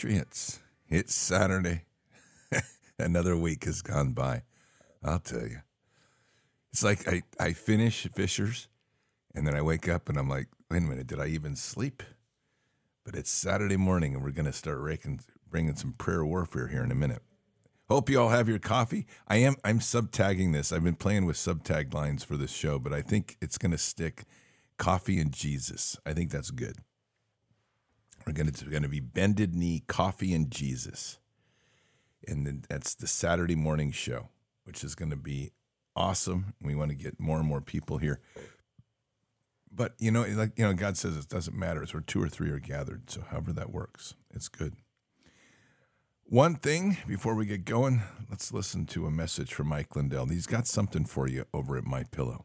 Patriots. It's Saturday. Another week has gone by. I'll tell you. It's like I, I finish Fishers and then I wake up and I'm like, wait a minute, did I even sleep? But it's Saturday morning and we're going to start raking, bringing some prayer warfare here in a minute. Hope you all have your coffee. I am I'm subtagging this. I've been playing with subtag lines for this show, but I think it's going to stick coffee and Jesus. I think that's good. We're going to going to be bended knee, coffee and Jesus, and then that's the Saturday morning show, which is going to be awesome. We want to get more and more people here. But you know, like you know, God says it doesn't matter. It's where two or three are gathered. So however that works, it's good. One thing before we get going, let's listen to a message from Mike Lindell. He's got something for you over at My Pillow.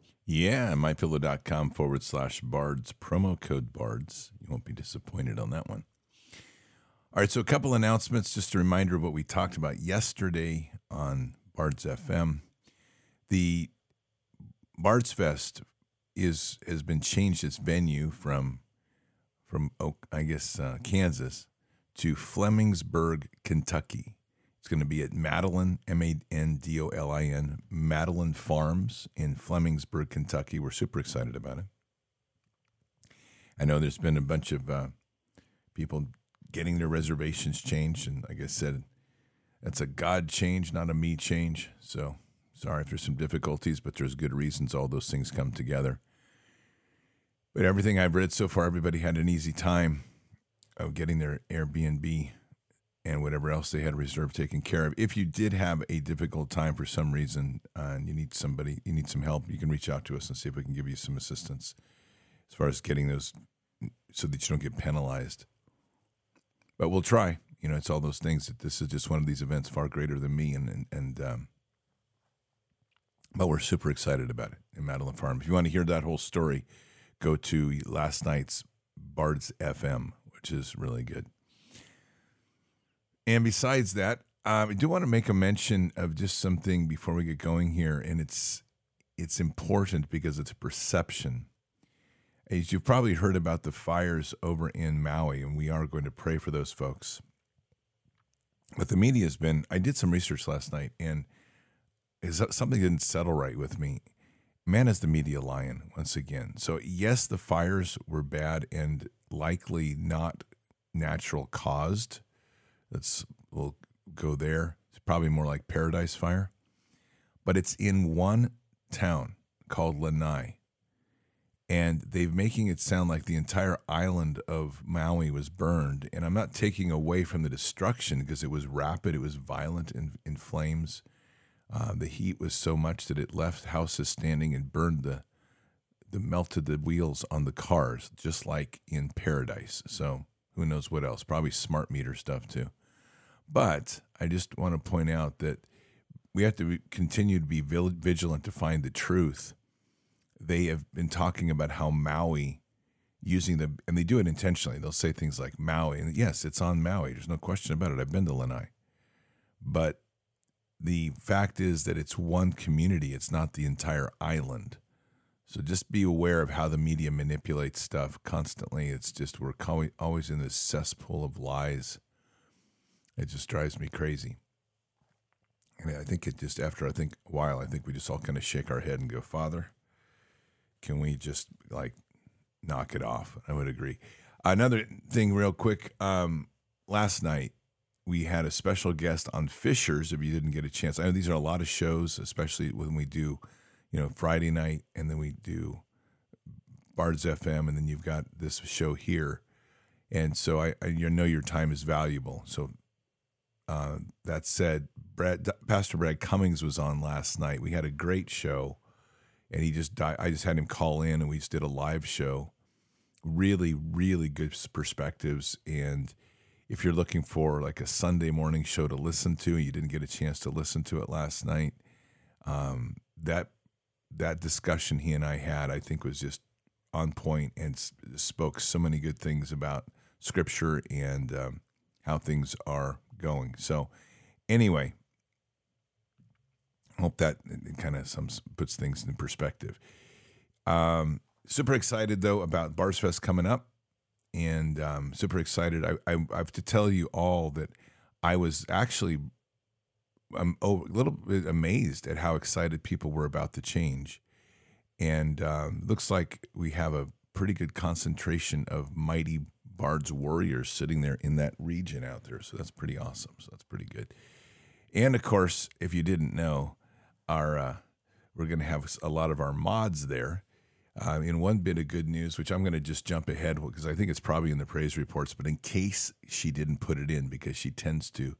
Yeah, mypillow.com forward slash bards, promo code bards. You won't be disappointed on that one. All right, so a couple announcements, just a reminder of what we talked about yesterday on Bards FM. The Bards Fest is has been changed its venue from from I guess uh, Kansas to Flemingsburg, Kentucky. It's going to be at Mandolin M A N D O L I N Mandolin Farms in Flemingsburg, Kentucky. We're super excited about it. I know there's been a bunch of uh, people getting their reservations changed, and like I said, that's a God change, not a me change. So sorry if there's some difficulties, but there's good reasons all those things come together. But everything I've read so far, everybody had an easy time of getting their Airbnb and whatever else they had reserved taken care of. If you did have a difficult time for some reason uh, and you need somebody, you need some help, you can reach out to us and see if we can give you some assistance as far as getting those so that you don't get penalized. But we'll try. You know, it's all those things that this is just one of these events far greater than me and and, and um, but we're super excited about it in Mandolin Farm. If you want to hear that whole story, go to last night's Bards FM, which is really good. And besides that, um, I do want to make a mention of just something before we get going here, and it's it's important because it's a perception. As you've probably heard about the fires over in Maui, and we are going to pray for those folks. But the media has been. I did some research last night, and is something didn't settle right with me. Man is the media lion once again. So yes, the fires were bad and likely not natural caused Let's we'll go there. It's probably more like Paradise Fire, but it's in one town called Lahaina, and they're making it sound like the entire island of Maui was burned. And I'm not taking away from the destruction because it was rapid, it was violent in, in flames. Uh, the heat was so much that it left houses standing and burned the the melted the wheels on the cars, just like in Paradise. So who knows what else? Probably smart meter stuff too. But I just want to point out that we have to continue to be vigilant to find the truth. They have been talking about how Maui using the, and they do it intentionally. They'll say things like Maui, and yes, it's on Maui. There's no question about it. I've been to Lahaina. But the fact is that it's one community, it's not the entire island. So just be aware of how the media manipulates stuff constantly. It's just we're always in this cesspool of lies it just drives me crazy. And I think it just after I think a while, I think we just all kind of shake our head and go, Father, can we just like knock it off? I would agree. Another thing, real quick. Um, last night we had a special guest on Fishers. If you didn't get a chance, I know these are a lot of shows, especially when we do, you know, Friday night, and then we do Bards FM, and then you've got this show here. And so I, I know your time is valuable. So uh, that said, Brad, Pastor Brad Cummings was on last night. We had a great show, and he just died. I just had him call in, and we just did a live show. Really, really good perspectives. And if you're looking for like a Sunday morning show to listen to, and you didn't get a chance to listen to it last night, um, that that discussion he and I had, I think, was just on point and spoke so many good things about Scripture and um, how things are going. So, anyway, hope that kind of some puts things in perspective. Um, super excited though about Bards Fest coming up, and um, super excited. I, I, I, have to tell you all that I was actually I'm oh, a little bit amazed at how excited people were about the change, and um, looks like we have a pretty good concentration of mighty Bard's warriors sitting there in that region out there. So that's pretty awesome. So that's pretty good. And of course, if you didn't know, our uh, we're going to have a lot of our mods there. Uh, in one bit of good news, which I'm going to just jump ahead because I think it's probably in the praise reports, but in case she didn't put it in because she tends to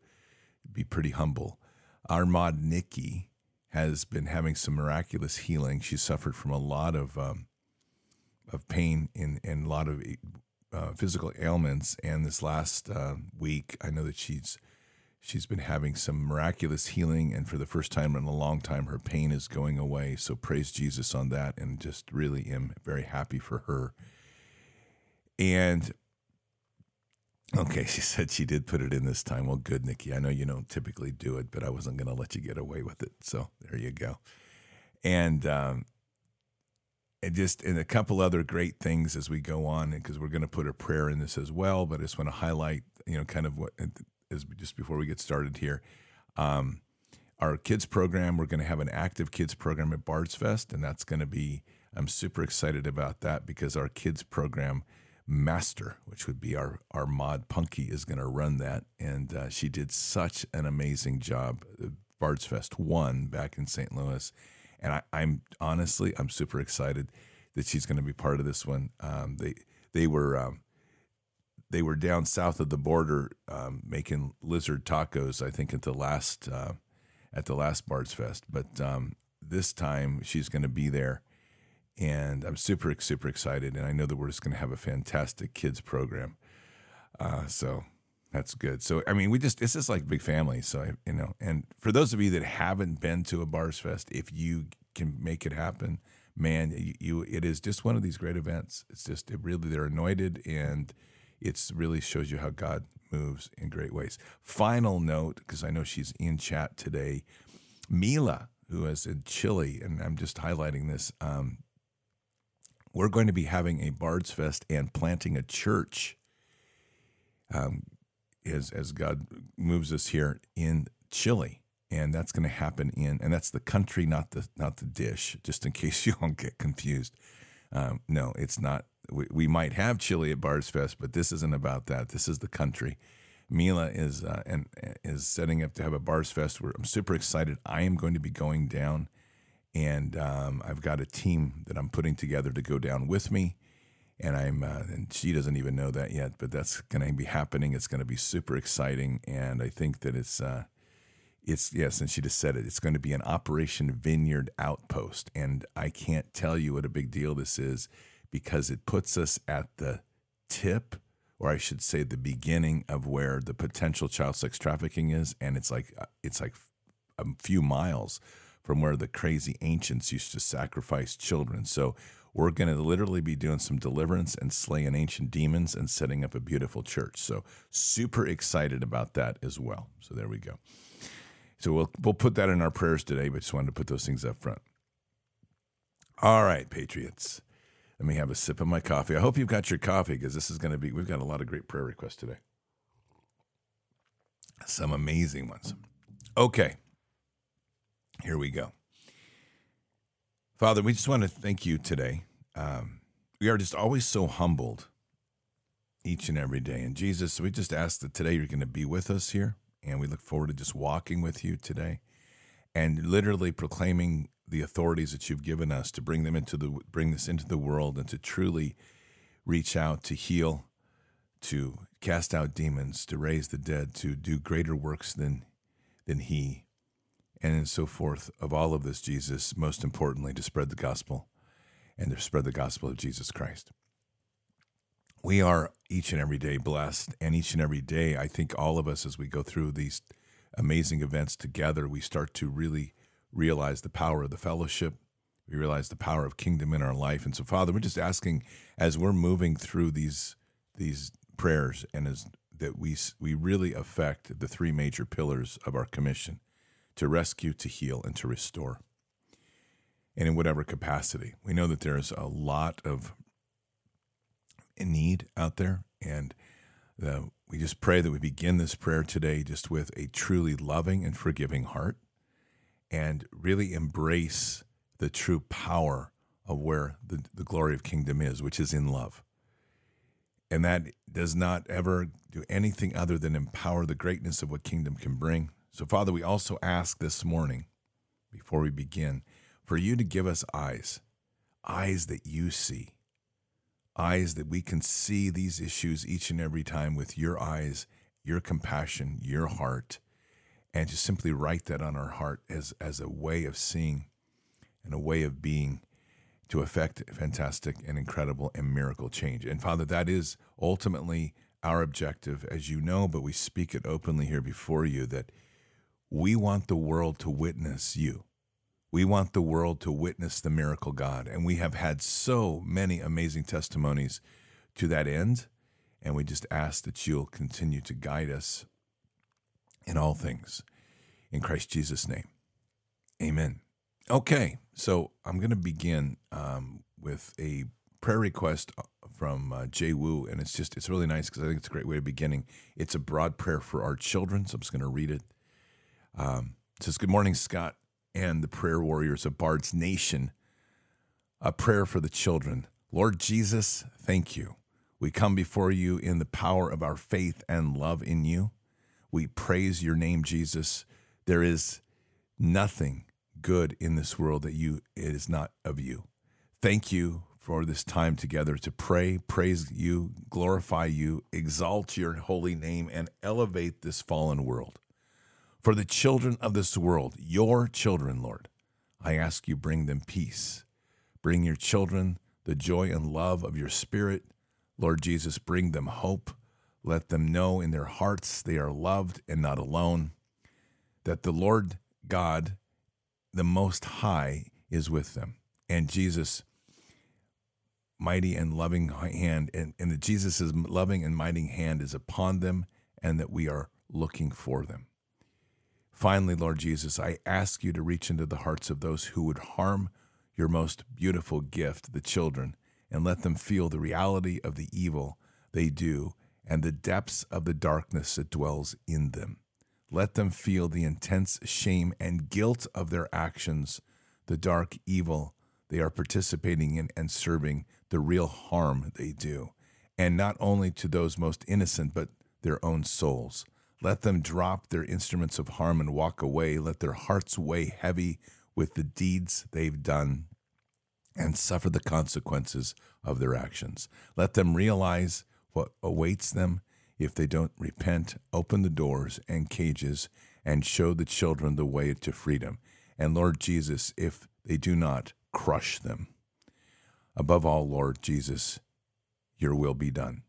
be pretty humble, our mod Nikki has been having some miraculous healing. She suffered from a lot of um, of pain and, and a lot of uh, physical ailments, and this last uh, week, I know that she's she's been having some miraculous healing, and for the first time in a long time, her pain is going away. So praise Jesus on that, and just really am very happy for her. And okay, she said she did put it in this time. Well, good, Nikki. I know you don't typically do it, but I wasn't going to let you get away with it. So there you go. And um, and just and a couple other great things as we go on because we're going to put a prayer in this as well but i just want to highlight you know kind of what as just before we get started here um, our kids program we're going to have an active kids program at bards fest and that's going to be i'm super excited about that because our kids program master which would be our our mod punky is going to run that and uh, she did such an amazing job. Bards fest 1 back in st louis and I, am honestly I'm super excited that she's going to be part of this one. Um, they they were um, they were down south of the border um, making lizard tacos. I think at the last uh, at the last Bards Fest, but um, this time she's going to be there, and I'm super super excited. And I know that we're just going to have a fantastic kids program. Uh, so that's good. So I mean, we just it's just like big family. So I, you know, and for those of you that haven't been to a Bards Fest, if you can make it happen, man, you, you it is just one of these great events. It's just it really they're anointed and it's really shows you how God moves in great ways. Final note, because I know she's in chat today, Mila, who is in Chile, and I'm just highlighting this. Um, we're going to be having a Bards Fest and planting a church. Um, as as God moves us here in Chile, and that's going to happen in and that's the country, not the not the dish. Just in case you don't get confused. Um, no, it's not. We, we might have Chile at Bards Fest, but this isn't about that. This is the country. Mila is uh, and is setting up to have a Bards Fest. Where I'm super excited. I am going to be going down, and um, I've got a team that I'm putting together to go down with me and I'm uh, and she doesn't even know that yet, but that's going to be happening. It's going to be super exciting, and I think that it's uh, it's yes, and she just said it. It's going to be an Operation Vineyard Outpost, and I can't tell you what a big deal this is because it puts us at the tip, or I should say, the beginning of where the potential child sex trafficking is, and it's like uh, it's like a few miles from where the crazy ancients used to sacrifice children. So we're going to literally be doing some deliverance and slaying ancient demons and setting up a beautiful church. So super excited about that as well. So there we go. So we'll we'll put that in our prayers today, but just wanted to put those things up front. All right, Patriots. Let me have a sip of my coffee. I hope you've got your coffee because this is going to be, we've got a lot of great prayer requests today. Some amazing ones. Okay, here we go. Father, we just want to thank you today. Um, we are just always so humbled each and every day. And Jesus, we just ask that today you're going to be with us here, and we look forward to just walking with you today and literally proclaiming the authorities that you've given us to bring them into the bring this into the world and to truly reach out to heal, to cast out demons, to raise the dead, to do greater works than than he and so forth of all of this Jesus, most importantly to spread the gospel and to spread the gospel of Jesus Christ. We are each and every day blessed, and each and every day, I think all of us, as we go through these amazing events together, we start to really realize the power of the fellowship. We realize the power of kingdom in our life. And so, Father, we're just asking as we're moving through these these prayers and as that we we really affect the three major pillars of our commission to rescue, to heal, and to restore. And in whatever capacity. We know that there's a lot of need out there. And the, we just pray that we begin this prayer today just with a truly loving and forgiving heart and really embrace the true power of where the, the glory of kingdom is, which is in love. And that does not ever do anything other than empower the greatness of what kingdom can bring. So, Father, we also ask this morning, before we begin, for you to give us eyes, eyes that you see, eyes that we can see these issues each and every time with your eyes, your compassion, your heart, and to simply write that on our heart as, as a way of seeing and a way of being to effect fantastic and incredible and miracle change. And Father, that is ultimately our objective, as you know, but we speak it openly here before you that we want the world to witness you. We want the world to witness the miracle God. And we have had so many amazing testimonies to that end. And we just ask that you'll continue to guide us in all things. In Christ Jesus' name. Amen. Okay, so I'm going to begin um, with a prayer request uh, from uh, Jay Wu, and it's just it's really nice because I think it's a great way of beginning. It's a broad prayer for our children, so I'm just going to read it. Um, says, Good morning, Scott and the prayer warriors of Bard's Nation. A prayer for the children. Lord Jesus, thank you. We come before you in the power of our faith and love in you. We praise your name, Jesus. There is nothing good in this world that you it is not of you. Thank you for this time together to pray, praise you, glorify you, exalt your holy name, and elevate this fallen world. For the children of this world, your children, Lord, I ask you bring them peace. Bring your children the joy and love of your spirit. Lord Jesus, bring them hope. Let them know in their hearts they are loved and not alone. That the Lord God, the Most High, is with them. And Jesus, mighty and loving hand, and, and that Jesus' loving and mighty hand is upon them, and that we are looking for them. Finally, Lord Jesus, I ask you to reach into the hearts of those who would harm your most beautiful gift, the children, and let them feel the reality of the evil they do and the depths of the darkness that dwells in them. Let them feel the intense shame and guilt of their actions, the dark evil they are participating in and serving, the real harm they do, and not only to those most innocent, but their own souls. Let them drop their instruments of harm and walk away. Let their hearts weigh heavy with the deeds they've done and suffer the consequences of their actions. Let them realize what awaits them if they don't repent, open the doors and cages, and show the children the way to freedom. And Lord Jesus, if they do not, crush them. Above all, Lord Jesus, your will be done.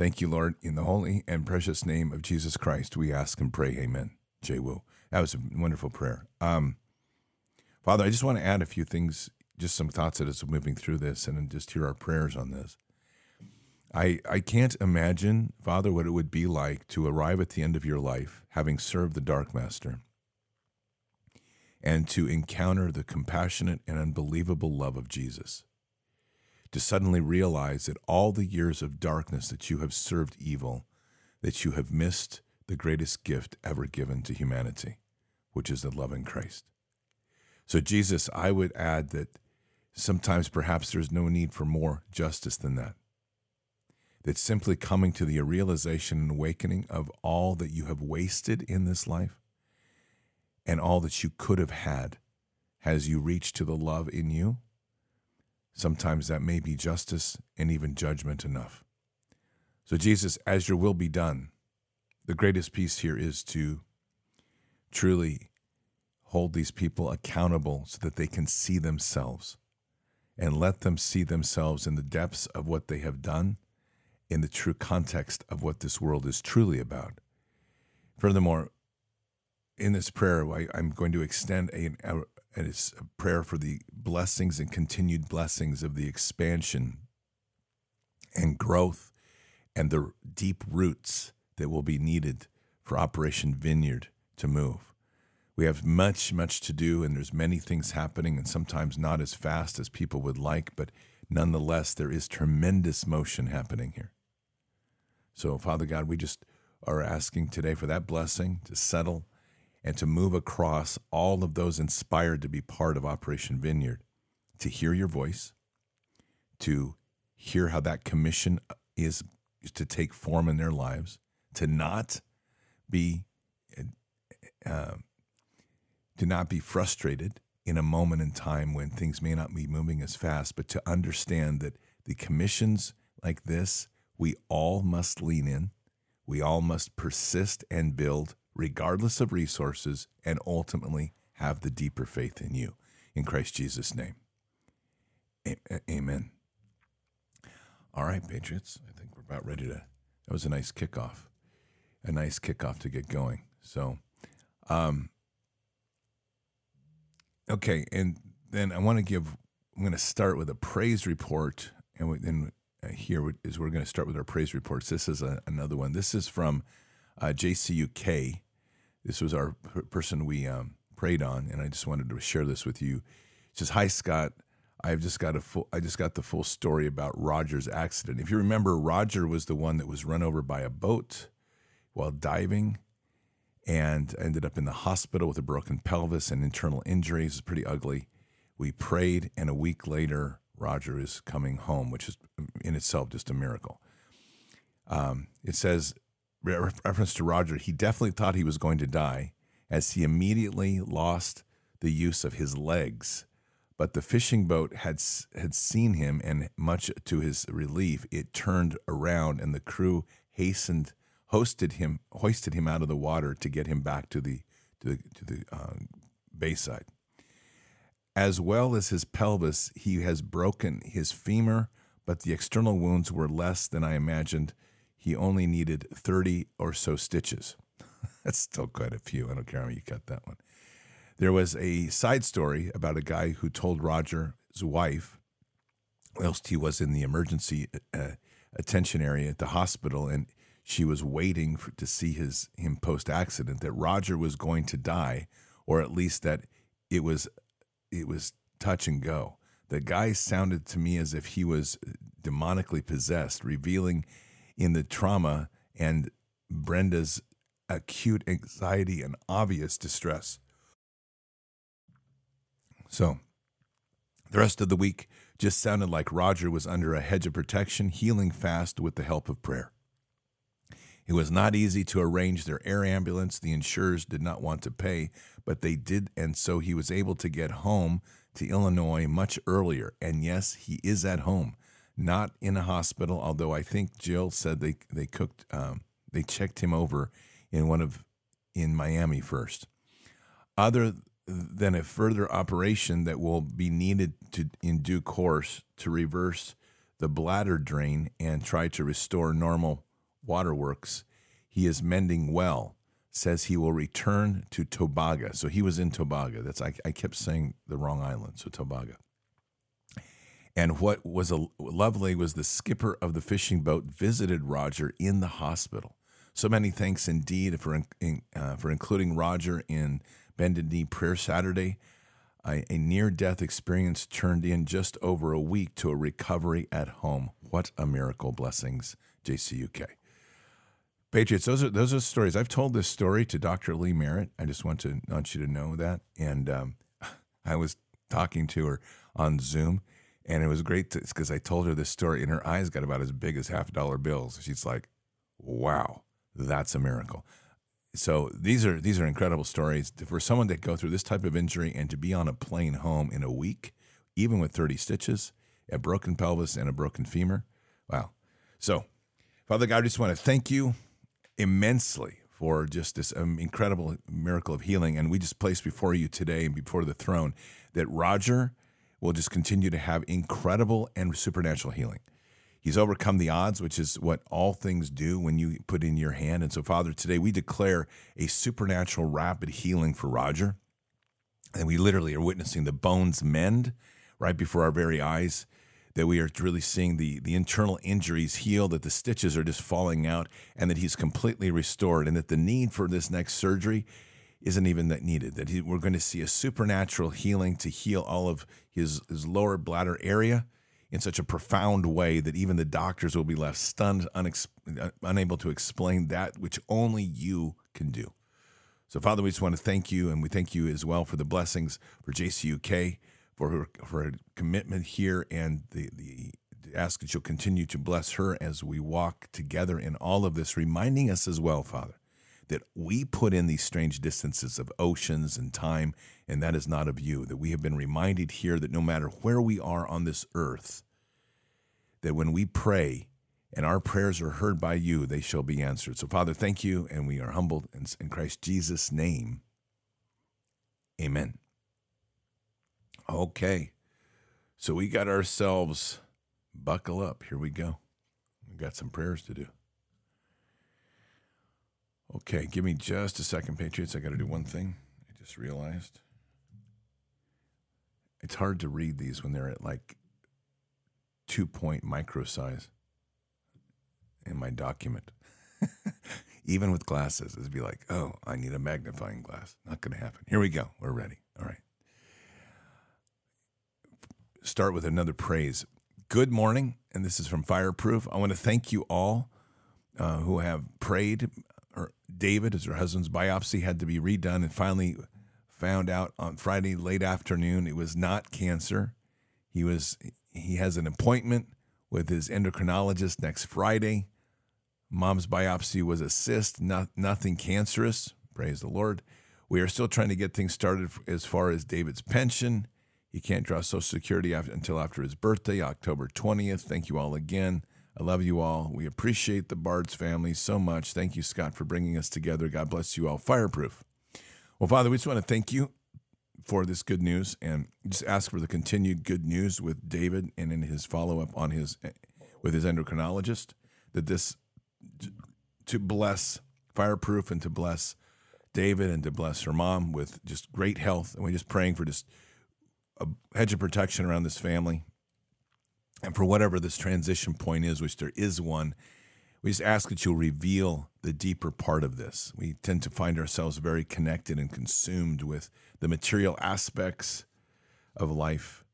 Thank you, Lord. In the holy and precious name of Jesus Christ, we ask and pray. Amen. Jay Wu. That was a wonderful prayer. Um, Father, I just want to add a few things, just some thoughts that is moving through this, and just hear our prayers on this. I, I can't imagine, Father, what it would be like to arrive at the end of your life, having served the Dark Master, and to encounter the compassionate and unbelievable love of Jesus to suddenly realize that all the years of darkness that you have served evil, that you have missed the greatest gift ever given to humanity, which is the love in Christ. So, Jesus, I would add that sometimes perhaps there's no need for more justice than that. That simply coming to the realization and awakening of all that you have wasted in this life and all that you could have had has you reached to the love in you. Sometimes that may be justice and even judgment enough. So, Jesus, as your will be done, the greatest piece here is to truly hold these people accountable so that they can see themselves and let them see themselves in the depths of what they have done, in the true context of what this world is truly about. Furthermore, in this prayer, I, am going to extend a, a, a prayer for the blessings and continued blessings of the expansion and growth and the deep roots that will be needed for Operation Vineyard to move. We have much, much to do, and there's many things happening, and sometimes not as fast as people would like, but nonetheless, there is tremendous motion happening here. So, Father God, we just are asking today for that blessing to settle and to move across all of those inspired to be part of Operation Vineyard, to hear your voice, to hear how that commission is, to take form in their lives, to not be uh, to not be frustrated in a moment in time when things may not be moving as fast, but to understand that the commissions like this, we all must lean in, we all must persist and build regardless of resources, and ultimately have the deeper faith in you. In Christ Jesus' name. Amen. All right, Patriots. I think we're about ready to. That was a nice kickoff. A nice kickoff to get going. So, um, okay. And then I want to give, I'm going to start with a praise report. And then uh, here is we're going to start with our praise reports. This is a, another one. This is from uh, JCUK. This was our person we um, prayed on, and I just wanted to share this with you. It says, "Hi Scott, I've just got a full. I just got the full story about Roger's accident. If you remember, Roger was the one that was run over by a boat while diving." And ended up in the hospital with a broken pelvis and internal injuries. It's pretty ugly. We prayed, and a week later, Roger is coming home, which is in itself just a miracle. Um, it says reference to Roger, he definitely thought he was going to die as he immediately lost the use of his legs. But the fishing boat had had seen him, and much to his relief, it turned around, and the crew hastened, hosted him, hoisted him out of the water to get him back to the to the, to the uh, bayside. As well as his pelvis, he has broken his femur, but the external wounds were less than I imagined he only needed 30 or so stitches. That's still quite a few. I don't care how you cut that one. There was a side story about a guy who told Roger's wife, whilst he was in the emergency uh, attention area at the hospital, and she was waiting for, to see his him post accident, that Roger was going to die, or at least that it was it was touch and go. The guy sounded to me as if he was demonically possessed, revealing in the trauma and Brenda's acute anxiety and obvious distress. So, the rest of the week just sounded like Roger was under a hedge of protection, healing fast with the help of prayer. It was not easy to arrange their air ambulance. The insurers did not want to pay, but they did, and so he was able to get home to Illinois much earlier. And yes, he is at home not in a hospital. Although I think Jill said they they cooked um, they checked him over in one of in Miami first. Other than a further operation that will be needed to in due course to reverse the bladder drain and try to restore normal waterworks, he is mending well. Says he will return to Tobago. So he was in Tobago. That's I, I kept saying the wrong island. So Tobago. And what was a, lovely was the skipper of the fishing boat visited Roger in the hospital. So many thanks indeed for in, uh, for including Roger in Bended Knee Prayer Saturday. a near death experience turned in just over a week to a recovery at home. What a miracle! Blessings, JCUK. Patriots, those are those are stories. I've told this story to Dr. Lee Merritt. I just want to want you to know that. And um, I was talking to her on Zoom, And it was great because I told her this story, and her eyes got about as big as half dollar bills. She's like, "Wow, that's a miracle." So these are these are incredible stories for someone to go through this type of injury and to be on a plane home in a week, even with 30 stitches, a broken pelvis, and a broken femur. Wow. So, Father God, I just want to thank you immensely for just this um, incredible miracle of healing. And we just place before you today and before the throne that Roger will just continue to have incredible and supernatural healing. He's overcome the odds, which is what all things do when you put in your hand. And so, Father, today we declare a supernatural, rapid healing for Roger. And we literally are witnessing the bones mend right before our very eyes that we are really seeing the, the internal injuries heal, that the stitches are just falling out, and that he's completely restored, and that the need for this next surgery isn't even that needed. That he, we're going to see a supernatural healing to heal all of his, his lower bladder area in such a profound way that even the doctors will be left stunned, unex- uh, unable to explain that which only you can do. So, Father, we just want to thank you, and we thank you as well for the blessings for JCUK for her for her commitment here and the the ask that you'll continue to bless her as we walk together in all of this, reminding us as well, Father, that we put in these strange distances of oceans and time, and that is not of you. That we have been reminded here that no matter where we are on this earth, that when we pray and our prayers are heard by you, they shall be answered. So, Father, thank you, and we are humbled in, Christ Jesus' name. Amen. Okay. So we got ourselves buckle up. Here we go. We got some prayers to do. Okay, give me just a second, Patriots. I got to do one thing. I just realized. It's hard to read these when they're at like two point micro size in my document. Even with glasses, it'd be like, oh, I need a magnifying glass. Not going to happen. Here we go. We're ready. All right start with another praise. Good morning, and this is from Fireproof. I want to thank you all uh, who have prayed. Or David, as her husband's biopsy had to be redone, and finally found out on Friday late afternoon it was not cancer. He was he has an appointment with his endocrinologist next Friday. Mom's biopsy was a cyst, not, nothing cancerous. Praise the Lord. We are still trying to get things started as far as David's pension he can't draw Social Security after, until after his birthday, October 20th. Thank you all again. I love you all. We appreciate the Bards family so much. Thank you, Scott, for bringing us together. God bless you all. Fireproof. Well, Father, we just want to thank you for this good news and just ask for the continued good news with David and in his follow up on his with his endocrinologist that this to bless Fireproof and to bless David and to bless her mom with just great health. And we're just praying for just a hedge of protection around this family. And for whatever this transition point is, which there is one, we just ask that you'll reveal the deeper part of this. We tend to find ourselves very connected and consumed with the material aspects of life,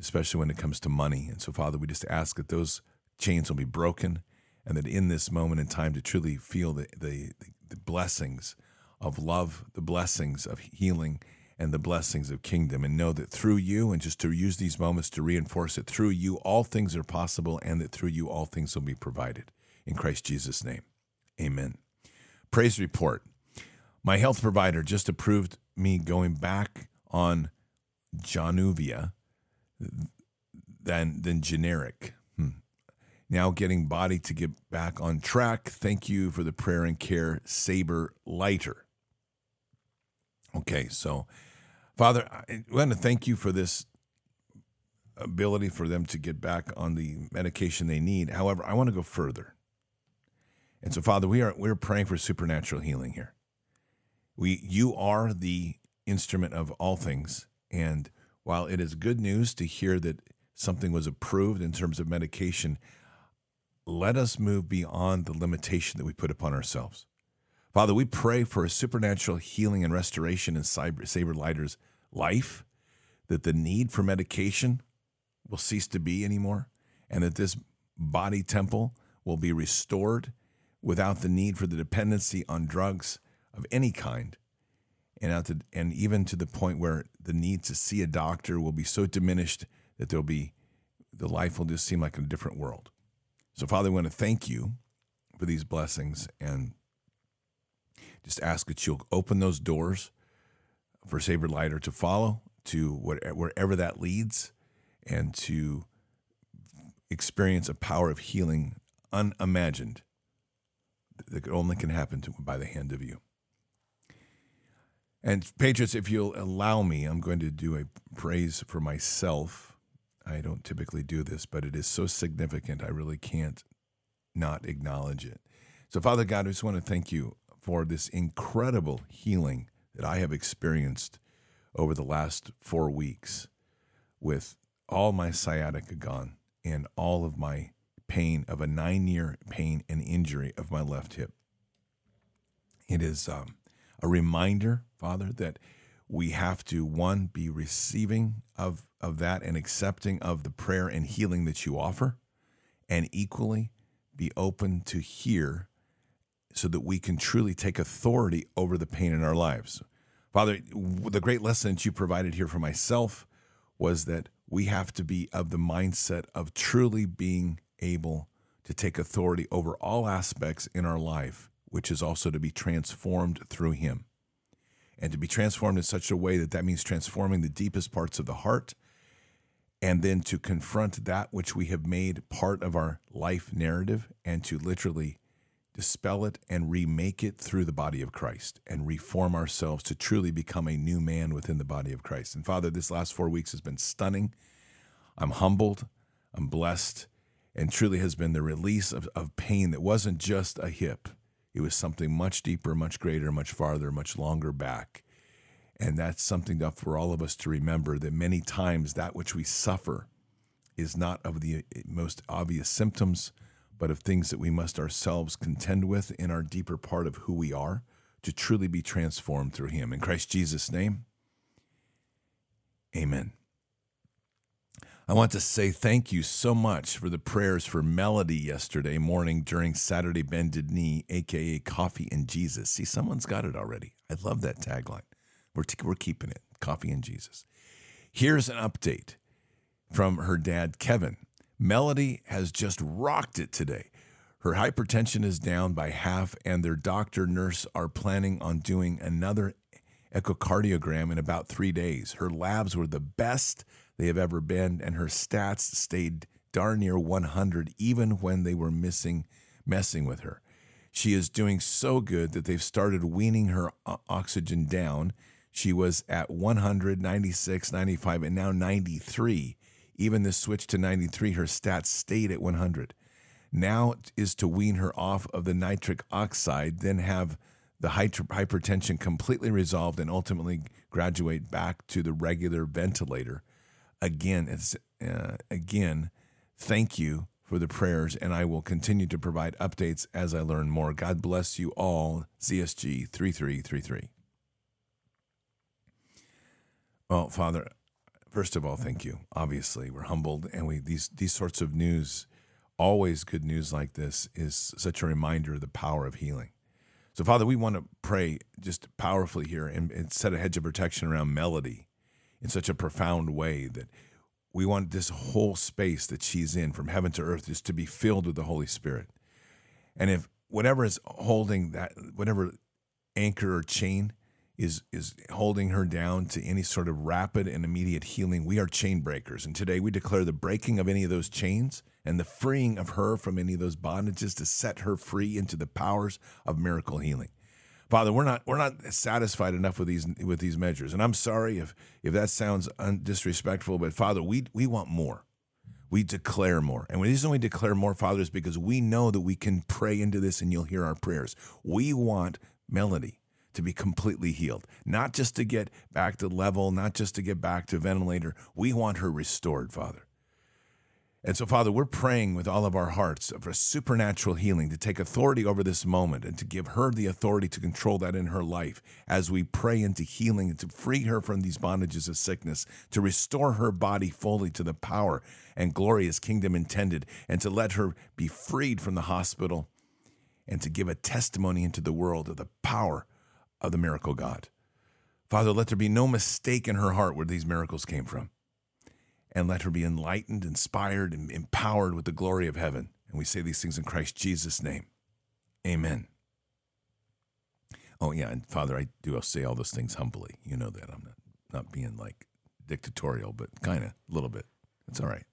especially when it comes to money. And so, Father, we just ask that those chains will be broken and that in this moment in time to truly feel the, the, the blessings of love, the blessings of healing, and the blessings of kingdom and know that through you and just to use these moments to reinforce it through you all things are possible and that through you all things will be provided. In Christ Jesus name amen. Praise report. My health provider just approved me going back on Januvia than than generic. Hmm. now getting body to get back on track. Thank you for the prayer and care saber lighter. Okay, so Father, I want to thank you for this ability for them to get back on the medication they need. However, I want to go further. And so, Father, we are we're praying for supernatural healing here. We you are the instrument of all things. And while it is good news to hear that something was approved in terms of medication, let us move beyond the limitation that we put upon ourselves. Father, we pray for a supernatural healing and restoration in Saber Lighter's life, that the need for medication will cease to be anymore, and that this body temple will be restored without the need for the dependency on drugs of any kind. And, to, and even to the point where the need to see a doctor will be so diminished that there'll be the life will just seem like a different world. So, Father, we want to thank you for these blessings and just ask that you'll open those doors for Saber Lighter to follow to wherever that leads and to experience a power of healing unimagined that only can happen to, by the hand of you. And Patriots, if you'll allow me, I'm going to do a praise for myself. I don't typically do this, but it is so significant, I really can't not acknowledge it. So, Father God, I just want to thank you for this incredible healing that I have experienced over the last four weeks with all my sciatica gone and all of my pain of a nine year pain and injury of my left hip. It is um, a reminder, Father, that we have to, one, be receiving of, of that and accepting of the prayer and healing that you offer, and equally be open to hear so that we can truly take authority over the pain in our lives. Father, the great lesson that you provided here for myself was that we have to be of the mindset of truly being able to take authority over all aspects in our life, which is also to be transformed through Him. And to be transformed in such a way that that means transforming the deepest parts of the heart, and then to confront that which we have made part of our life narrative and to literally dispel it and remake it through the body of Christ and reform ourselves to truly become a new man within the body of Christ. And Father, this last four weeks has been stunning. I'm humbled, I'm blessed, and truly has been the release of, of pain that wasn't just a hip. It was something much deeper, much greater, much farther, much longer back. And that's something for all of us to remember that many times that which we suffer is not of the most obvious symptoms, but of things that we must ourselves contend with in our deeper part of who we are to truly be transformed through Him. In Christ Jesus' name, amen. I want to say thank you so much for the prayers for Melody yesterday morning during Saturday Bended Knee, aka Coffee and Jesus. See, someone's got it already. I love that tagline. We're, t- we're keeping it Coffee and Jesus. Here's an update from her dad, Kevin. Melody has just rocked it today. Her hypertension is down by half, and their doctor nurse are planning on doing another echocardiogram in about three days. Her labs were the best they have ever been, and her stats stayed darn near 100 even when they were missing messing with her. She is doing so good that they've started weaning her oxygen down. She was at 100, 96, 95, and now 93. Even the switch to 93, her stats stayed at 100. Now is to wean her off of the nitric oxide, then have the hypertension completely resolved and ultimately graduate back to the regular ventilator again, it's uh, again, thank you for the prayers, and I will continue to provide updates as I learn more. God bless you all. ZSG three three three three. Well, Father, first of all, thank you. Obviously, we're humbled, and we these these sorts of news, always good news like this, is such a reminder of the power of healing. So, Father, we want to pray just powerfully here and, and set a hedge of protection around Melody in such a profound way that we want this whole space that she's in from heaven to earth just to be filled with the Holy Spirit. And if whatever is holding that, whatever anchor or chain is is holding her down to any sort of rapid and immediate healing, we are chain breakers. And today we declare the breaking of any of those chains and the freeing of her from any of those bondages to set her free into the powers of miracle healing. Father, we're not we're not satisfied enough with these with these measures, and I'm sorry if if that sounds disrespectful, but Father, we we want more. We declare more, and the reason we declare more, Father, is because we know that we can pray into this, and you'll hear our prayers. We want Melody to be completely healed, not just to get back to level, not just to get back to ventilator. We want her restored, Father. And so, Father, we're praying with all of our hearts for supernatural healing to take authority over this moment and to give her the authority to control that in her life as we pray into healing and to free her from these bondages of sickness, to restore her body fully to the power and glorious kingdom intended, and to let her be freed from the hospital and to give a testimony into the world of the power of the miracle God. Father, let there be no mistake in her heart where these miracles came from. and let her be enlightened, inspired, and empowered with the glory of heaven. And we say these things in Christ Jesus' name. Amen. Oh, yeah. And Father, I do say all those things humbly. You know that. I'm not, not being like dictatorial, but kind of a little bit. It's all right.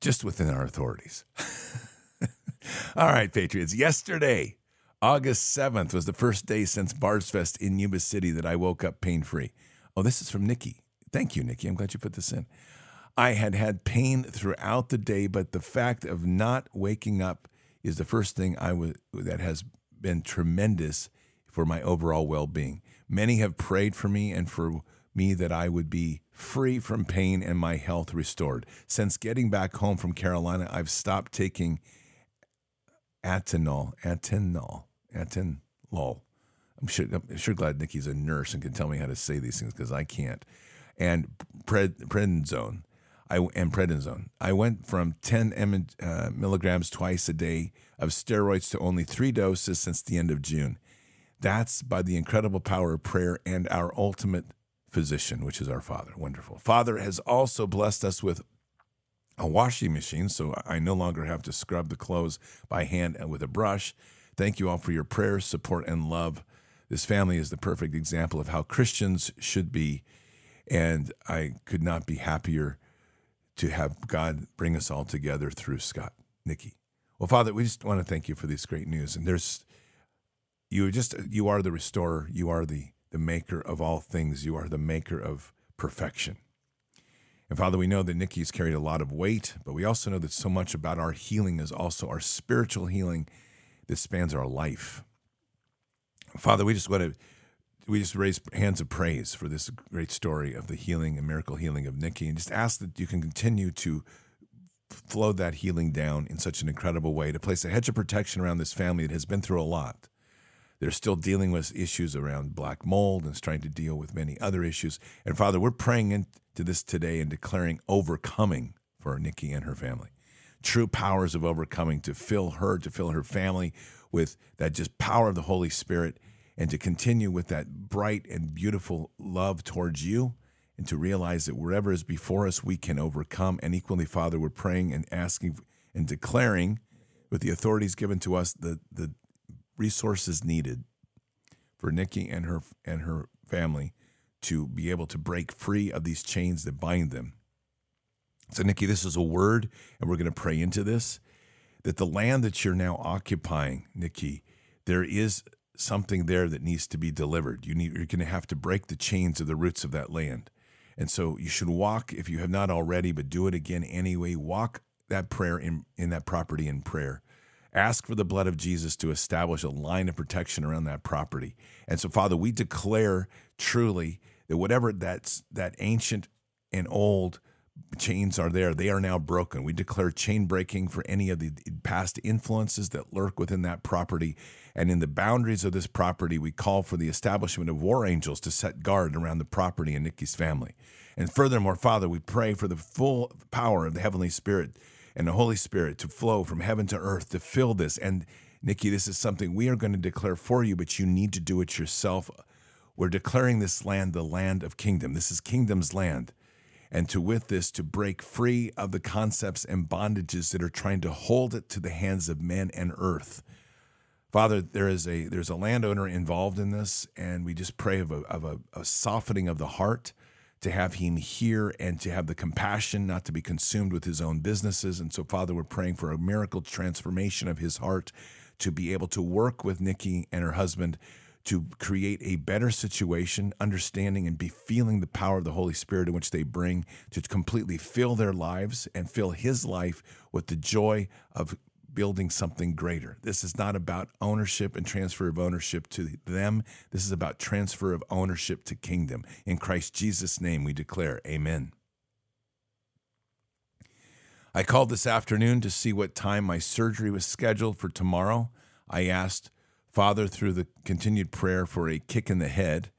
Just within our authorities. all right, Patriots. Yesterday, August 7th, was the first day since Bards Fest in Yuba City that I woke up pain free. Oh, this is from Nikki. Thank you, Nikki. I'm glad you put this in. I had had pain throughout the day, but the fact of not waking up is the first thing I was that has been tremendous for my overall well-being. Many have prayed for me and for me that I would be free from pain and my health restored. Since getting back home from Carolina, I've stopped taking Atenol, Atenol, Atenol. I'm sure, I'm sure glad Nikki's a nurse and can tell me how to say these things because I can't. And pred, prednisone. I and prednisone. I went from 10 uh, milligrams twice a day of steroids to only three doses since the end of June. That's by the incredible power of prayer and our ultimate physician, which is our Father. Wonderful. Father has also blessed us with a washing machine, so I no longer have to scrub the clothes by hand and with a brush. Thank you all for your prayers, support, and love. This family is the perfect example of how Christians should be, and I could not be happier to have God bring us all together through Scott, Nikki. Well, Father, we just want to thank you for this great news. And there's you just you are the restorer, you are the the maker of all things, you are the maker of perfection. And Father, we know that Nikki's carried a lot of weight, but we also know that so much about our healing is also our spiritual healing that spans our life. Father, we just want to we just raise hands of praise for this great story of the healing and miracle healing of Nikki, and just ask that you can continue to flow that healing down in such an incredible way to place a hedge of protection around this family that has been through a lot. They're still dealing with issues around black mold and trying to deal with many other issues. And Father, we're praying into this today and declaring overcoming for Nikki and her family. True powers of overcoming to fill her, to fill her family with that just power of the Holy Spirit and to continue with that bright and beautiful love towards you and to realize that wherever is before us, we can overcome. And equally, Father, we're praying and asking and declaring with the authorities given to us the, the resources needed for Nikki and her and her family to be able to break free of these chains that bind them. So, Nikki, this is a word, and we're going to pray into this that the land that you're now occupying, Nikki, there is something there that needs to be delivered. You need, you're going to have to break the chains of the roots of that land. And so you should walk, if you have not already, but do it again anyway. Walk that prayer in, in that property in prayer. Ask for the blood of Jesus to establish a line of protection around that property. And so, Father, we declare truly that whatever that's that ancient and old chains are there. They are now broken. We declare chain breaking for any of the past influences that lurk within that property. And in the boundaries of this property, we call for the establishment of war angels to set guard around the property and Nikki's family. And furthermore, Father, we pray for the full power of the Heavenly Spirit and the Holy Spirit to flow from heaven to earth to fill this. And Nikki, this is something we are going to declare for you, but you need to do it yourself. We're declaring this land the land of kingdom. This is kingdom's land and to with this to break free of the concepts and bondages that are trying to hold it to the hands of men and earth. Father, there is a there's a landowner involved in this, and we just pray of a, of a, a softening of the heart to have him hear and to have the compassion not to be consumed with his own businesses. And so, Father, we're praying for a miracle transformation of his heart to be able to work with Nikki and her husband to create a better situation, understanding and be feeling the power of the Holy Spirit in which they bring to completely fill their lives and fill His life with the joy of building something greater. This is not about ownership and transfer of ownership to them. This is about transfer of ownership to kingdom. In Christ Jesus' name, we declare, Amen. I called this afternoon to see what time my surgery was scheduled for tomorrow. I asked, Father, through the continued prayer for a kick in the head,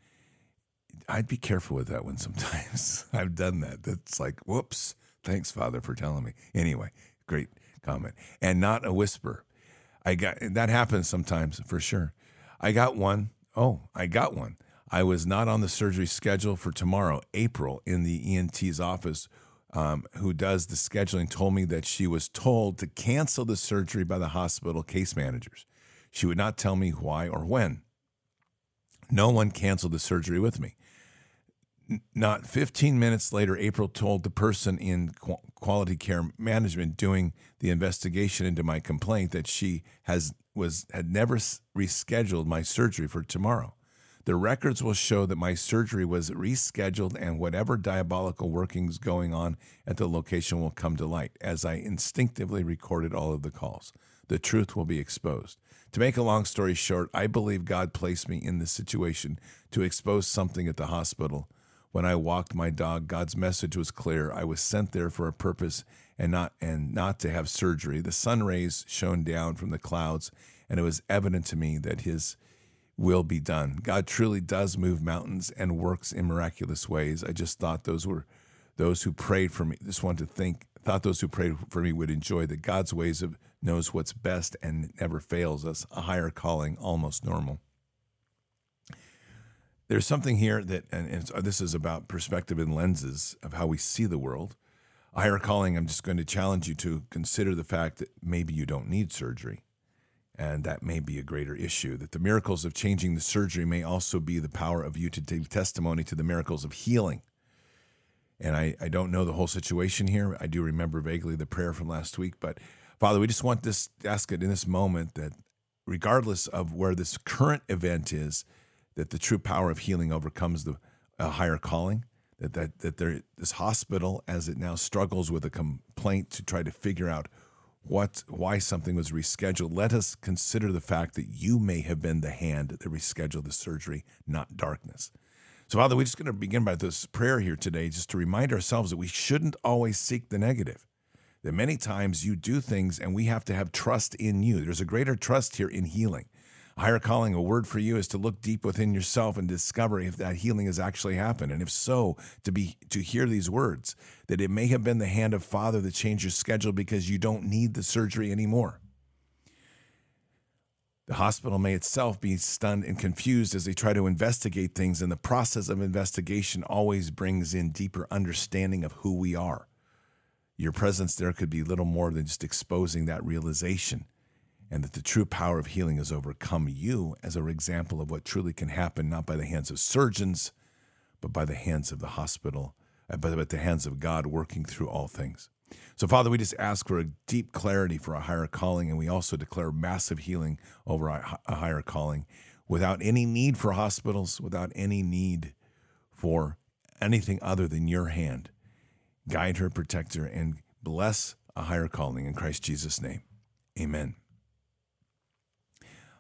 I'd be careful with that one sometimes. I've done that. That's like, whoops. Thanks, Father, for telling me. Anyway, great comment. And not a whisper. I got that happens sometimes for sure. I got one. Oh, I got one. I was not on the surgery schedule for tomorrow. April in the ENT's office, um, who does the scheduling, told me that she was told to cancel the surgery by the hospital case managers. She would not tell me why or when. No one canceled the surgery with me. Not 15 minutes later, April told the person in quality care management doing the investigation into my complaint that she has was had never rescheduled my surgery for tomorrow. The records will show that my surgery was rescheduled and whatever diabolical workings going on at the location will come to light as I instinctively recorded all of the calls. The truth will be exposed. To make a long story short, I believe God placed me in this situation to expose something at the hospital. When I walked my dog, God's message was clear. I was sent there for a purpose and not and not to have surgery. The sun rays shone down from the clouds, and it was evident to me that his will be done. God truly does move mountains and works in miraculous ways. I just thought those were those who prayed for me. Just wanted to think thought those who prayed for me would enjoy that God's ways of knows what's best and never fails us. A higher calling, almost normal. There's something here that, and uh, this is about perspective and lenses of how we see the world. A higher calling, I'm just going to challenge you to consider the fact that maybe you don't need surgery and that may be a greater issue. That the miracles of changing the surgery may also be the power of you to give testimony to the miracles of healing. And I, I don't know the whole situation here. I do remember vaguely the prayer from last week, but Father, we just want this ask it in this moment that regardless of where this current event is, that the true power of healing overcomes the higher calling. That that that there, this hospital, as it now struggles with a complaint to try to figure out what why something was rescheduled, let us consider the fact that you may have been the hand that rescheduled the surgery, not darkness. So, Father, we're just going to begin by this prayer here today, just to remind ourselves that we shouldn't always seek the negative. That many times you do things and we have to have trust in you. There's a greater trust here in healing. Higher calling, a word for you is to look deep within yourself and discover if that healing has actually happened. And if so, to be to hear these words, that it may have been the hand of Father that changed your schedule because you don't need the surgery anymore. The hospital may itself be stunned and confused as they try to investigate things, and the process of investigation always brings in deeper understanding of who we are. Your presence there could be little more than just exposing that realization and that the true power of healing has overcome you as an example of what truly can happen, not by the hands of surgeons, but by the hands of the hospital, uh, but by the hands of God working through all things. So, Father, we just ask for a deep clarity for a higher calling, and we also declare massive healing over a higher calling without any need for hospitals, without any need for anything other than your hand. Guide her, protect her, and bless a higher calling in Christ Jesus' name. Amen.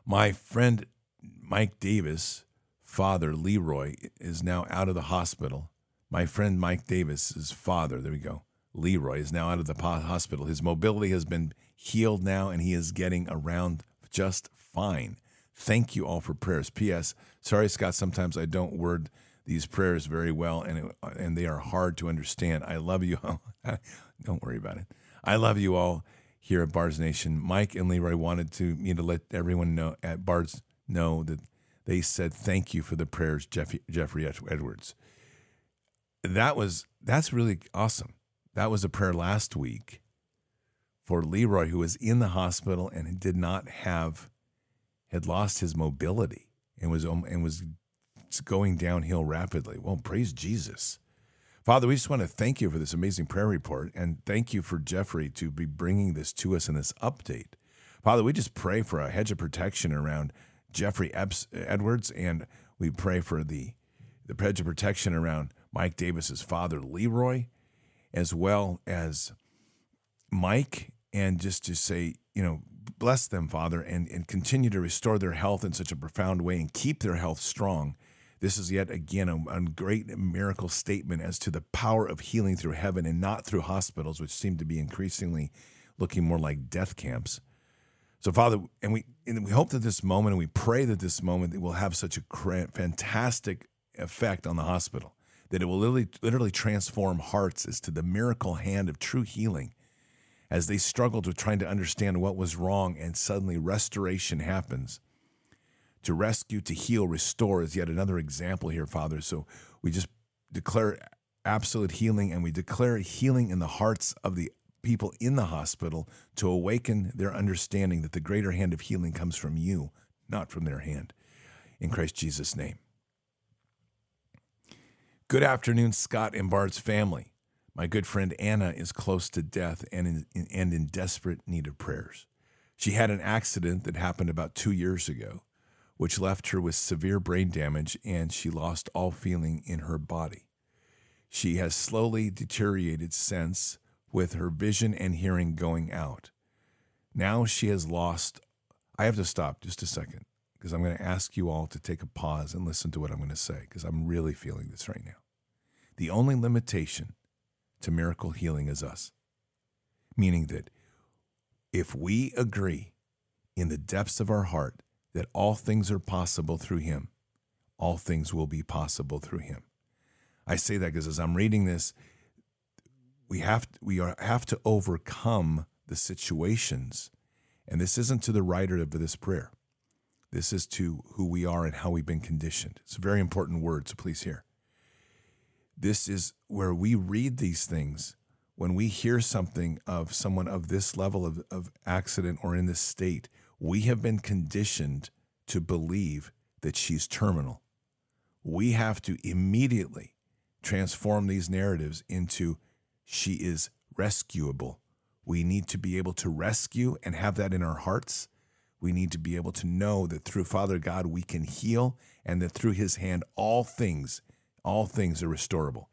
My friend Mike Davis, father Leroy, is now out of the hospital. My friend Mike Davis's father, there we go, Leroy, is now out of the hospital. His mobility has been healed now, and he is getting around just fine. Thank you all for prayers. P.S. Sorry, Scott, sometimes I don't word these prayers very well, and it, and they are hard to understand. I love you all. don't worry about it. I love you all here at Bards Nation. Mike and Leroy wanted to me to let everyone know at Bards know that they said thank you for the prayers, Jeffrey, Jeffrey Edwards. That was that's really awesome. That was a prayer last week for Leroy, who was in the hospital and did not have had lost his mobility and was and was going downhill rapidly. Well, praise Jesus. Father, we just want to thank you for this amazing prayer report and thank you for Jeffrey to be bringing this to us in this update. Father, we just pray for a hedge of protection around Jeffrey Edwards and we pray for the, the hedge of protection around Mike Davis's father, Leroy, as well as Mike, and just to say, you know, bless them, Father, and, and continue to restore their health in such a profound way and keep their health strong this is yet again a, a, great miracle statement as to the power of healing through heaven and not through hospitals, which seem to be increasingly looking more like death camps. So, Father, and we and we hope that this moment, and we pray that this moment will have such a fantastic effect on the hospital that it will literally, literally transform hearts as to the miracle hand of true healing as they struggled with trying to understand what was wrong, and suddenly restoration happens to rescue, to heal, restore is yet another example here, Father. So we just declare absolute healing and we declare healing in the hearts of the people in the hospital to awaken their understanding that the greater hand of healing comes from you, not from their hand. In Christ Jesus' name. Good afternoon, Scott and Bards family. My good friend Anna is close to death and in, and in desperate need of prayers. She had an accident that happened about two years ago, which left her with severe brain damage and she lost all feeling in her body. She has slowly deteriorated since, with her vision and hearing going out. Now she has lost. I have to stop just a second because I'm going to ask you all to take a pause and listen to what I'm going to say because I'm really feeling this right now. The only limitation to miracle healing is us, meaning that if we agree in the depths of our heart that all things are possible through Him, all things will be possible through Him. I say that because as I'm reading this, we have we are, have to overcome the situations, and this isn't to the writer of this prayer. This is to who we are and how we've been conditioned. It's a very important word, so please hear. This is where we read these things when we hear something of someone of this level of, of accident or in this state. We have been conditioned to believe that she's terminal. We have to immediately transform these narratives into she is rescuable. We need to be able to rescue and have that in our hearts. We need to be able to know that through Father God we can heal and that through his hand all things all things are restorable.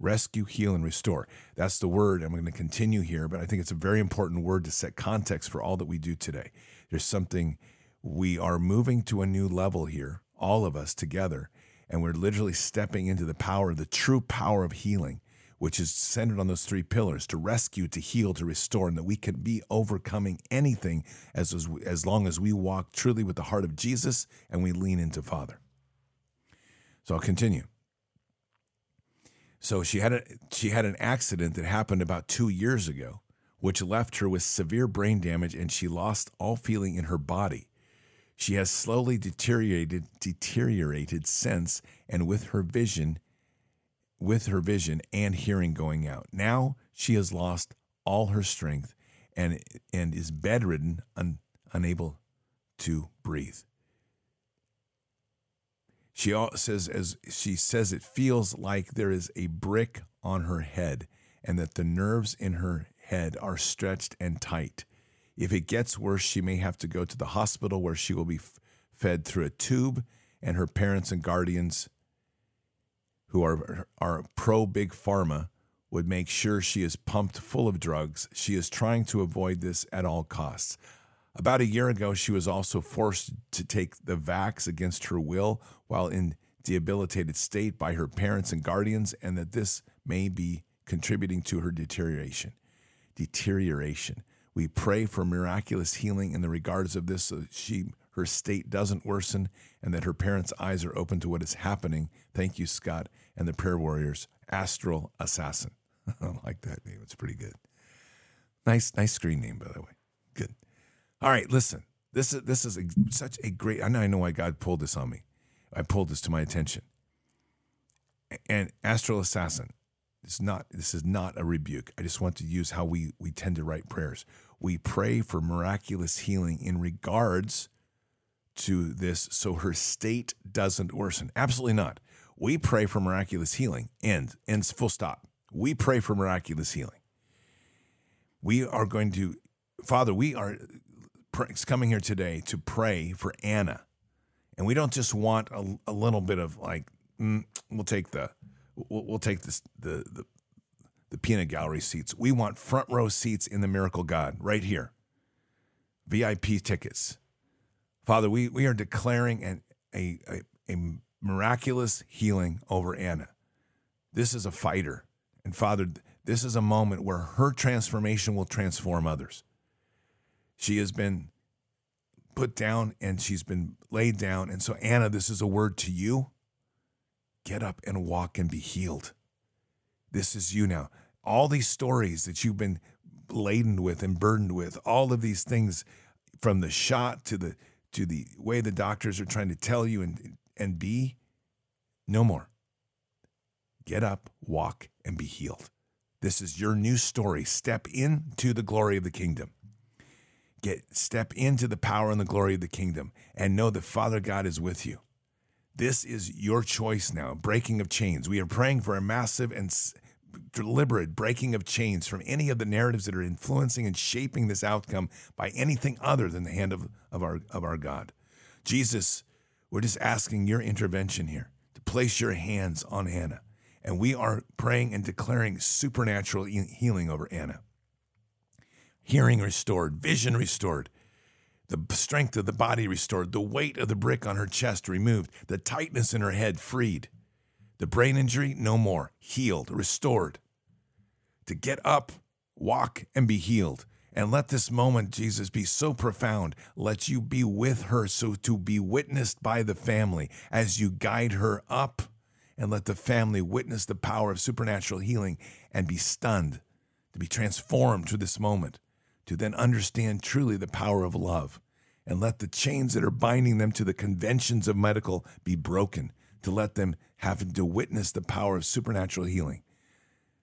Rescue, heal and restore. That's the word. I'm going to continue here, but I think it's a very important word to set context for all that we do today. There's something we are moving to a new level here, all of us together, and we're literally stepping into the power, the true power of healing, which is centered on those three pillars to rescue, to heal, to restore, and that we can be overcoming anything as, as, as long as we walk truly with the heart of Jesus and we lean into Father. So I'll continue. So she had a she had an accident that happened about 2 years ago which left her with severe brain damage and she lost all feeling in her body. She has slowly deteriorated deteriorated since and with her vision with her vision and hearing going out. Now she has lost all her strength and and is bedridden un, unable to breathe. She says as she says it feels like there is a brick on her head and that the nerves in her head are stretched and tight. If it gets worse, she may have to go to the hospital where she will be f- fed through a tube, and her parents and guardians, who are, are pro big pharma, would make sure she is pumped full of drugs. She is trying to avoid this at all costs. About a year ago, she was also forced to take the vax against her will while in debilitated state by her parents and guardians, and that this may be contributing to her deterioration. Deterioration. We pray for miraculous healing in the regards of this so she her state doesn't worsen and that her parents' eyes are open to what is happening. Thank you, Scott, and the prayer warriors. Astral Assassin. I like that name. It's pretty good. Nice, nice screen name, by the way. Good. All right, listen. This is this is a, such a great. I know I know why God pulled this on me. I pulled this to my attention. And Astral Assassin. It's not. This is not a rebuke. I just want to use how we we tend to write prayers. We pray for miraculous healing in regards to this, so her state doesn't worsen. Absolutely not. We pray for miraculous healing. End. Ends. Full stop. We pray for miraculous healing. We are going to, Father. We are coming here today to pray for Anna, and we don't just want a, a little bit of like, mm, we'll take the we'll, we'll take this, the, the, the peanut gallery seats. We want front row seats in the miracle God right here. VIP tickets. Father, we, we are declaring an, a, a, a miraculous healing over Anna. This is a fighter. And Father, this is a moment where her transformation will transform others. She has been put down and she's been laid down. And so, Anna, this is a word to you get up and walk and be healed. This is you now. All these stories that you've been laden with and burdened with, all of these things from the shot to the to the way the doctors are trying to tell you and and be no more. Get up, walk, and be healed. This is your new story. Step into the glory of the kingdom. Get step into the power and the glory of the kingdom and know that Father God is with you. This is your choice now, breaking of chains. We are praying for a massive and deliberate breaking of chains from any of the narratives that are influencing and shaping this outcome by anything other than the hand of, of, our, of our God. Jesus, we're just asking your intervention here to place your hands on Anna. And we are praying and declaring supernatural healing over Anna. Hearing restored, vision restored, the strength of the body restored, the weight of the brick on her chest removed, the tightness in her head freed the brain injury, no more. Healed, restored. To get up, walk, and be healed. And let this moment, Jesus, be so profound. Let you be with her so to be witnessed by the family as you guide her up. And let the family witness the power of supernatural healing and be stunned, to be transformed through this moment, to then understand truly the power of love. And let the chains that are binding them to the conventions of medical be broken to let them have to witness the power of supernatural healing.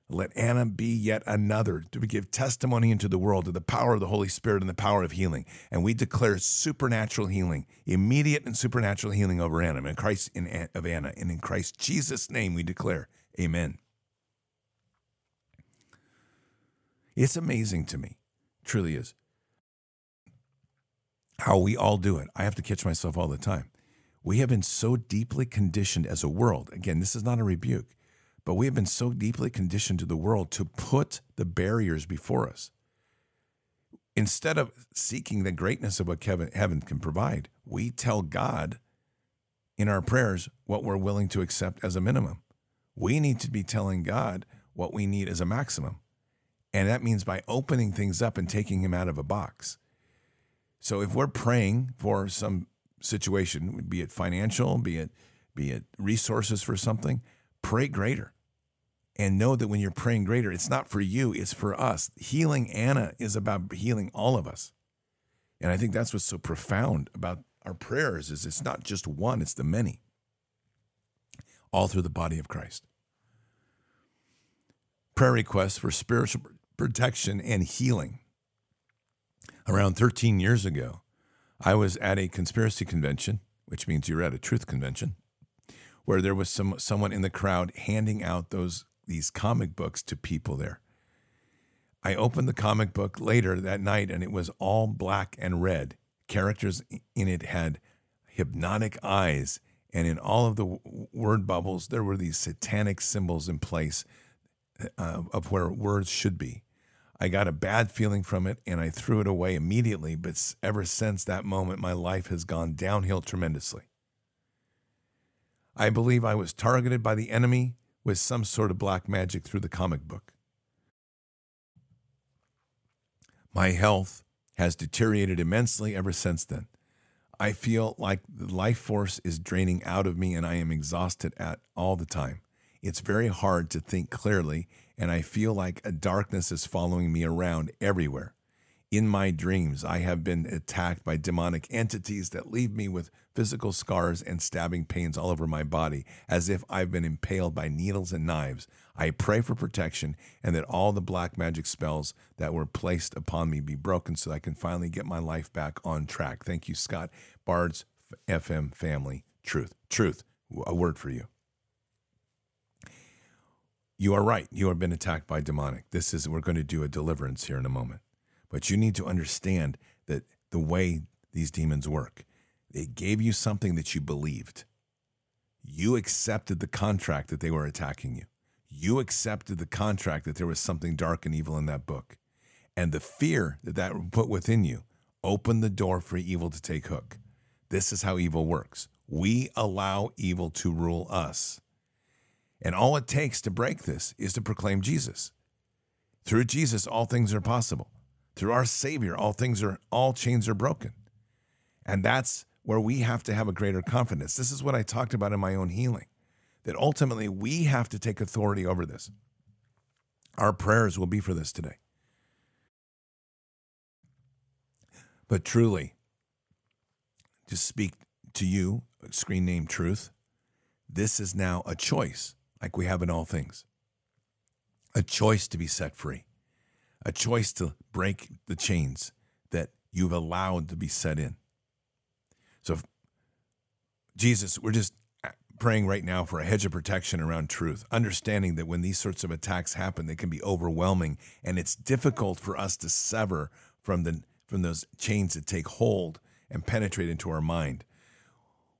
Let Anna be yet another to give testimony into the world to the power of the Holy Spirit and the power of healing. And we declare supernatural healing, immediate and supernatural healing over Anna, in Christ in, of Anna, and in Christ Jesus' name we declare, Amen. It's amazing to me, truly is, how we all do it. I have to catch myself all the time. We have been so deeply conditioned as a world. Again, this is not a rebuke, but we have been so deeply conditioned to the world to put the barriers before us. Instead of seeking the greatness of what heaven can provide, we tell God in our prayers what we're willing to accept as a minimum. We need to be telling God what we need as a maximum. And that means by opening things up and taking Him out of a box. So if we're praying for some situation, be it financial, be it be it resources for something, pray greater. And know that when you're praying greater, it's not for you, it's for us. Healing Anna is about healing all of us. And I think that's what's so profound about our prayers is it's not just one, it's the many. All through the body of Christ. Prayer requests for spiritual protection and healing. Around 13 years ago, I was at a conspiracy convention, which means you're at a truth convention, where there was some someone in the crowd handing out those these comic books to people there. I opened the comic book later that night and it was all black and red. Characters in it had hypnotic eyes, and in all of the word bubbles, there were these satanic symbols in place uh, of where words should be. I got a bad feeling from it and I threw it away immediately. But ever since that moment, my life has gone downhill tremendously. I believe I was targeted by the enemy with some sort of black magic through the comic book. My health has deteriorated immensely ever since then. I feel like the life force is draining out of me and I am exhausted at all the time. It's very hard to think clearly and I feel like a darkness is following me around everywhere. In my dreams, I have been attacked by demonic entities that leave me with physical scars and stabbing pains all over my body, as if I've been impaled by needles and knives. I pray for protection and that all the black magic spells that were placed upon me be broken so I can finally get my life back on track. Thank you, Scott. Bards FM family. Truth. Truth. A word for you. You are right. You have been attacked by demonic. This is, we're going to do a deliverance here in a moment. But you need to understand that the way these demons work, they gave you something that you believed. You accepted the contract that they were attacking you. You accepted the contract that there was something dark and evil in that book. And the fear that that put within you opened the door for evil to take hook. This is how evil works. We allow evil to rule us. And all it takes to break this is to proclaim Jesus. Through Jesus, all things are possible. Through our Savior, all things are, all chains are broken. And that's where we have to have a greater confidence. This is what I talked about in my own healing that ultimately we have to take authority over this. Our prayers will be for this today. But truly, to speak to you, screen name truth. This is now a choice, like we have in all things a choice to be set free, a choice to break the chains that you've allowed to be set in. So, Jesus, we're just praying right now for a hedge of protection around truth, understanding that when these sorts of attacks happen, they can be overwhelming and it's difficult for us to sever from the from those chains that take hold and penetrate into our mind.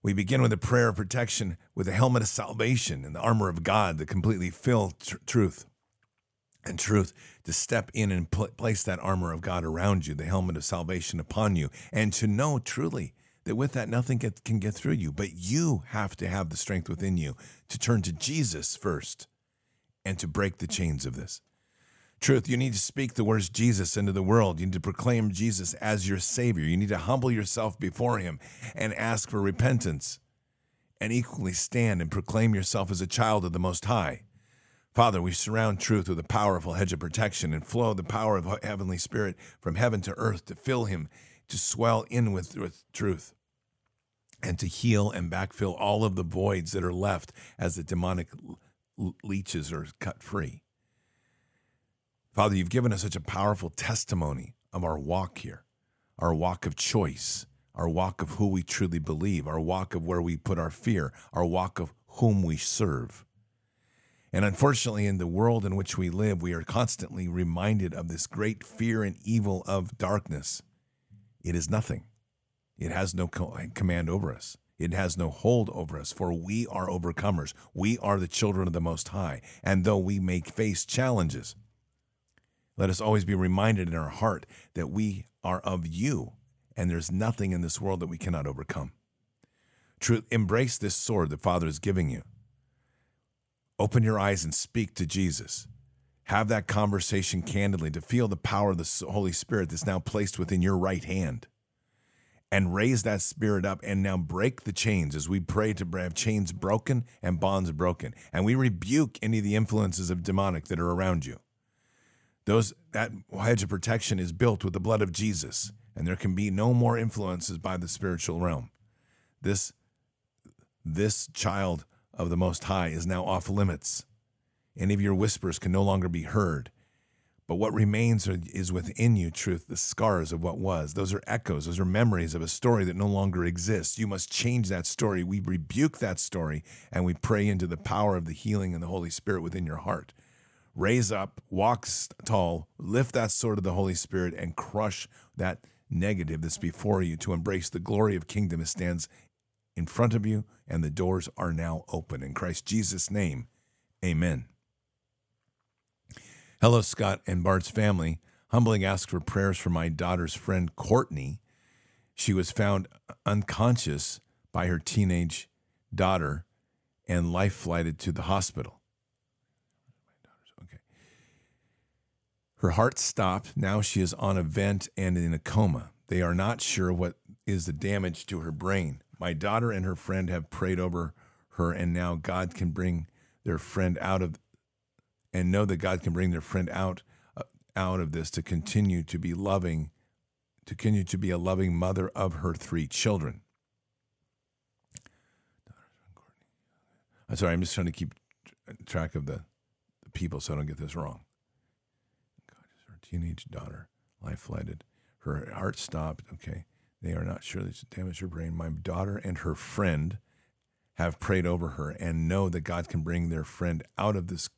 We begin with a prayer of protection with the helmet of salvation and the armor of God that completely fill tr- truth and truth to step in and pl- place that armor of God around you, the helmet of salvation upon you, and to know truly that with that nothing get, can get through you. But you have to have the strength within you to turn to Jesus first and to break the chains of this. Truth, you need to speak the words Jesus into the world. You need to proclaim Jesus as your Savior. You need to humble yourself before Him and ask for repentance, and equally stand and proclaim yourself as a child of the Most High. Father, we surround truth with a powerful hedge of protection and flow the power of Heavenly Spirit from heaven to earth to fill Him, to swell in with, with truth, and to heal and backfill all of the voids that are left as the demonic leeches are cut free. Father, you've given us such a powerful testimony of our walk here, our walk of choice, our walk of who we truly believe, our walk of where we put our fear, our walk of whom we serve. And unfortunately, in the world in which we live, we are constantly reminded of this great fear and evil of darkness. It is nothing, it has no command over us. It has no hold over us, for we are overcomers. We are the children of the Most High. And though we may face challenges, let us always be reminded in our heart that we are of you, and there's nothing in this world that we cannot overcome. Truth, embrace this sword the Father is giving you. Open your eyes and speak to Jesus. Have that conversation candidly to feel the power of the Holy Spirit that's now placed within your right hand. And raise that spirit up and now break the chains as we pray to have chains broken and bonds broken. And we rebuke any of the influences of demonic that are around you. Those that hedge of protection is built with the blood of Jesus, and there can be no more influences by the spiritual realm. This this child of the Most High is now off limits. Any of your whispers can no longer be heard. But what remains is within you, truth, the scars of what was. Those are echoes, those are memories of a story that no longer exists. You must change that story. We rebuke that story and we pray into the power of the healing and the Holy Spirit within your heart raise up, walk tall, lift that sword of the Holy Spirit, and crush that negative that's before you to embrace the glory of kingdom that stands in front of you, and the doors are now open. In Christ Jesus' name, amen. Hello, Scott and Bards family. Humbling ask for prayers for my daughter's friend Courtney. She was found unconscious by her teenage daughter and life flighted to the hospital. Her heart stopped. Now she is on a vent and in a coma. They are not sure what is the damage to her brain. My daughter and her friend have prayed over her, and now God can bring their friend out of, and know that God can bring their friend out, uh, out of this to continue to be loving, to continue to be a loving mother of her three children. I'm sorry, I'm just trying to keep track of the, the people so I don't get this wrong teenage daughter, life flighted. Her heart stopped. Okay. They are not sure this damaged her brain. My daughter and her friend have prayed over her and know that God can bring their friend out of this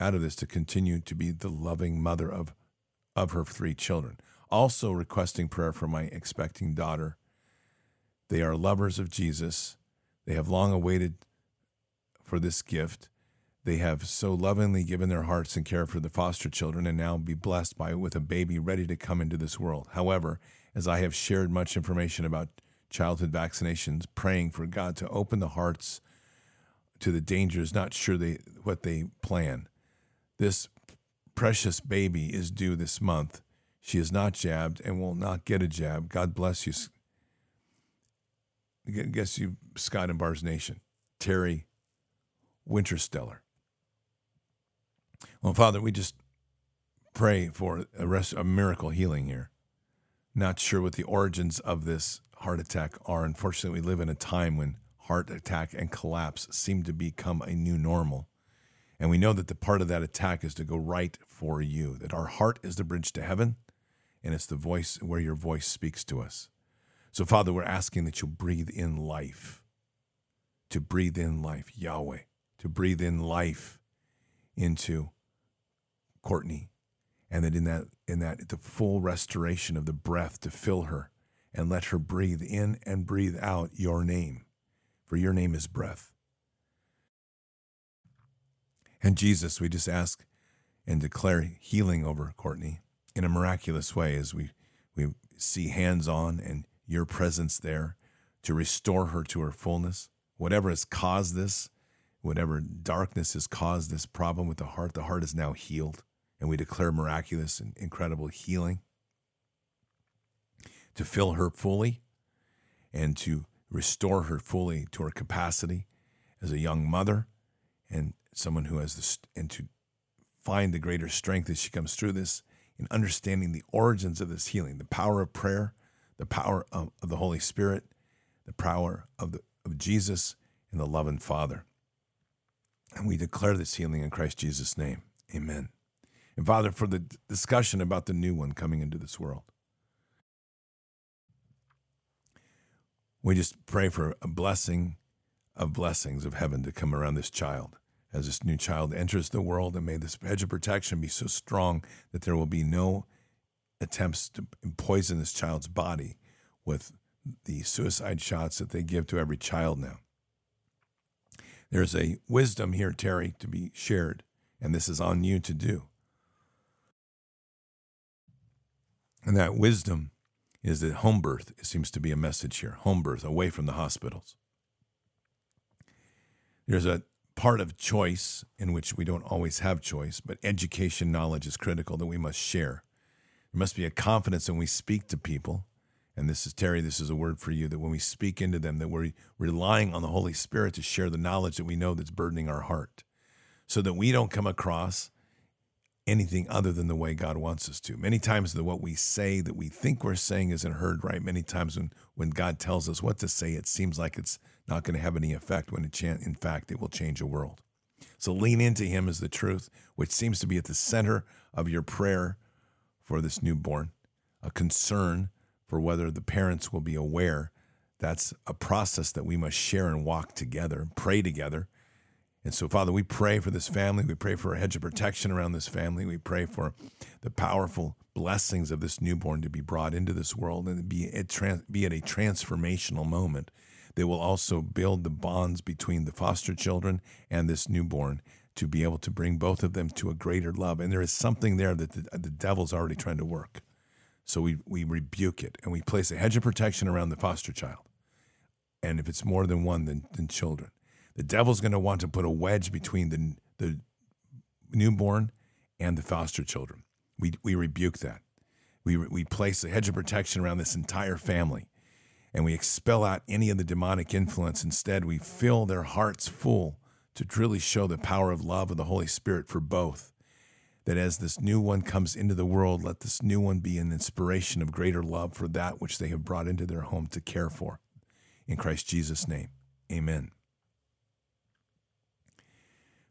out of this to continue to be the loving mother of of her three children. Also requesting prayer for my expecting daughter. They are lovers of Jesus. They have long awaited for this gift. They have so lovingly given their hearts and care for the foster children and now be blessed by with a baby ready to come into this world. However, as I have shared much information about childhood vaccinations, praying for God to open the hearts to the dangers, not sure they what they plan. This precious baby is due this month. She is not jabbed and will not get a jab. God bless you. I guess you, Scott and Bards Nation. Terry Winterstellar. Well, Father, we just pray for a, rest, a miracle healing here. Not sure what the origins of this heart attack are. Unfortunately, we live in a time when heart attack and collapse seem to become a new normal. And we know that the part of that attack is to go right for you, that our heart is the bridge to heaven, and it's the voice where your voice speaks to us. So, Father, we're asking that you'll breathe in life, to breathe in life, Yahweh, to breathe in life into Courtney, and that in that in that the full restoration of the breath to fill her and let her breathe in and breathe out your name, for your name is breath. And Jesus, we just ask and declare healing over Courtney in a miraculous way as we, we see hands on and your presence there to restore her to her fullness. Whatever has caused this, whatever darkness has caused this problem with the heart, the heart is now healed. And we declare miraculous and incredible healing to fill her fully and to restore her fully to her capacity as a young mother and someone who has this, and to find the greater strength as she comes through this in understanding the origins of this healing, the power of prayer, the power of, of the Holy Spirit, the power of, the, of Jesus, and the loving Father. And we declare this healing in Christ Jesus' name. Amen. And Father, for the discussion about the new one coming into this world, we just pray for a blessing of blessings of heaven to come around this child as this new child enters the world, and may this hedge of protection be so strong that there will be no attempts to poison this child's body with the suicide shots that they give to every child now. There's a wisdom here, Terry, to be shared, and this is on you to do. And that wisdom is that home birth seems to be a message here home birth, away from the hospitals. There's a part of choice in which we don't always have choice, but education knowledge is critical that we must share. There must be a confidence when we speak to people. And this is Terry, this is a word for you that when we speak into them, that we're relying on the Holy Spirit to share the knowledge that we know that's burdening our heart so that we don't come across anything other than the way God wants us to. Many times, the what we say that we think we're saying isn't heard right. Many times, when when God tells us what to say, it seems like it's not going to have any effect. When it, in fact, it will change a world. So lean into Him as the truth, which seems to be at the center of your prayer for this newborn. A concern for whether the parents will be aware. That's a process that we must share and walk together, pray together and so, Father, we pray for this family. We pray for a hedge of protection around this family. We pray for the powerful blessings of this newborn to be brought into this world and be at, be at a transformational moment They will also build the bonds between the foster children and this newborn to be able to bring both of them to a greater love. And there is something there that the, the devil's already trying to work. So we, we rebuke it and we place a hedge of protection around the foster child. And if it's more than one, then, then children. The devil's going to want to put a wedge between the, the newborn and the foster children. We, we rebuke that. We, we place a hedge of protection around this entire family and we expel out any of the demonic influence. Instead, we fill their hearts full to truly show the power of love of the Holy Spirit for both. That as this new one comes into the world, let this new one be an inspiration of greater love for that which they have brought into their home to care for. In Christ Jesus' name, amen.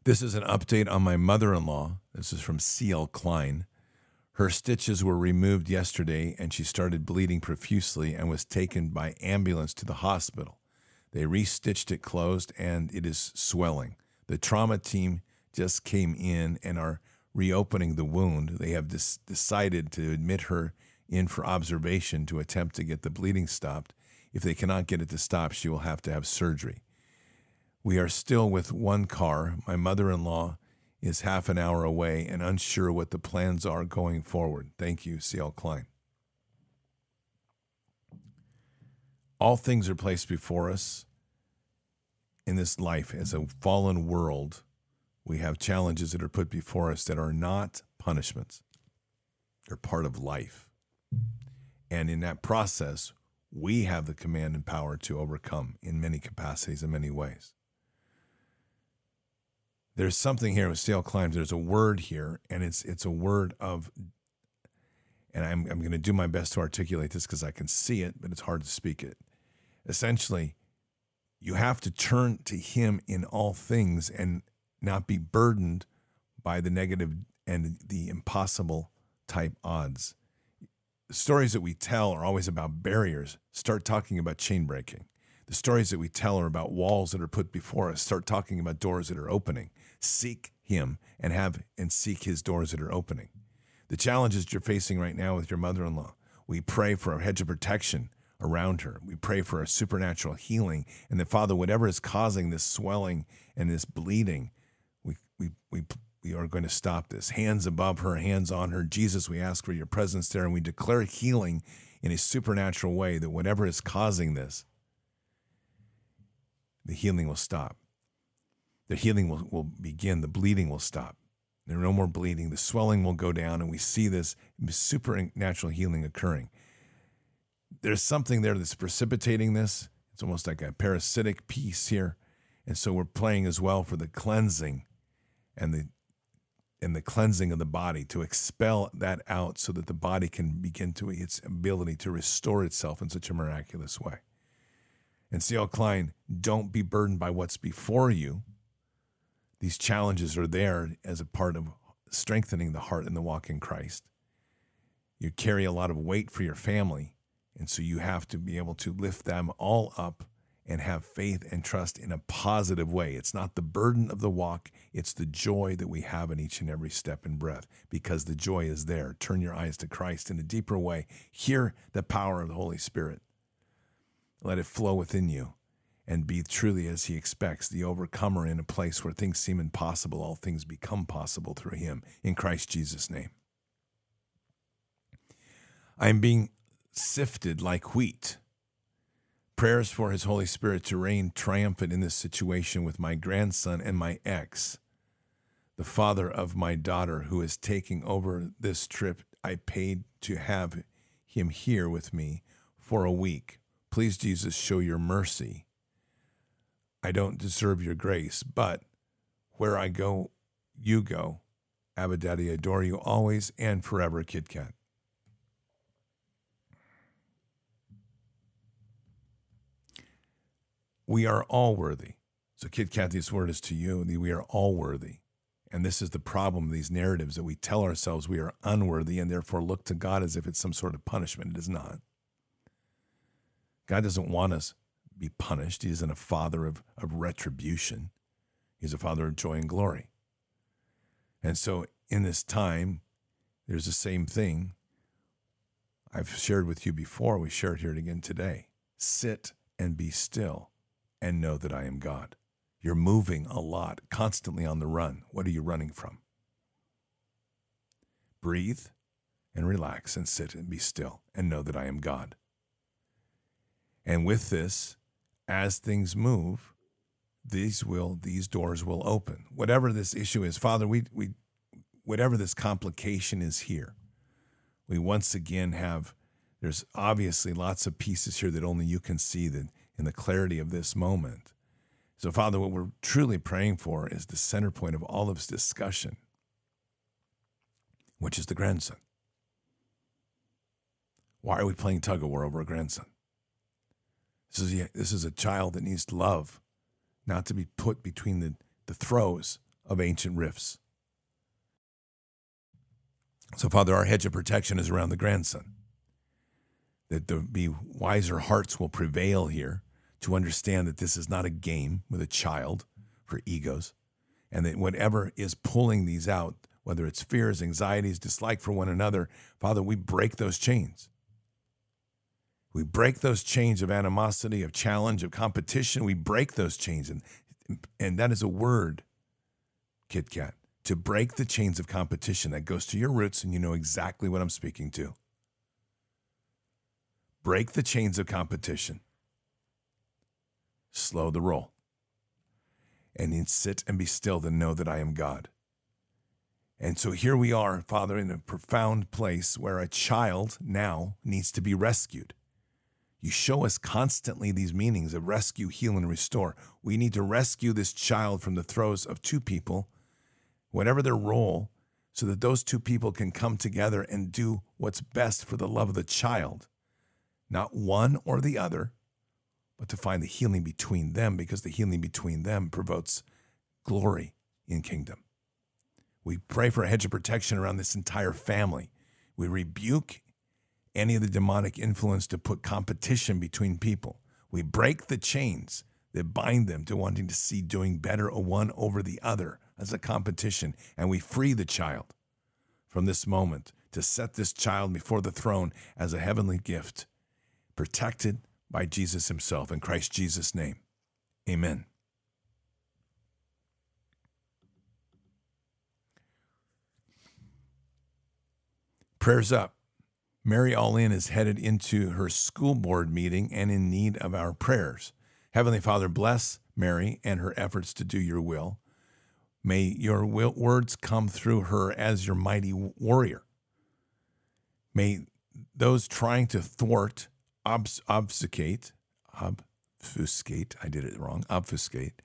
This is an update on my mother in law. This is from C.L. Klein. Her stitches were removed yesterday and she started bleeding profusely and was taken by ambulance to the hospital. They restitched it closed and it is swelling. The trauma team just came in and are reopening the wound. They have dis- decided to admit her in for observation to attempt to get the bleeding stopped. If they cannot get it to stop, she will have to have surgery. We are still with one car. My mother in law is half an hour away and unsure what the plans are going forward. Thank you, C.L. Klein. All things are placed before us in this life as a fallen world. We have challenges that are put before us that are not punishments, they're part of life. And in that process, we have the command and power to overcome in many capacities, in many ways there's something here with C.L. climbs. There's a word here, and it's it's a word of and I'm, I'm going to do my best to articulate this because I can see it, but it's hard to speak it. Essentially, you have to turn to Him in all things and not be burdened by the negative and the impossible type odds. Stories that we tell are always about barriers. Start talking about chain breaking. The stories that we tell are about walls that are put before us. Start talking about doors that are opening. Seek Him and have and seek His doors that are opening. The challenges you're facing right now with your mother in law, we pray for a hedge of protection around her. We pray for a supernatural healing. And that, Father, whatever is causing this swelling and this bleeding, we, we, we, we are going to stop this. Hands above her, hands on her. Jesus, we ask for your presence there, and we declare healing in a supernatural way that whatever is causing this, the healing will stop. The healing will, will begin. The bleeding will stop. There are no more bleeding. The swelling will go down, and we see this supernatural healing occurring. There's something there that's precipitating this. It's almost like a parasitic piece here. And so we're playing as well for the cleansing and the and the cleansing of the body to expel that out so that the body can begin to its ability to restore itself in such a miraculous way. And C.L. Oh, Klein, don't be burdened by what's before you. These challenges are there as a part of strengthening the heart and the walk in Christ. You carry a lot of weight for your family, and so you have to be able to lift them all up and have faith and trust in a positive way. It's not the burden of the walk, it's the joy that we have in each and every step and breath because the joy is there. Turn your eyes to Christ in a deeper way. Hear the power of the Holy Spirit. Let it flow within you and be truly as he expects, the overcomer in a place where things seem impossible, all things become possible through him in Christ Jesus' name. I am being sifted like wheat prayers for His Holy Spirit to reign triumphant in this situation with my grandson and my ex, the father of my daughter who is taking over this trip. I paid to have him here with me for a week. Please, Jesus, show your mercy. I don't deserve your grace, but where I go, you go. Abba Daddy, adore you always and forever, Kit Kat. we are all worthy. So, Kit Kat, this word is to you. We are all worthy. And this is the problem of these narratives that we tell ourselves we are unworthy and therefore look to God as if it's some sort of punishment. It is not. God doesn't want us be punished. He isn't a father of, of retribution, He's a father of joy and glory. And so, in this time, there's the same thing I've shared with you before. We shared here again today. Sit and be still and know that I am God. You're moving a lot, constantly on the run. What are you running from? Breathe and relax and sit and be still and know that I am God. And with this, as things move, these will these doors will open. Whatever this issue is, Father, we we whatever this complication is here, we once again have there's obviously lots of pieces here that only you can see that in the clarity of this moment. So, Father, what we're truly praying for is the center point of all of this discussion, which is the grandson. Why are we playing tug of war over a grandson? This is, a, this is a child that needs love, not to be put between the, the throes of ancient rifts. So, Father, our hedge of protection is around the grandson. That there be wiser hearts will prevail here to understand that this is not a game with a child for egos, and that whatever is pulling these out, whether it's fears, anxieties, dislike for one another, Father, we break those chains. We break those chains of animosity, of challenge, of competition. We break those chains. And, and that is a word, Kit Kat, to break the chains of competition. That goes to your roots, and you know exactly what I'm speaking to. Break the chains of competition slow the roll. And then sit and be still to know that I am God. And so here we are, Father, in a profound place where a child now needs to be rescued. You show us constantly these meanings of rescue, heal, and restore. We need to rescue this child from the throes of two people, whatever their role, so that those two people can come together and do what's best for the love of the child, not one or the other, but to find the healing between them because the healing between them provokes glory in kingdom. We pray for a hedge of protection around this entire family. We rebuke any of the demonic influence to put competition between people. We break the chains that bind them to wanting to see doing better one over the other as a competition, and we free the child from this moment to set this child before the throne as a heavenly gift, protected by Jesus himself in Christ Jesus' name. Amen. Prayers up. Mary All In is headed into her school board meeting and in need of our prayers. Heavenly Father, bless Mary and her efforts to do your will. May your words come through her as your mighty warrior. May those trying to thwart, obs, obfuscate, obfuscate, I did it wrong, obfuscate,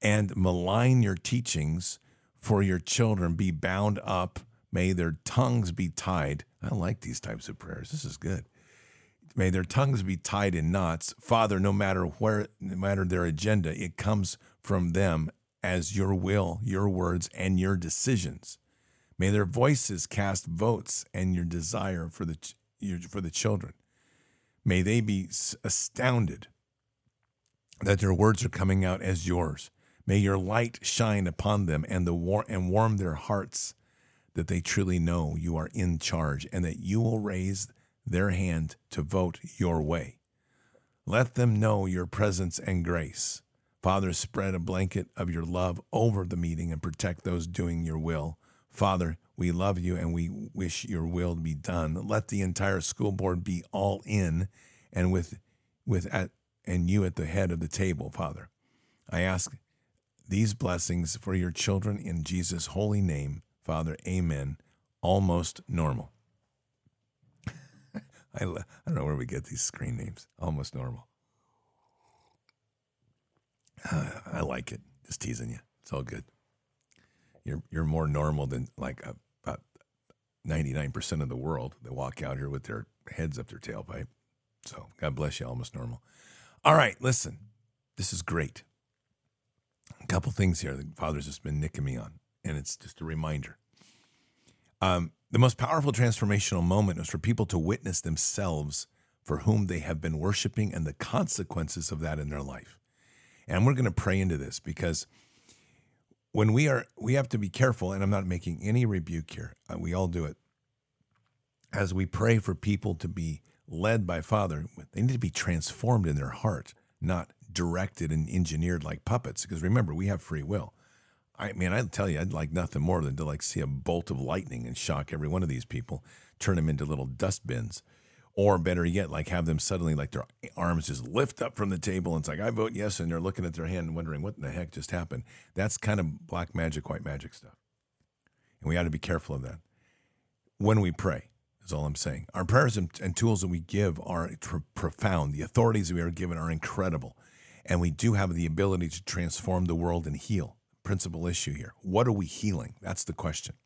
and malign your teachings for your children be bound up May their tongues be tied. I like these types of prayers. This is good. May their tongues be tied in knots. Father, no matter where, no matter their agenda, it comes from them as your will, your words, and your decisions. May their voices cast votes and your desire for the, for the children. May they be astounded that their words are coming out as yours. May your light shine upon them and, the war- and warm their hearts that they truly know you are in charge and that you will raise their hand to vote your way. Let them know your presence and grace. Father, spread a blanket of your love over the meeting and protect those doing your will. Father, we love you and we wish your will to be done. Let the entire school board be all in and with with at and you at the head of the table, Father. I ask these blessings for your children in Jesus' holy name. Father, amen, almost normal. I, I don't know where we get these screen names. Almost normal. Uh, I like it. Just teasing you. It's all good. You're you're more normal than like about ninety nine percent of the world that walk out here with their heads up their tailpipe. So God bless you. Almost normal. All right, listen. This is great. A couple things here. The Father's just been nicking me on and it's just a reminder. Um, the most powerful transformational moment is for people to witness themselves for whom they have been worshiping and the consequences of that in their life. And we're going to pray into this because when we are, we have to be careful, and I'm not making any rebuke here. Uh, we all do it. As we pray for people to be led by Father, they need to be transformed in their heart, not directed and engineered like puppets. Because remember, we have free will. I mean, I'd tell you, I'd like nothing more than to like see a bolt of lightning and shock every one of these people, turn them into little dustbins, or better yet, like have them suddenly like their arms just lift up from the table and it's like I vote yes, and they're looking at their hand and wondering what in the heck just happened. That's kind of black magic, white magic stuff, and we ought to be careful of that when we pray. Is all I'm saying. Our prayers and, and tools that we give are profound. The authorities we are given are incredible, and we do have the ability to transform the world and heal principal issue here. What are we healing? That's the question.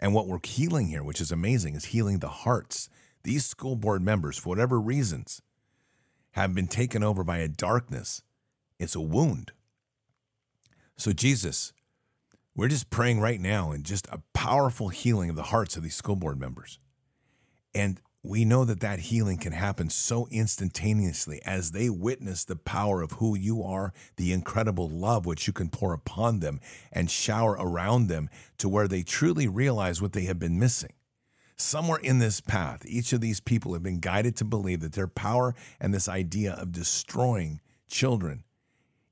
And what we're healing here, which is amazing, is healing the hearts. These school board members, for whatever reasons, have been taken over by a darkness. It's a wound. So, Jesus, we're just praying right now and just a powerful healing of the hearts of these school board members. And we know that that healing can happen so instantaneously as they witness the power of who you are, the incredible love which you can pour upon them and shower around them to where they truly realize what they have been missing. Somewhere in this path, each of these people have been guided to believe that their power and this idea of destroying children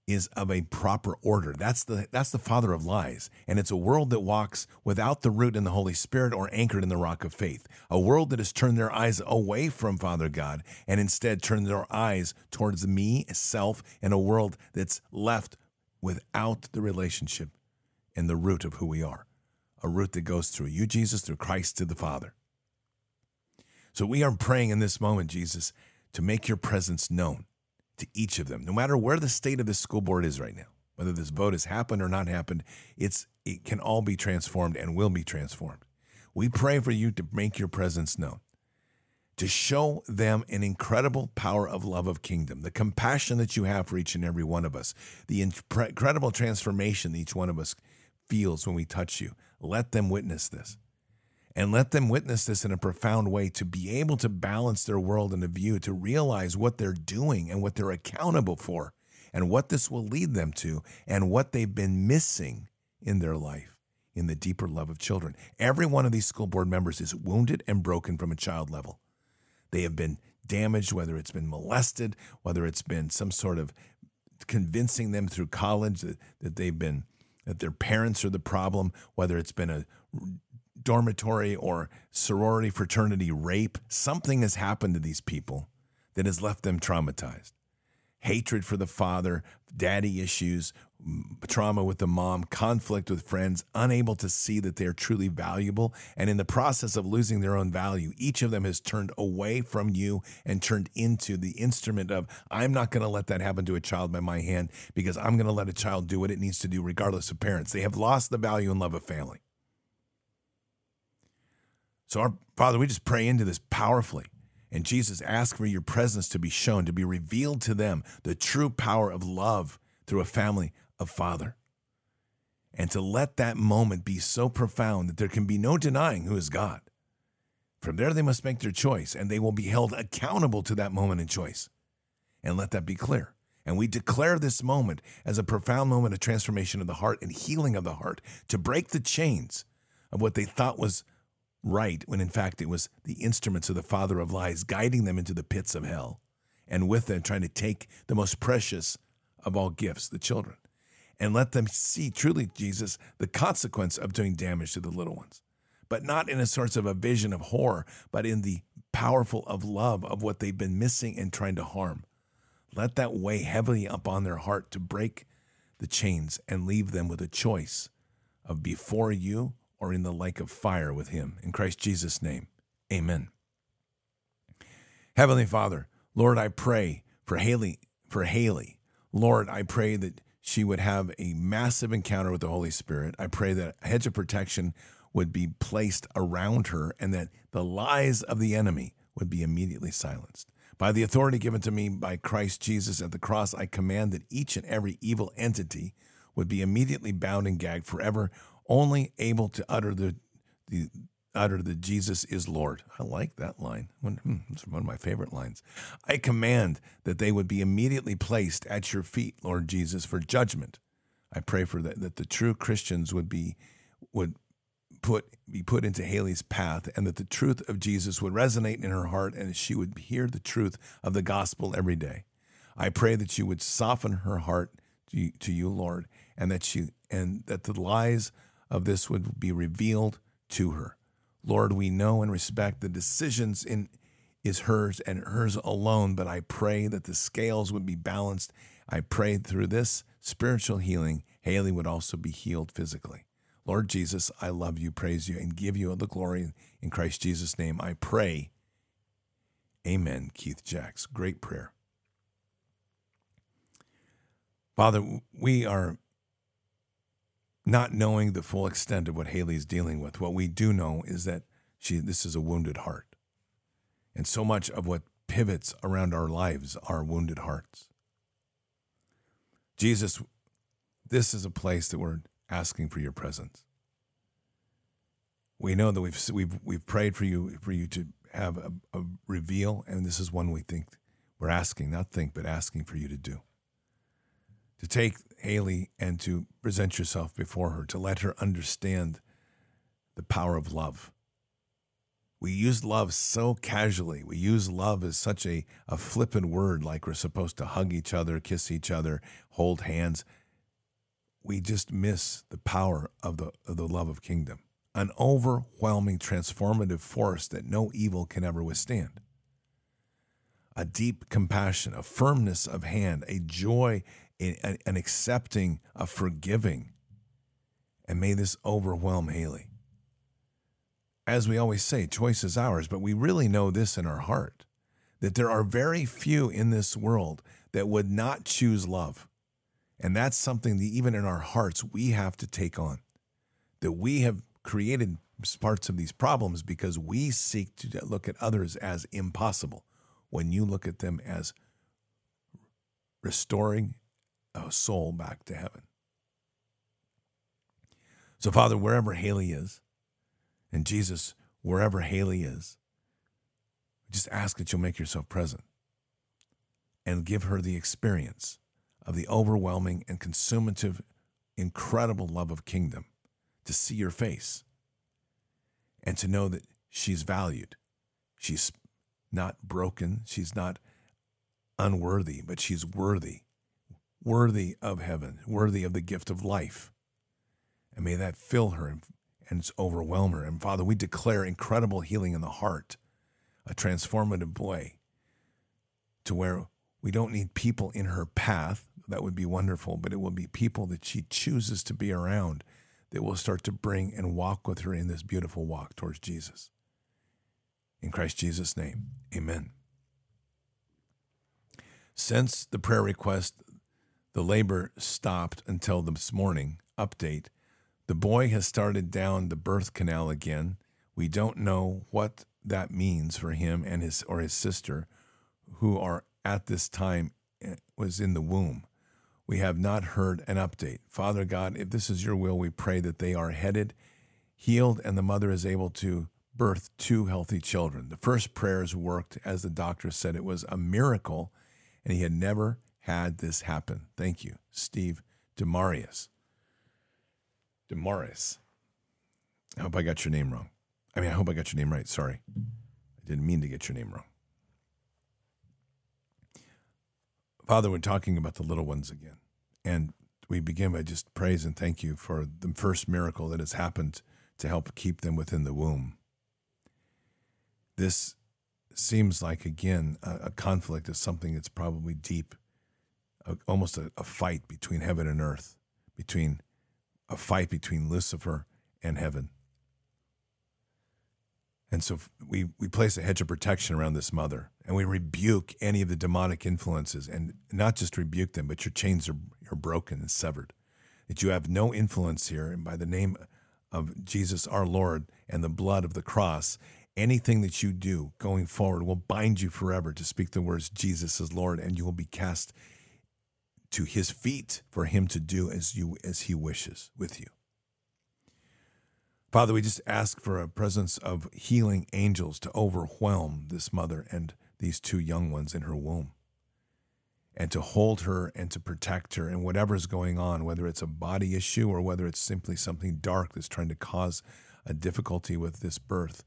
is of a proper order. That's the that's the father of lies. And it's a world that walks without the root in the Holy Spirit or anchored in the rock of faith. A world that has turned their eyes away from Father God and instead turned their eyes towards me, self, and a world that's left without the relationship and the root of who we are. A root that goes through you, Jesus, through Christ to the Father. So we are praying in this moment, Jesus, to make your presence known to each of them, no matter where the state of the school board is right now, whether this vote has happened or not happened, it's it can all be transformed and will be transformed. We pray for you to make your presence known, to show them an incredible power of love of kingdom, the compassion that you have for each and every one of us, the incredible transformation each one of us feels when we touch you. Let them witness this. And let them witness this in a profound way to be able to balance their world and a view, to realize what they're doing and what they're accountable for, and what this will lead them to, and what they've been missing in their life in the deeper love of children. Every one of these school board members is wounded and broken from a child level. They have been damaged, whether it's been molested, whether it's been some sort of convincing them through college that, that they've been that their parents are the problem, whether it's been a dormitory or sorority fraternity rape, something has happened to these people that has left them traumatized. Hatred for the father, daddy issues, trauma with the mom, conflict with friends, unable to see that they are truly valuable. And in the process of losing their own value, each of them has turned away from you and turned into the instrument of, I'm not going to let that happen to a child by my hand because I'm going to let a child do what it needs to do, regardless of parents. They have lost the value and love of family. So, our Father, we just pray into this powerfully. And Jesus, ask for your presence to be shown, to be revealed to them, the true power of love through a family of Father. And to let that moment be so profound that there can be no denying who is God. From there, they must make their choice, and they will be held accountable to that moment and choice. And let that be clear. And we declare this moment as a profound moment of transformation of the heart and healing of the heart to break the chains of what they thought was right, when in fact it was the instruments of the father of lies guiding them into the pits of hell, and with them trying to take the most precious of all gifts, the children and let them see truly, Jesus, the consequence of doing damage to the little ones. But not in a sort of a vision of horror, but in the powerful of love of what they've been missing and trying to harm. Let that weigh heavily upon their heart to break the chains and leave them with a choice of before you or in the lake of fire with him. In Christ Jesus' name, amen. Heavenly Father, Lord, I pray for Haley, for Haley. Lord, I pray that she would have a massive encounter with the Holy Spirit. I pray that a hedge of protection would be placed around her and that the lies of the enemy would be immediately silenced. By the authority given to me by Christ Jesus at the cross, I command that each and every evil entity would be immediately bound and gagged forever, only able to utter the, the utter that Jesus is Lord. I like that line. Hmm, it's one of my favorite lines. I command that they would be immediately placed at your feet, Lord Jesus, for judgment. I pray for that that the true Christians would be would put be put into Haley's path and that the truth of Jesus would resonate in her heart and she would hear the truth of the gospel every day. I pray that you would soften her heart to you, to you Lord, and that she and that the lies of this would be revealed to her. Lord, we know and respect the decisions in is hers and hers alone, but I pray that the scales would be balanced. I pray through this spiritual healing, Haley would also be healed physically. Lord Jesus, I love you, praise you, and give you the glory in Christ Jesus' name. I pray. Amen, Keith Jacks. Great prayer. Father, we are not knowing the full extent of what Haley's dealing with. What we do know is that she this is a wounded heart. And so much of what pivots around our lives are wounded hearts. Jesus, this is a place that we're asking for your presence. We know that we've we've we've prayed for you for you to have a, a reveal, and this is one we think we're asking, not think, but asking for you to do to take Haley and to present yourself before her, to let her understand the power of love. We use love so casually. We use love as such a, a flippant word, like we're supposed to hug each other, kiss each other, hold hands. We just miss the power of the, of the love of kingdom, an overwhelming transformative force that no evil can ever withstand. A deep compassion, a firmness of hand, a joy an accepting, a forgiving. And may this overwhelm Haley. As we always say, choice is ours, but we really know this in our heart that there are very few in this world that would not choose love. And that's something that even in our hearts we have to take on. That we have created parts of these problems because we seek to look at others as impossible when you look at them as restoring a soul back to heaven. So, Father, wherever Haley is, and Jesus, wherever Haley is, just ask that you'll make yourself present and give her the experience of the overwhelming and consumative, incredible love of kingdom to see your face and to know that she's valued. She's not broken. She's not unworthy, but she's worthy, worthy of heaven, worthy of the gift of life. And may that fill her and, overwhelm her. And Father, we declare incredible healing in the heart, a transformative way to where we don't need people in her path. That would be wonderful, but it will be people that she chooses to be around that will start to bring and walk with her in this beautiful walk towards Jesus. In Christ Jesus' name, amen. Since the prayer request, the labor stopped until this morning, update, the boy has started down the birth canal again. We don't know what that means for him and his or his sister who are at this time eh, was in the womb. We have not heard an update. Father God, if this is your will, we pray that they are headed, healed, and the mother is able to birth two healthy children. The first prayers worked, as the doctor said, it was a miracle, and he had never had this happen. Thank you, Steve Demarius. Demaris. I hope I got your name wrong. I mean, I hope I got your name right. Sorry. I didn't mean to get your name wrong. Father, we're talking about the little ones again. And we begin by just praise and thank you for the first miracle that has happened to help keep them within the womb. This seems like, again, a, a conflict is something that's probably deep, a, almost a, a fight between heaven and earth, between a fight between Lucifer and heaven. And so we, we place a hedge of protection around this mother and we rebuke any of the demonic influences and not just rebuke them, but your chains are, are broken and severed. That you have no influence here. And by the name of Jesus our Lord and the blood of the cross, anything that you do going forward will bind you forever to speak the words Jesus is Lord, and you will be cast to his feet for him to do as you as he wishes with you. Father, we just ask for a presence of healing angels to overwhelm this mother and these two young ones in her womb and to hold her and to protect her and whatever's going on, whether it's a body issue or whether it's simply something dark that's trying to cause a difficulty with this birth.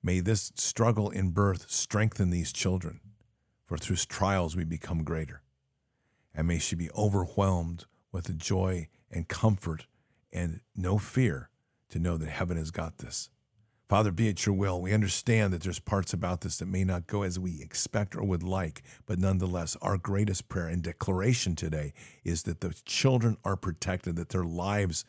May this struggle in birth strengthen these children, for through trials we become greater and may she be overwhelmed with joy and comfort and no fear to know that heaven has got this. Father, be it your will. We understand that there's parts about this that may not go as we expect or would like, but nonetheless, our greatest prayer and declaration today is that the children are protected, that their lives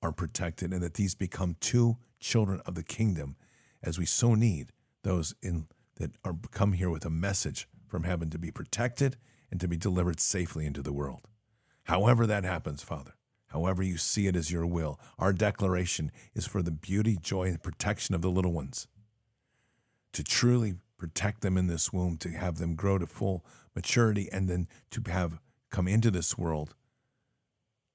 are protected, and that these become two children of the kingdom as we so need those in that are come here with a message from heaven to be protected and to be delivered safely into the world. However, that happens, Father, however you see it as your will, our declaration is for the beauty, joy, and protection of the little ones. To truly protect them in this womb, to have them grow to full maturity, and then to have come into this world,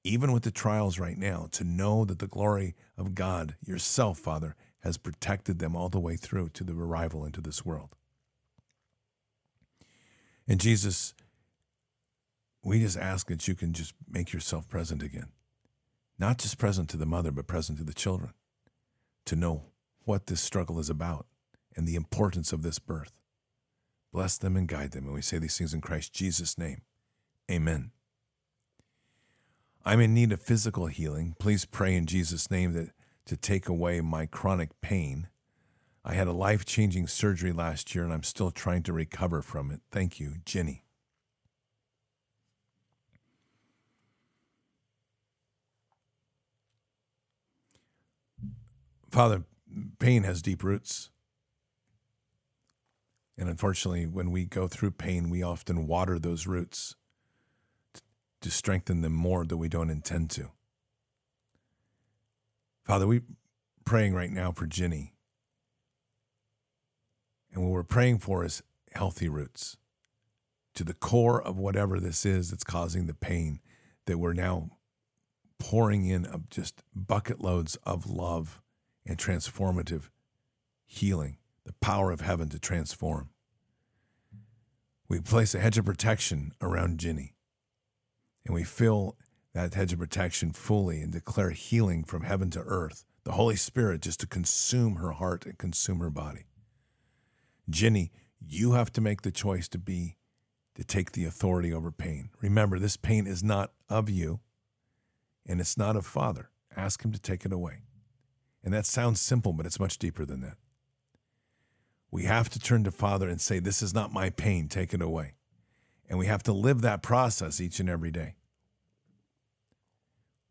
even with the trials right now, to know that the glory of God, yourself, Father, has protected them all the way through to the arrival into this world. And Jesus, we just ask that you can just make yourself present again. Not just present to the mother, but present to the children to know what this struggle is about and the importance of this birth. Bless them and guide them. And we say these things in Christ Jesus' name. Amen. I'm in need of physical healing. Please pray in Jesus' name that to take away my chronic pain. I had a life changing surgery last year and I'm still trying to recover from it. Thank you, Jenny. Father, pain has deep roots. And unfortunately, when we go through pain, we often water those roots to strengthen them more than we don't intend to. Father, we're praying right now for Ginny. And what we're praying for is healthy roots to the core of whatever this is that's causing the pain that we're now pouring in of just bucket loads of love and transformative healing, the power of heaven to transform. We place a hedge of protection around Ginny, and we fill that hedge of protection fully and declare healing from heaven to earth, the Holy Spirit just to consume her heart and consume her body. Ginny, you have to make the choice to be, to take the authority over pain. Remember, this pain is not of you and it's not of Father. Ask Him to take it away. And that sounds simple, but it's much deeper than that. We have to turn to Father and say, This is not my pain, take it away. And we have to live that process each and every day.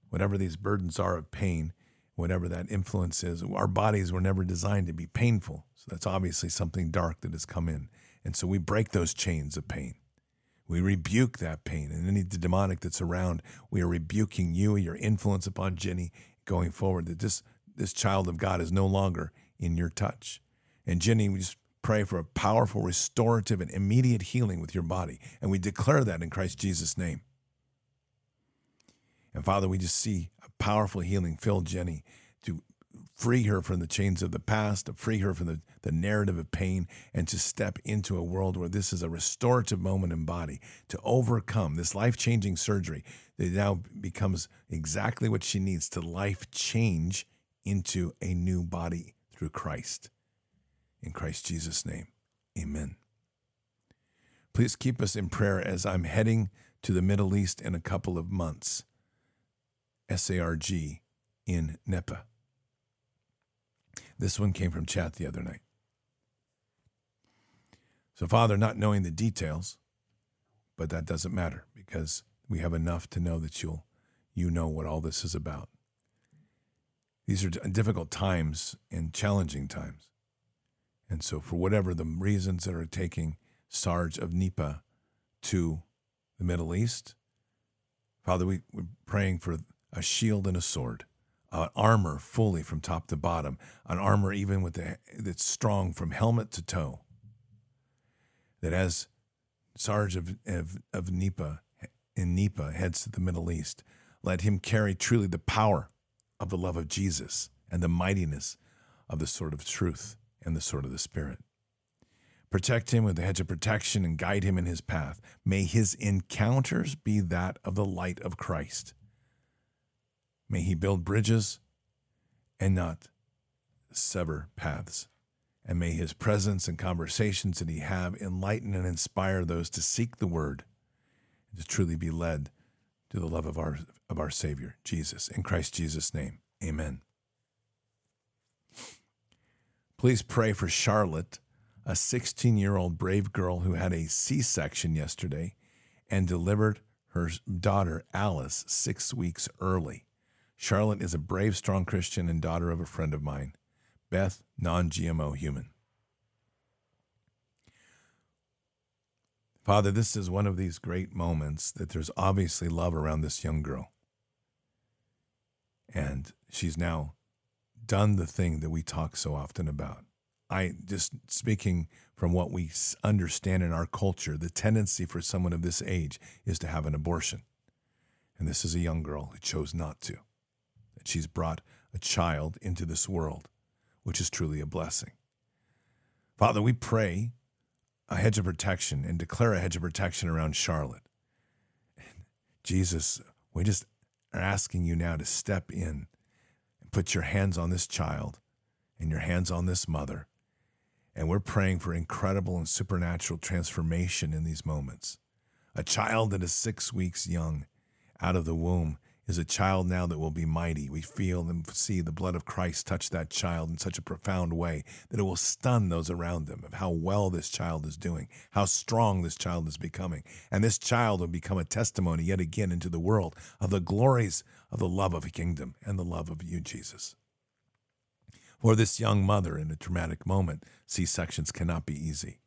Whatever these burdens are of pain, whatever that influence is, our bodies were never designed to be painful. So that's obviously something dark that has come in. And so we break those chains of pain. We rebuke that pain and any demonic that's around. We are rebuking you, and your influence upon Jenny going forward, that this, this child of God is no longer in your touch. And Jenny, we just pray for a powerful, restorative, and immediate healing with your body. And we declare that in Christ Jesus' name. And Father, we just see a powerful healing fill Jenny to free her from the chains of the past, to free her from the, the narrative of pain, and to step into a world where this is a restorative moment in body to overcome this life changing surgery that now becomes exactly what she needs to life change into a new body through Christ. In Christ Jesus' name, amen. Please keep us in prayer as I'm heading to the Middle East in a couple of months. SARG in Nepa. This one came from chat the other night. So, Father, not knowing the details, but that doesn't matter because we have enough to know that you'll you know what all this is about. These are difficult times and challenging times. And so, for whatever the reasons that are taking Sarge of Nepa to the Middle East, Father, we, we're praying for a shield and a sword uh, armor fully from top to bottom, an armor even with the, that's strong from helmet to toe. That as Sarge of, of, of in Nepa heads to the Middle East, let him carry truly the power of the love of Jesus and the mightiness of the sword of truth and the sword of the Spirit. Protect him with the hedge of protection and guide him in his path. May his encounters be that of the light of Christ May he build bridges and not sever paths. And may his presence and conversations that he have enlighten and inspire those to seek the word and to truly be led to the love of our of our Savior, Jesus. In Christ Jesus' name. Amen. Please pray for Charlotte, a 16 year old brave girl who had a C section yesterday and delivered her daughter, Alice, six weeks early. Charlotte is a brave, strong Christian and daughter of a friend of mine. Beth, non GMO human. Father, this is one of these great moments that there's obviously love around this young girl. And she's now done the thing that we talk so often about. I just speaking from what we understand in our culture, the tendency for someone of this age is to have an abortion. And this is a young girl who chose not to that she's brought a child into this world, which is truly a blessing. Father, we pray a hedge of protection and declare a hedge of protection around Charlotte. And Jesus, we just are asking you now to step in and put your hands on this child and your hands on this mother. And we're praying for incredible and supernatural transformation in these moments. A child that is six weeks young out of the womb is a child now that will be mighty. We feel and see the blood of Christ touch that child in such a profound way that it will stun those around them of how well this child is doing, how strong this child is becoming. And this child will become a testimony yet again into the world of the glories of the love of a kingdom and the love of you, Jesus. For this young mother in a traumatic moment, C sections cannot be easy.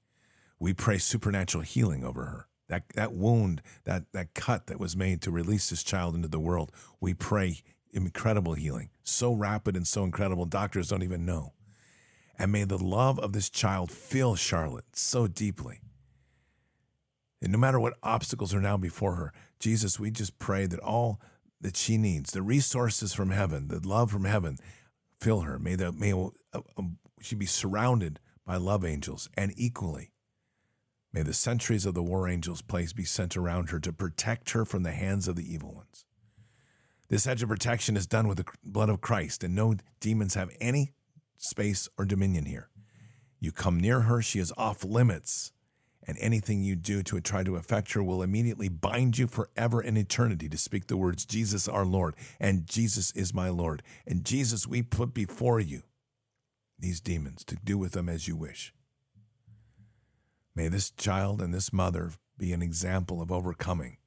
We pray supernatural healing over her that, that wound, that, that cut that was made to release this child into the world, we pray incredible healing, so rapid and so incredible, doctors don't even know. And may the love of this child fill Charlotte so deeply. And no matter what obstacles are now before her, Jesus, we just pray that all that she needs, the resources from heaven, the love from heaven, fill her. May, the, may uh, um, she be surrounded by love angels and equally. May the sentries of the war angels' place be sent around her to protect her from the hands of the evil ones. This hedge of protection is done with the blood of Christ, and no demons have any space or dominion here. You come near her, she is off limits, and anything you do to try to affect her will immediately bind you forever in eternity to speak the words, Jesus our Lord, and Jesus is my Lord. And Jesus, we put before you these demons to do with them as you wish. May this child and this mother be an example of overcoming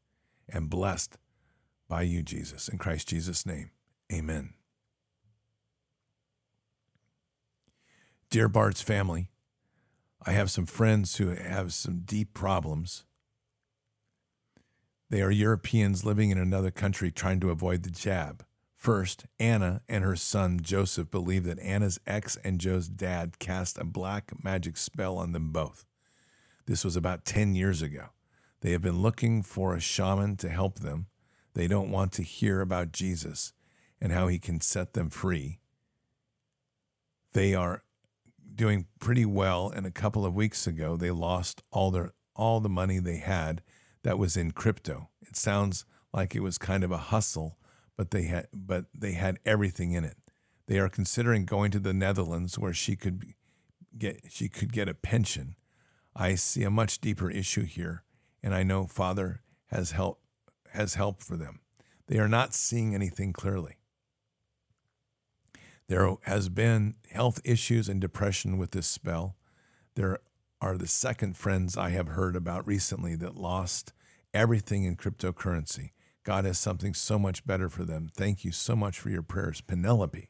and blessed by you, Jesus. In Christ Jesus' name, amen. Dear Bards family, I have some friends who have some deep problems. They are Europeans living in another country trying to avoid the jab. First, Anna and her son Joseph believe that Anna's ex and Joe's dad cast a black magic spell on them both. This was about 10 years ago. They have been looking for a shaman to help them, they don't want to hear about Jesus and how he can set them free. They are doing pretty well and a couple of weeks ago they lost all their all the money they had that was in crypto. It sounds like it was kind of a hustle, but they had but they had everything in it. They are considering going to the Netherlands where she could get she could get a pension. I see a much deeper issue here, and I know Father has helped has help for them. They are not seeing anything clearly. There has been health issues and depression with this spell. There are the second friends I have heard about recently that lost everything in cryptocurrency. God has something so much better for them. Thank you so much for your prayers, Penelope.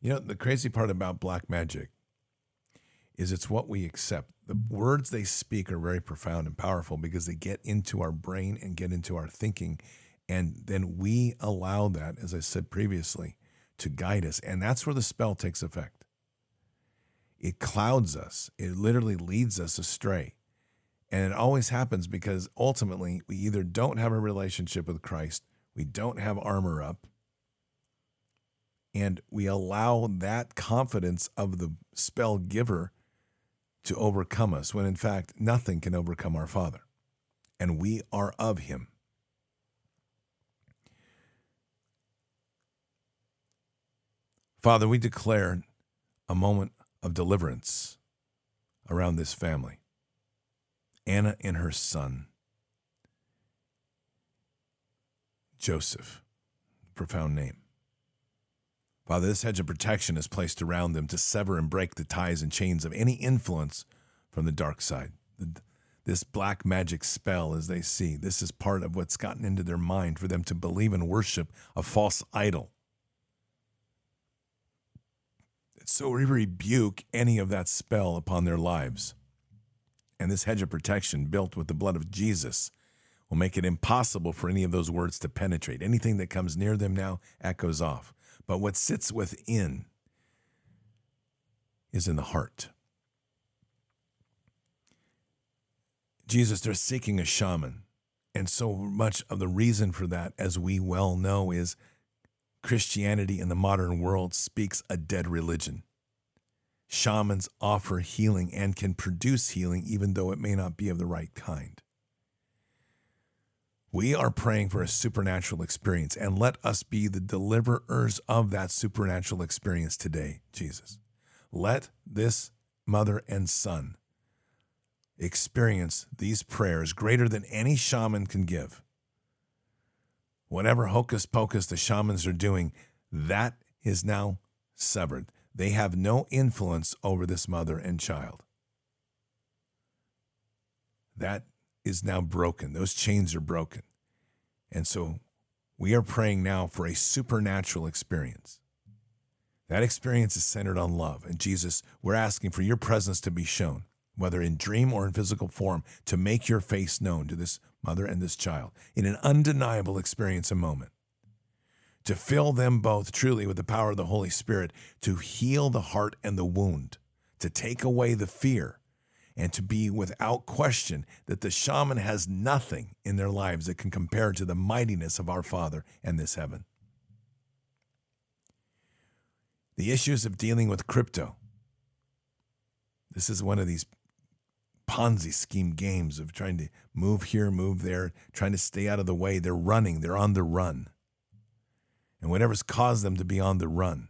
You know, the crazy part about black magic is it's what we accept. The words they speak are very profound and powerful because they get into our brain and get into our thinking. And then we allow that, as I said previously, to guide us. And that's where the spell takes effect. It clouds us, it literally leads us astray. And it always happens because ultimately we either don't have a relationship with Christ, we don't have armor up, and we allow that confidence of the spell giver to overcome us, when in fact nothing can overcome our Father, and we are of Him. Father, we declare a moment of deliverance around this family. Anna and her son, Joseph, profound name. Father, this hedge of protection is placed around them to sever and break the ties and chains of any influence from the dark side. This black magic spell, as they see, this is part of what's gotten into their mind for them to believe and worship a false idol. So we rebuke any of that spell upon their lives. And this hedge of protection, built with the blood of Jesus, will make it impossible for any of those words to penetrate. Anything that comes near them now echoes off but what sits within is in the heart. Jesus, they're seeking a shaman. And so much of the reason for that, as we well know, is Christianity in the modern world speaks a dead religion. Shamans offer healing and can produce healing, even though it may not be of the right kind. We are praying for a supernatural experience, and let us be the deliverers of that supernatural experience today, Jesus. Let this mother and son experience these prayers greater than any shaman can give. Whatever hocus pocus the shamans are doing, that is now severed. They have no influence over this mother and child. That is now broken. Those chains are broken. And so we are praying now for a supernatural experience. That experience is centered on love. And Jesus, we're asking for your presence to be shown. whether in dream or in physical form, to make your face known to this mother and this child in an undeniable experience and moment. To fill them both truly with the power of the Holy Spirit, to heal the heart and the wound, to take away the fear, and to be without question that the shaman has nothing in their lives that can compare to the mightiness of our Father and this heaven. The issues of dealing with crypto. This is one of these Ponzi scheme games of trying to move here, move there, trying to stay out of the way. They're running, they're on the run. And whatever's caused them to be on the run.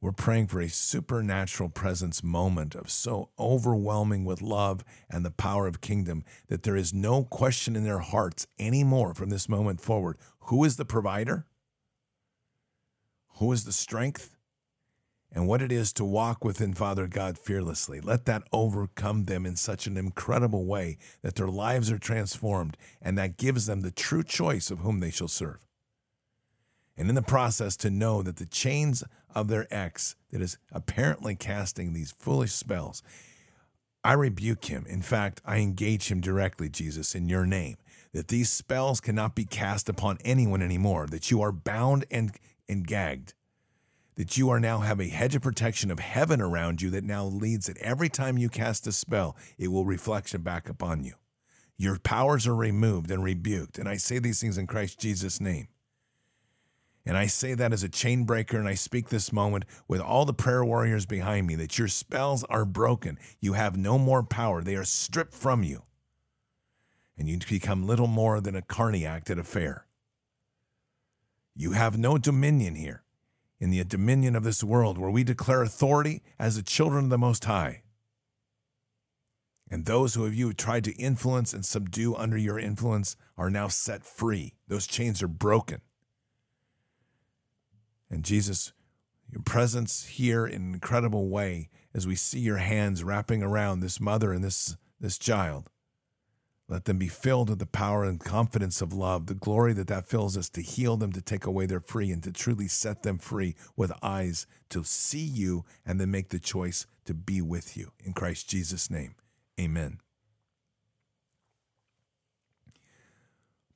We're praying for a supernatural presence moment of so overwhelming with love and the power of kingdom that there is no question in their hearts anymore from this moment forward who is the provider? Who is the strength? and what it is to walk within Father God fearlessly. Let that overcome them in such an incredible way that their lives are transformed and that gives them the true choice of whom they shall serve. And in the process, to know that the chains of their ex that is apparently casting these foolish spells, I rebuke him. In fact, I engage him directly, Jesus, in your name, that these spells cannot be cast upon anyone anymore, that you are bound and, and gagged that you are now have a hedge of protection of heaven around you that now leads that every time you cast a spell, it will reflect it back upon you. Your powers are removed and rebuked. And I say these things in Christ Jesus' name. And I say that as a chain breaker, and I speak this moment with all the prayer warriors behind me that your spells are broken. You have no more power, they are stripped from you. And you become little more than a carniac at a fair. You have no dominion here in the dominion of this world, where we declare authority as the children of the Most High. And those who have you tried to influence and subdue under your influence are now set free. Those chains are broken. And Jesus, your presence here in an incredible way as we see your hands wrapping around this mother and this, this child. Let them be filled with the power and confidence of love, the glory that that fills us to heal them, to take away their free, and to truly set them free with eyes to see you and then make the choice to be with you. In Christ Jesus' name, amen.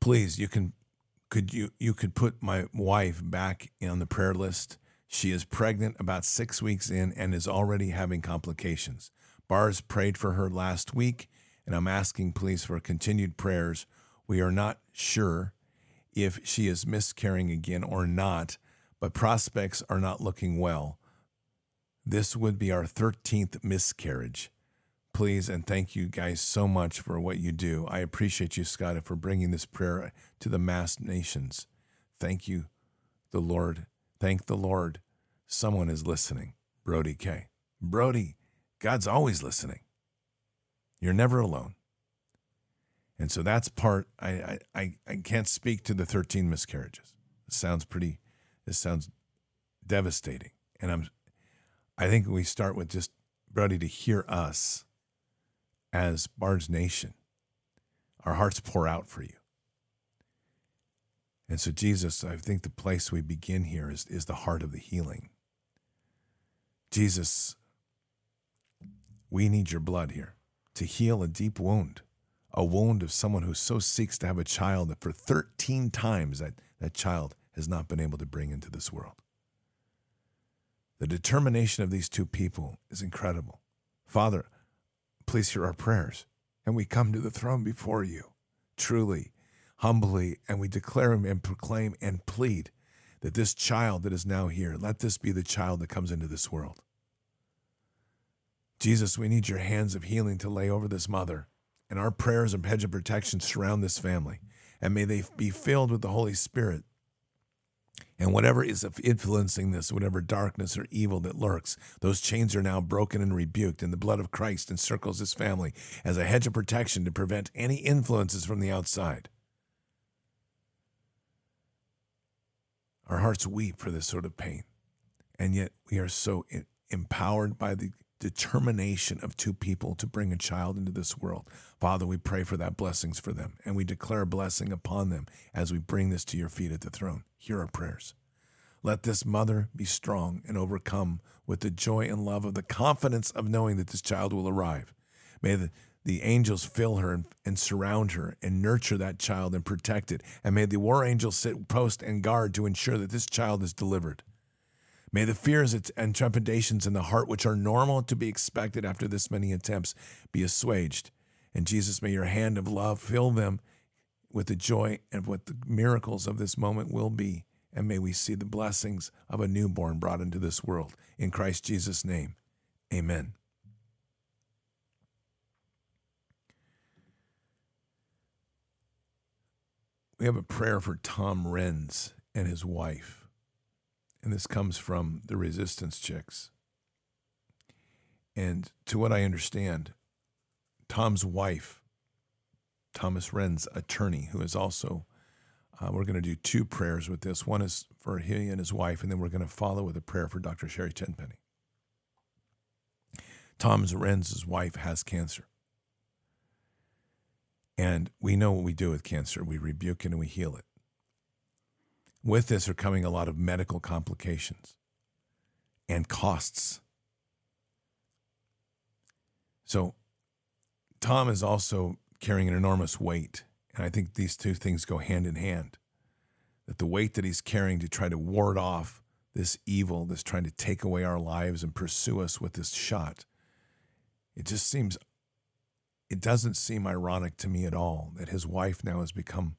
Please, you can could you you could put my wife back on the prayer list. She is pregnant about six weeks in and is already having complications. Bards prayed for her last week and I'm asking, please, for continued prayers. We are not sure if she is miscarrying again or not, but prospects are not looking well. This would be our 13th miscarriage. Please and thank you guys so much for what you do. I appreciate you, Scott, for bringing this prayer to the mass nations. Thank you, the Lord. Thank the Lord. Someone is listening. Brody K. Brody, God's always listening. You're never alone. And so that's part I, I, I can't speak to the 13 miscarriages. It sounds pretty this sounds devastating. And I'm I think we start with just Brody to hear us as Bards Nation. Our hearts pour out for you. And so Jesus, I think the place we begin here is, is the heart of the healing. Jesus, we need your blood here to heal a deep wound, a wound of someone who so seeks to have a child that for 13 times that, that child has not been able to bring into this world. The determination of these two people is incredible. Father, please hear our prayers, and we come to the throne before you, truly, humbly, and we declare and proclaim and plead that this child that is now here, let this be the child that comes into this world. Jesus, we need your hands of healing to lay over this mother, and our prayers and hedge of protection surround this family. And may they be filled with the Holy Spirit. And whatever is influencing this, whatever darkness or evil that lurks, those chains are now broken and rebuked, and the blood of Christ encircles this family as a hedge of protection to prevent any influences from the outside. Our hearts weep for this sort of pain, and yet we are so empowered by the determination of two people to bring a child into this world. Father, we pray for that blessings for them, and we declare a blessing upon them as we bring this to your feet at the throne. Hear our prayers. Let this mother be strong and overcome with the joy and love of the confidence of knowing that this child will arrive. May the, the angels fill her and, and, surround her and nurture that child and protect it. And may the war angels sit post and guard to ensure that this child is delivered. May the fears and trepidations in the heart, which are normal to be expected after this many attempts, be assuaged. And Jesus, may your hand of love fill them with the joy and what the miracles of this moment will be. And may we see the blessings of a newborn brought into this world. In Christ Jesus' name, amen. We have a prayer for Tom Renz and his wife. And this comes from the Resistance Chicks. And to what I understand, Tom's wife, Thomas Renz's attorney, who is also, uh, we're going to do two prayers with this. One is for he and his wife, and then we're going to follow with a prayer for Dr. Sherri Tenpenny. Tom's Renz's wife has cancer. And we know what we do with cancer we rebuke it and we heal it. With this are coming a lot of medical complications and costs. So, Tom is also carrying an enormous weight. And I think these two things go hand in hand. That the weight that he's carrying to try to ward off this evil that's trying to take away our lives and pursue us with this shot, it just seems, it doesn't seem ironic to me at all that his wife now has become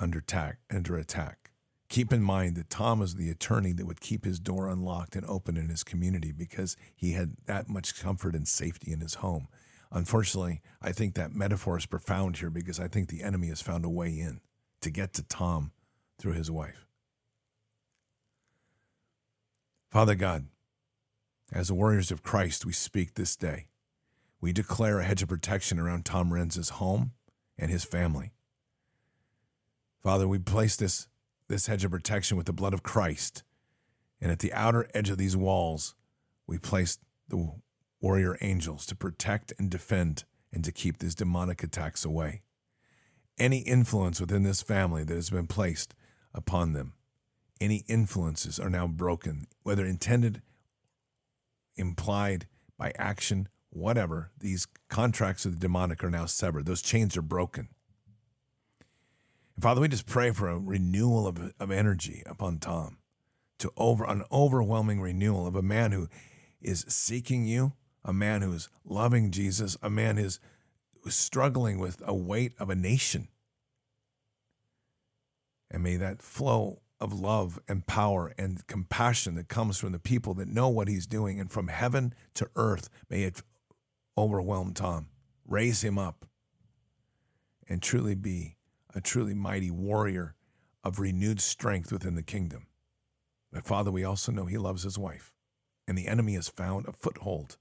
under attack. Under attack. Keep in mind that Tom is the attorney that would keep his door unlocked and open in his community because he had that much comfort and safety in his home. Unfortunately, I think that metaphor is profound here because I think the enemy has found a way in to get to Tom through his wife. Father God, as the warriors of Christ, we speak this day. We declare a hedge of protection around Tom Renz's home and his family. Father, we place this this hedge of protection with the blood of Christ. And at the outer edge of these walls, we place the warrior angels to protect and defend and to keep these demonic attacks away. Any influence within this family that has been placed upon them, any influences are now broken, whether intended, implied by action, whatever. These contracts of the demonic are now severed. Those chains are broken. And Father, we just pray for a renewal of, of energy upon Tom, to over an overwhelming renewal of a man who is seeking you, a man who is loving Jesus, a man who is struggling with a weight of a nation. And may that flow of love and power and compassion that comes from the people that know what he's doing and from heaven to earth, may it overwhelm Tom, raise him up, and truly be a truly mighty warrior of renewed strength within the kingdom. But Father, we also know he loves his wife, and the enemy has found a foothold.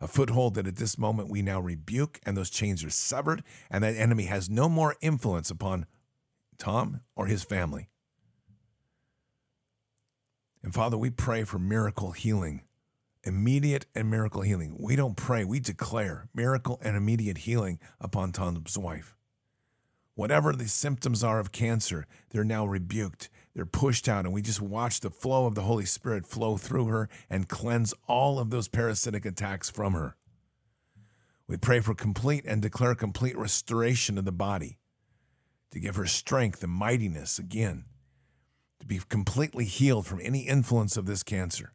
A foothold that at this moment we now rebuke, and those chains are severed, and that enemy has no more influence upon Tom or his family. And Father, we pray for miracle healing, immediate and miracle healing. We don't pray, we declare miracle and immediate healing upon Tom's wife. Whatever the symptoms are of cancer, they're now rebuked. They're pushed out, and we just watch the flow of the Holy Spirit flow through her and cleanse all of those parasitic attacks from her. We pray for complete and declare complete restoration of the body to give her strength and mightiness again, to be completely healed from any influence of this cancer.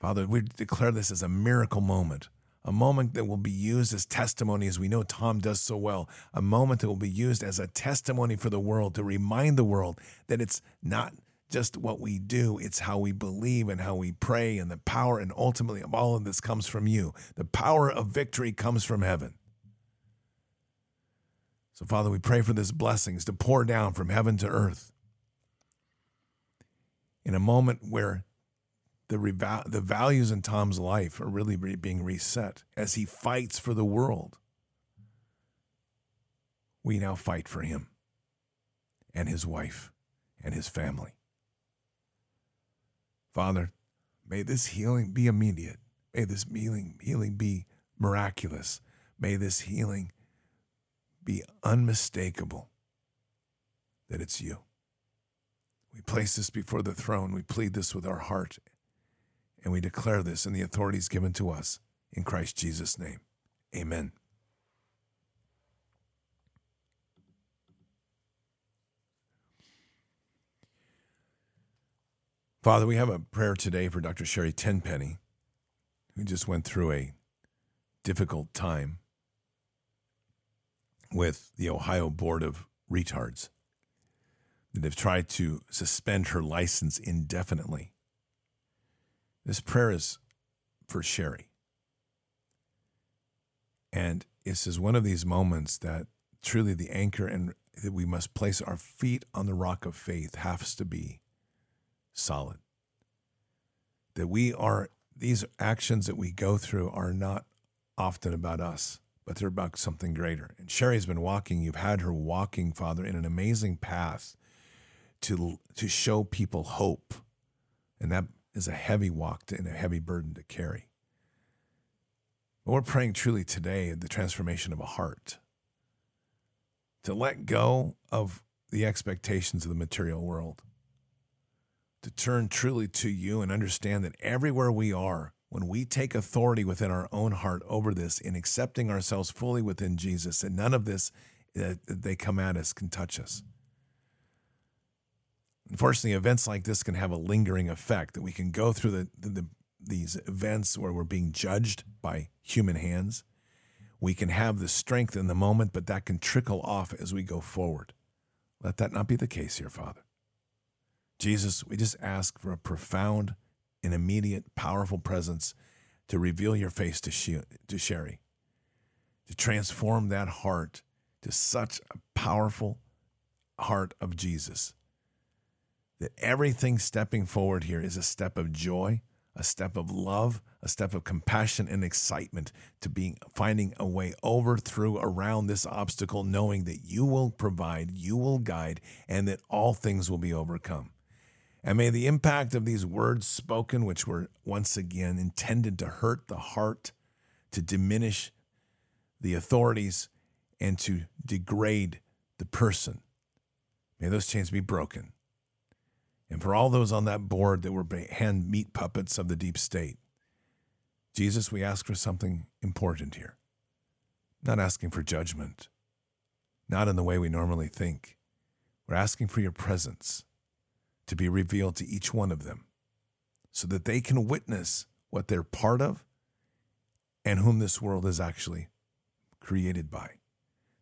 Father, we declare this as a miracle moment a moment that will be used as testimony, as we know Tom does so well, a moment that will be used as a testimony for the world to remind the world that it's not just what we do, it's how we believe and how we pray, and the power and ultimately of all of this comes from you. The power of victory comes from heaven. So, Father, we pray for this blessings to pour down from heaven to earth in a moment where the, reva- the values in Tom's life are really re- being reset as he fights for the world. We now fight for him and his wife and his family. Father, may this healing be immediate. May this healing, healing be miraculous. May this healing be unmistakable that it's you. We place this before the throne. We plead this with our heart. And we declare this in the authorities given to us in Christ Jesus' name. Amen. Father, we have a prayer today for Dr. Sherri Tenpenny, who just went through a difficult time with the Ohio Board of Retards that have tried to suspend her license indefinitely. This prayer is for Sherri. And this is one of these moments that truly the anchor and that we must place our feet on the rock of faith has to be solid. That we are, these actions that we go through are not often about us, but they're about something greater. And Sherri's been walking, you've had her walking, Father, in an amazing path to, to show people hope. And that is a heavy walk to, and a heavy burden to carry. But we're praying truly today the transformation of a heart to let go of the expectations of the material world, to turn truly to you and understand that everywhere we are, when we take authority within our own heart over this in accepting ourselves fully within Jesus, and none of this uh, that they come at us can touch us. Unfortunately, events like this can have a lingering effect that we can go through the, the, the these events where we're being judged by human hands. We can have the strength in the moment, but that can trickle off as we go forward. Let that not be the case here, Father. Jesus, we just ask for a profound and immediate, powerful presence to reveal your face to, she, to Sherri, to transform that heart to such a powerful heart of Jesus that everything stepping forward here is a step of joy, a step of love, a step of compassion and excitement to being finding a way over, through, around this obstacle, knowing that you will provide, you will guide, and that all things will be overcome. And may the impact of these words spoken, which were once again intended to hurt the heart, to diminish the authorities, and to degrade the person, may those chains be broken and for all those on that board that were hand meat puppets of the deep state. Jesus, we ask for something important here. Not asking for judgment, not in the way we normally think. We're asking for your presence to be revealed to each one of them so that they can witness what they're part of and whom this world is actually created by.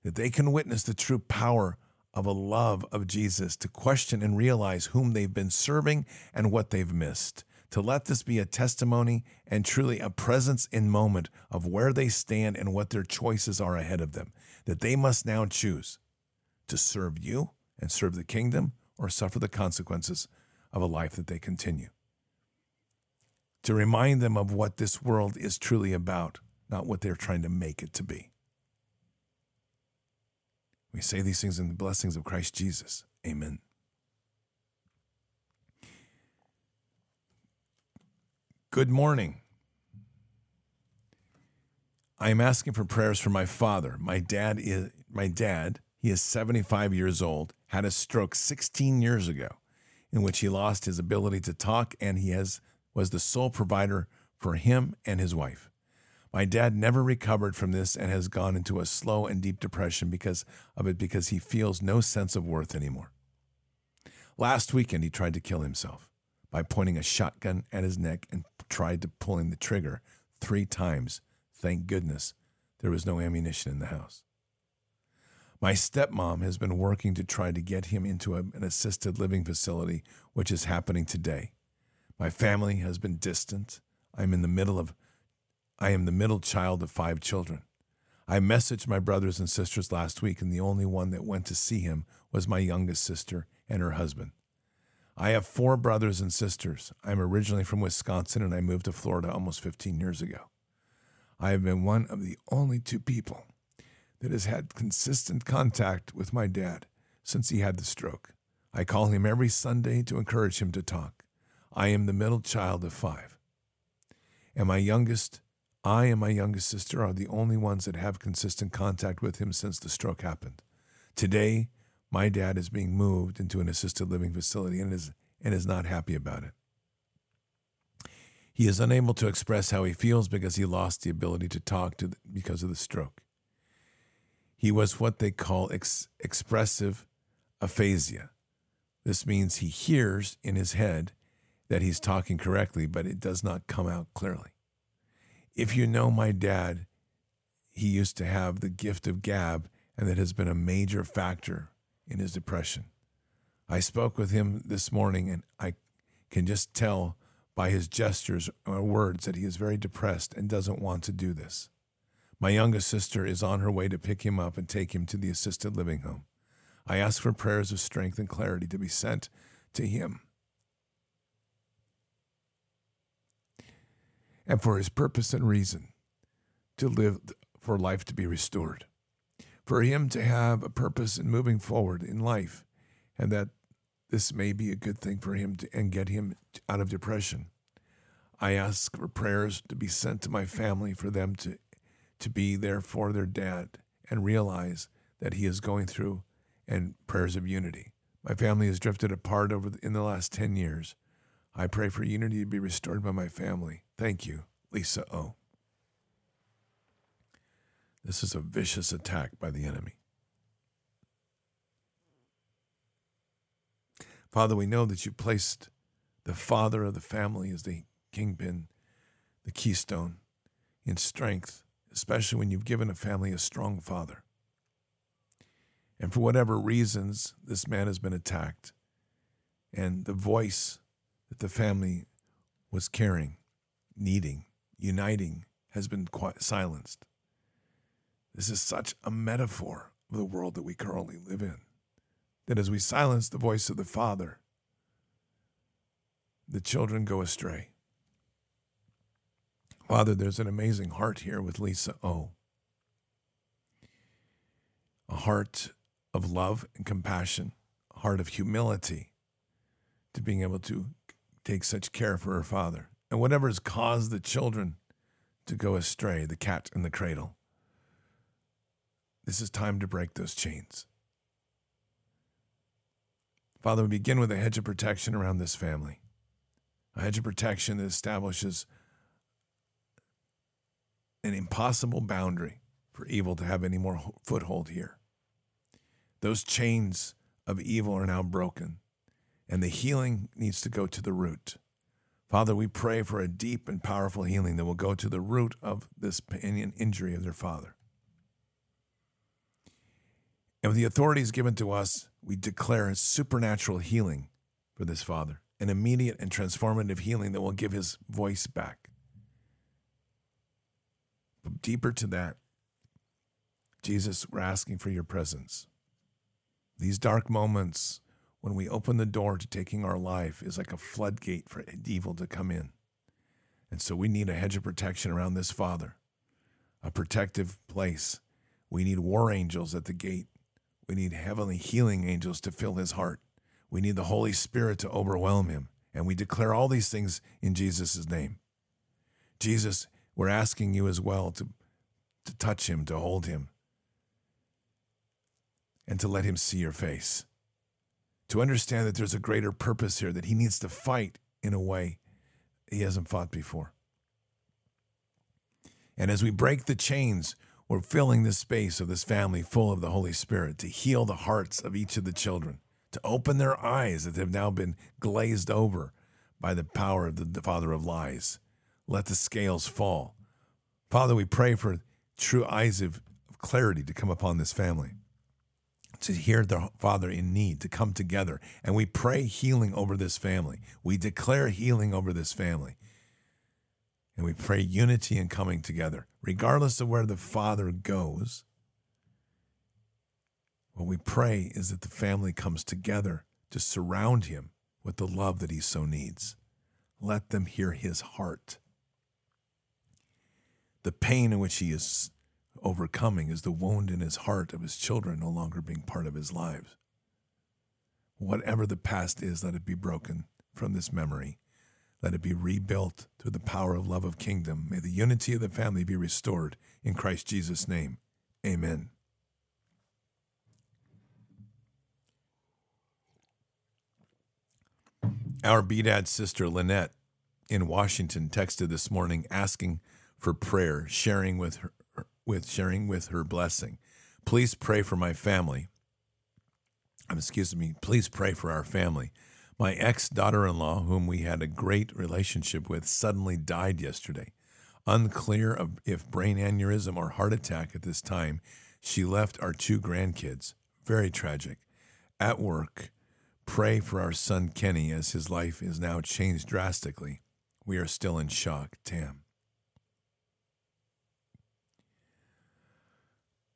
That they can witness the true power of a love of Jesus to question and realize whom they've been serving and what they've missed. To let this be a testimony and truly a presence in moment of where they stand and what their choices are ahead of them. That they must now choose to serve you and serve the kingdom or suffer the consequences of a life that they continue. To remind them of what this world is truly about, not what they're trying to make it to be. We say these things in the blessings of Christ Jesus. Amen. Good morning. I am asking for prayers for my father. My dad is my dad, he is 75 years old, had a stroke 16 years ago in which he lost his ability to talk and he has was the sole provider for him and his wife. My dad never recovered from this and has gone into a slow and deep depression because of it because he feels no sense of worth anymore. Last weekend, he tried to kill himself by pointing a shotgun at his neck and tried to pulling the trigger three times. Thank goodness there was no ammunition in the house. My stepmom has been working to try to get him into an assisted living facility, which is happening today. My family has been distant. I'm in the middle of I am the middle child of five children. I messaged my brothers and sisters last week, and the only one that went to see him was my youngest sister and her husband. I have four brothers and sisters. I'm originally from Wisconsin and I moved to Florida almost 15 years ago. I have been one of the only two people that has had consistent contact with my dad since he had the stroke. I call him every Sunday to encourage him to talk. I am the middle child of five. And my youngest I and my youngest sister are the only ones that have consistent contact with him since the stroke happened. Today, My dad is being moved into an assisted living facility and is, and is not happy about it. He is unable to express how he feels because he lost the ability to talk to the, because of the stroke. He was what they call ex- expressive aphasia. This means he hears in his head that he's talking correctly, but it does not come out clearly. If you know my dad, he used to have the gift of gab, and that has been a major factor in his depression. I spoke with him this morning, and I can just tell by his gestures or words that he is very depressed and doesn't want to do this. My youngest sister is on her way to pick him up and take him to the assisted living home. I ask for prayers of strength and clarity to be sent to him and for his purpose and reason to live, for life to be restored, for him to have a purpose in moving forward in life, and that this may be a good thing for him to, and get him out of depression. I ask for prayers to be sent to my family for them to, to be there for their dad and realize that he is going through and prayers of unity. My family has drifted apart over the, in the last 10 years. I pray for unity to be restored by my family. Thank you, Lisa O. This is a vicious attack by the enemy. Father, we know that you placed the father of the family as the kingpin, the keystone in strength, especially when you've given a family a strong father. And for whatever reasons, this man has been attacked. And the voice that the family was caring, needing, uniting, has been quite silenced. This is such a metaphor of the world that we currently live in. That as we silence the voice of the Father, the children go astray. Father, there's an amazing heart here with Lisa O. A heart of love and compassion, a heart of humility to being able to take such care for her father. And whatever has caused the children to go astray, the cat in the cradle, this is time to break those chains. Father, we begin with a hedge of protection around this family, a hedge of protection that establishes an impossible boundary for evil to have any more foothold here. Those chains of evil are now broken, and the healing needs to go to the root. Father, we pray for a deep and powerful healing that will go to the root of this pain and injury of their father. And with the authorities given to us, we declare a supernatural healing for this father, an immediate and transformative healing that will give his voice back. But deeper to that, Jesus, we're asking for your presence. These dark moments when we open the door to taking our life is like a floodgate for evil to come in. And so we need a hedge of protection around this father, a protective place. We need war angels at the gate. We need heavenly healing angels to fill his heart. We need the Holy Spirit to overwhelm him. And we declare all these things in Jesus' name. Jesus, we're asking you as well to, to touch him, to hold him, and to let him see your face. To understand that there's a greater purpose here, that he needs to fight in a way he hasn't fought before. And as we break the chains, we're filling the space of this family full of the Holy Spirit to heal the hearts of each of the children, to open their eyes that have now been glazed over by the power of the, the father of lies. Let the scales fall. Father, we pray for true eyes of clarity to come upon this family to hear the Father in need, to come together. And we pray healing over this family. We declare healing over this family. And we pray unity and coming together. Regardless of where the Father goes, what we pray is that the family comes together to surround him with the love that he so needs. Let them hear his heart. The pain in which he is overcoming is the wound in his heart of his children no longer being part of his lives. Whatever the past is, let it be broken from this memory. Let it be rebuilt through the power of love of kingdom. May the unity of the family be restored in Christ Jesus' name. Amen. Our BDAD sister Lynette in Washington texted this morning asking for prayer, sharing with her, with sharing with her blessing. Please pray for my family. Um, excuse me, please pray for our family. My ex daughter in law, whom we had a great relationship with, suddenly died yesterday. Unclear of if brain aneurysm or heart attack at this time. She left our two grandkids. Very tragic. At work, pray for our son Kenny as his life is now changed drastically. We are still in shock. Tam.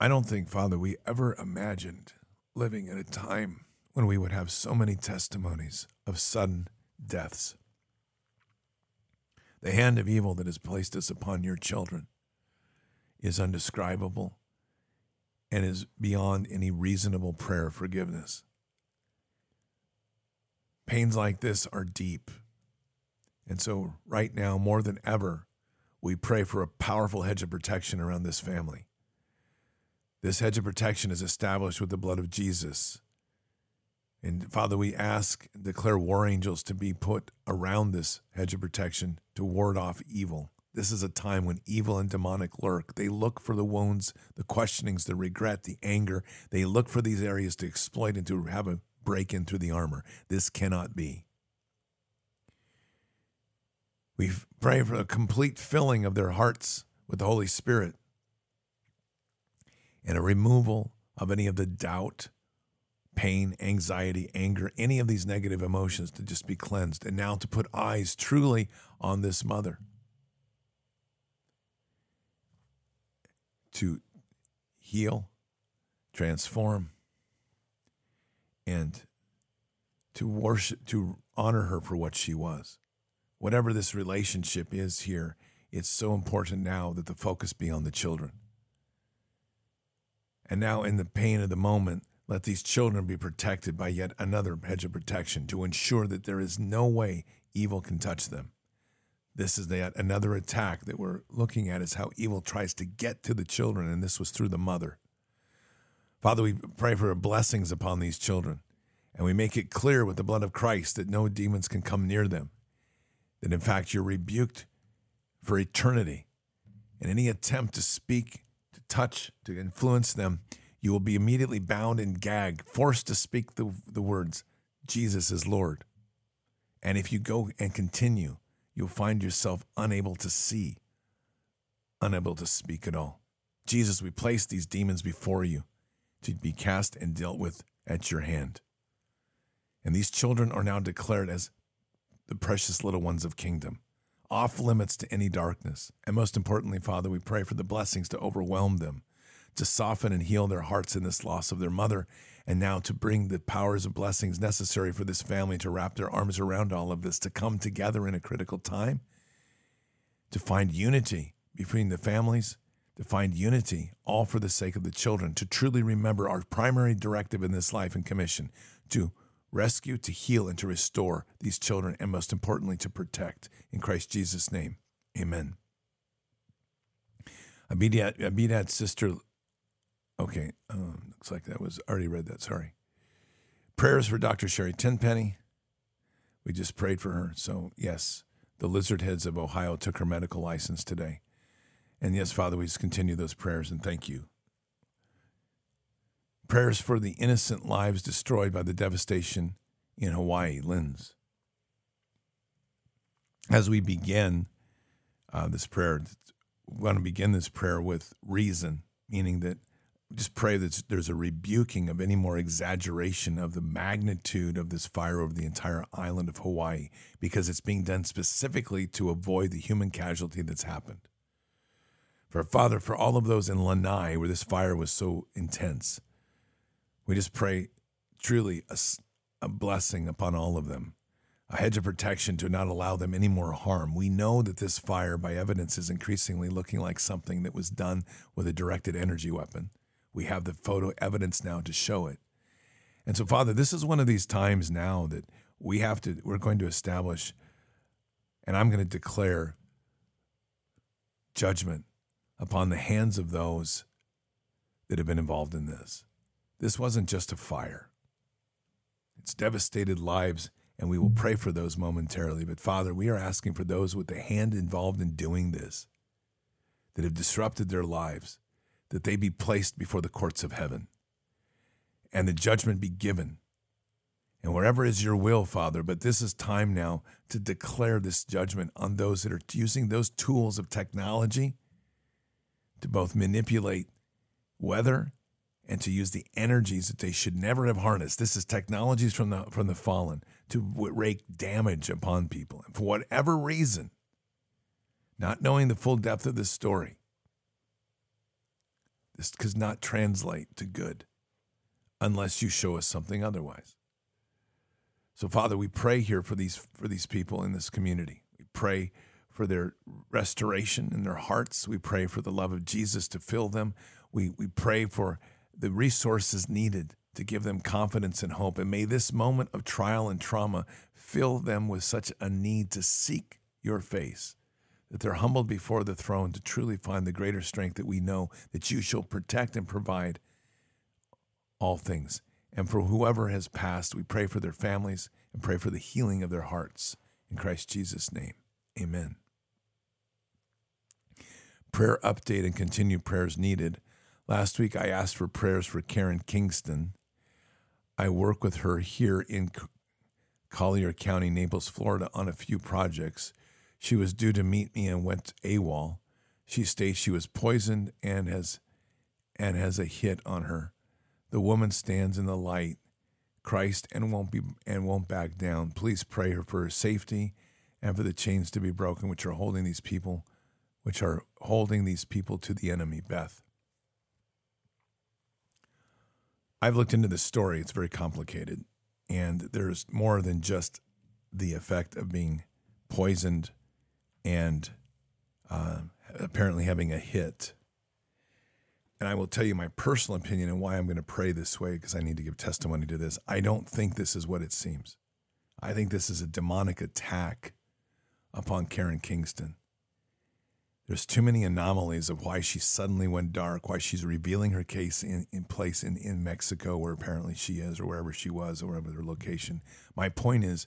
I don't think, Father, we ever imagined living in a time when we would have so many testimonies of sudden deaths. The hand of evil that has placed us upon your children is undescribable and is beyond any reasonable prayer of forgiveness. Pains like this are deep. And so, right now, more than ever, we pray for a powerful hedge of protection around this family. This hedge of protection is established with the blood of Jesus. And Father, we ask, declare war angels to be put around this hedge of protection to ward off evil. This is a time when evil and demonic lurk. They look for the wounds, the questionings, the regret, the anger. They look for these areas to exploit and to have a break in through the armor. This cannot be. We pray for a complete filling of their hearts with the Holy Spirit and a removal of any of the doubt, pain, anxiety, anger, any of these negative emotions to just be cleansed. And now to put eyes truly on this mother. To heal, transform, and to worship, to honor her for what she was. Whatever this relationship is here, it's so important now that the focus be on the children. And now, in the pain of the moment, let these children be protected by yet another hedge of protection to ensure that there is no way evil can touch them. This is yet another attack that we're looking at is how evil tries to get to the children, and this was through the mother. Father, we pray for blessings upon these children, and we make it clear with the blood of Christ that no demons can come near them, that in fact you're rebuked for eternity. And any attempt to speak touch, to influence them, you will be immediately bound and gagged, forced to speak the, the words, Jesus is Lord. And if you go and continue, you'll find yourself unable to see, unable to speak at all. Jesus, we place these demons before you to be cast and dealt with at your hand. And these children are now declared as the precious little ones of kingdom off limits to any darkness. And most importantly, Father, we pray for the blessings to overwhelm them, to soften and heal their hearts in this loss of their mother, and now to bring the powers of blessings necessary for this family to wrap their arms around all of this, to come together in a critical time, to find unity between the families, to find unity, all for the sake of the children, to truly remember our primary directive in this life and commission, to rescue, to heal, and to restore these children, and most importantly, to protect. In Christ Jesus' name, amen. Abidad, Abidad's sister, okay, um, looks like that was already read that, sorry. Prayers for Dr. Sherri Tenpenny. We just prayed for her. So, yes, the Lizard Heads of Ohio took her medical license today. And yes, Father, we just continue those prayers and thank you Prayers for the innocent lives destroyed by the devastation in Hawaii, Lynn's. As we begin uh, this prayer, we want to begin this prayer with reason, meaning that just pray that there's a rebuking of any more exaggeration of the magnitude of this fire over the entire island of Hawaii because it's being done specifically to avoid the human casualty that's happened. For Father, for all of those in Lahaina where this fire was so intense, we just pray truly a, a blessing upon all of them, a hedge of protection to not allow them any more harm. We know that this fire, by evidence, is increasingly looking like something that was done with a directed energy weapon. We have the photo evidence now to show it. And so, Father, this is one of these times now that we have to, we're going to establish, and I'm going to declare judgment upon the hands of those that have been involved in this. This wasn't just a fire, it's devastated lives And we will pray for those momentarily. But Father, we are asking for those with the hand involved in doing this that have disrupted their lives, that they be placed before the courts of heaven and the judgment be given. And wherever is your will, Father, but this is time now to declare this judgment on those that are using those tools of technology to both manipulate weather and to use the energies that they should never have harnessed. This is technologies from the from the fallen to wreak damage upon people. And for whatever reason, not knowing the full depth of this story, this does not translate to good unless you show us something otherwise. So Father, we pray here for these for these people in this community. We pray for their restoration in their hearts. We pray for the love of Jesus to fill them. We we pray for the resources needed to give them confidence and hope. And may this moment of trial and trauma fill them with such a need to seek your face that they're humbled before the throne to truly find the greater strength that we know that you shall protect and provide all things. And for whoever has passed, we pray for their families and pray for the healing of their hearts. In Christ Jesus' name, amen. Prayer update and continued prayers needed. Last week, I asked for prayers for Karen Kingston. I work with her here in Collier County, Naples, Florida, on a few projects. She was due to meet me and went AWOL. She states she was poisoned and has and has a hit on her. The woman stands in the light, Christ, and won't be and won't back down. Please pray her for her safety and for the chains to be broken, which are holding these people, which are holding these people to the enemy. Beth. I've looked into this story. It's very complicated, and there's more than just the effect of being poisoned and uh, apparently having a hit. And I will tell you my personal opinion and why I'm going to pray this way because I need to give testimony to this. I don't think this is what it seems. I think this is a demonic attack upon Karen Kingston. There's too many anomalies of why she suddenly went dark, why she's revealing her case in, in place in, in Mexico, where apparently she is, or wherever she was, or wherever their location. My point is,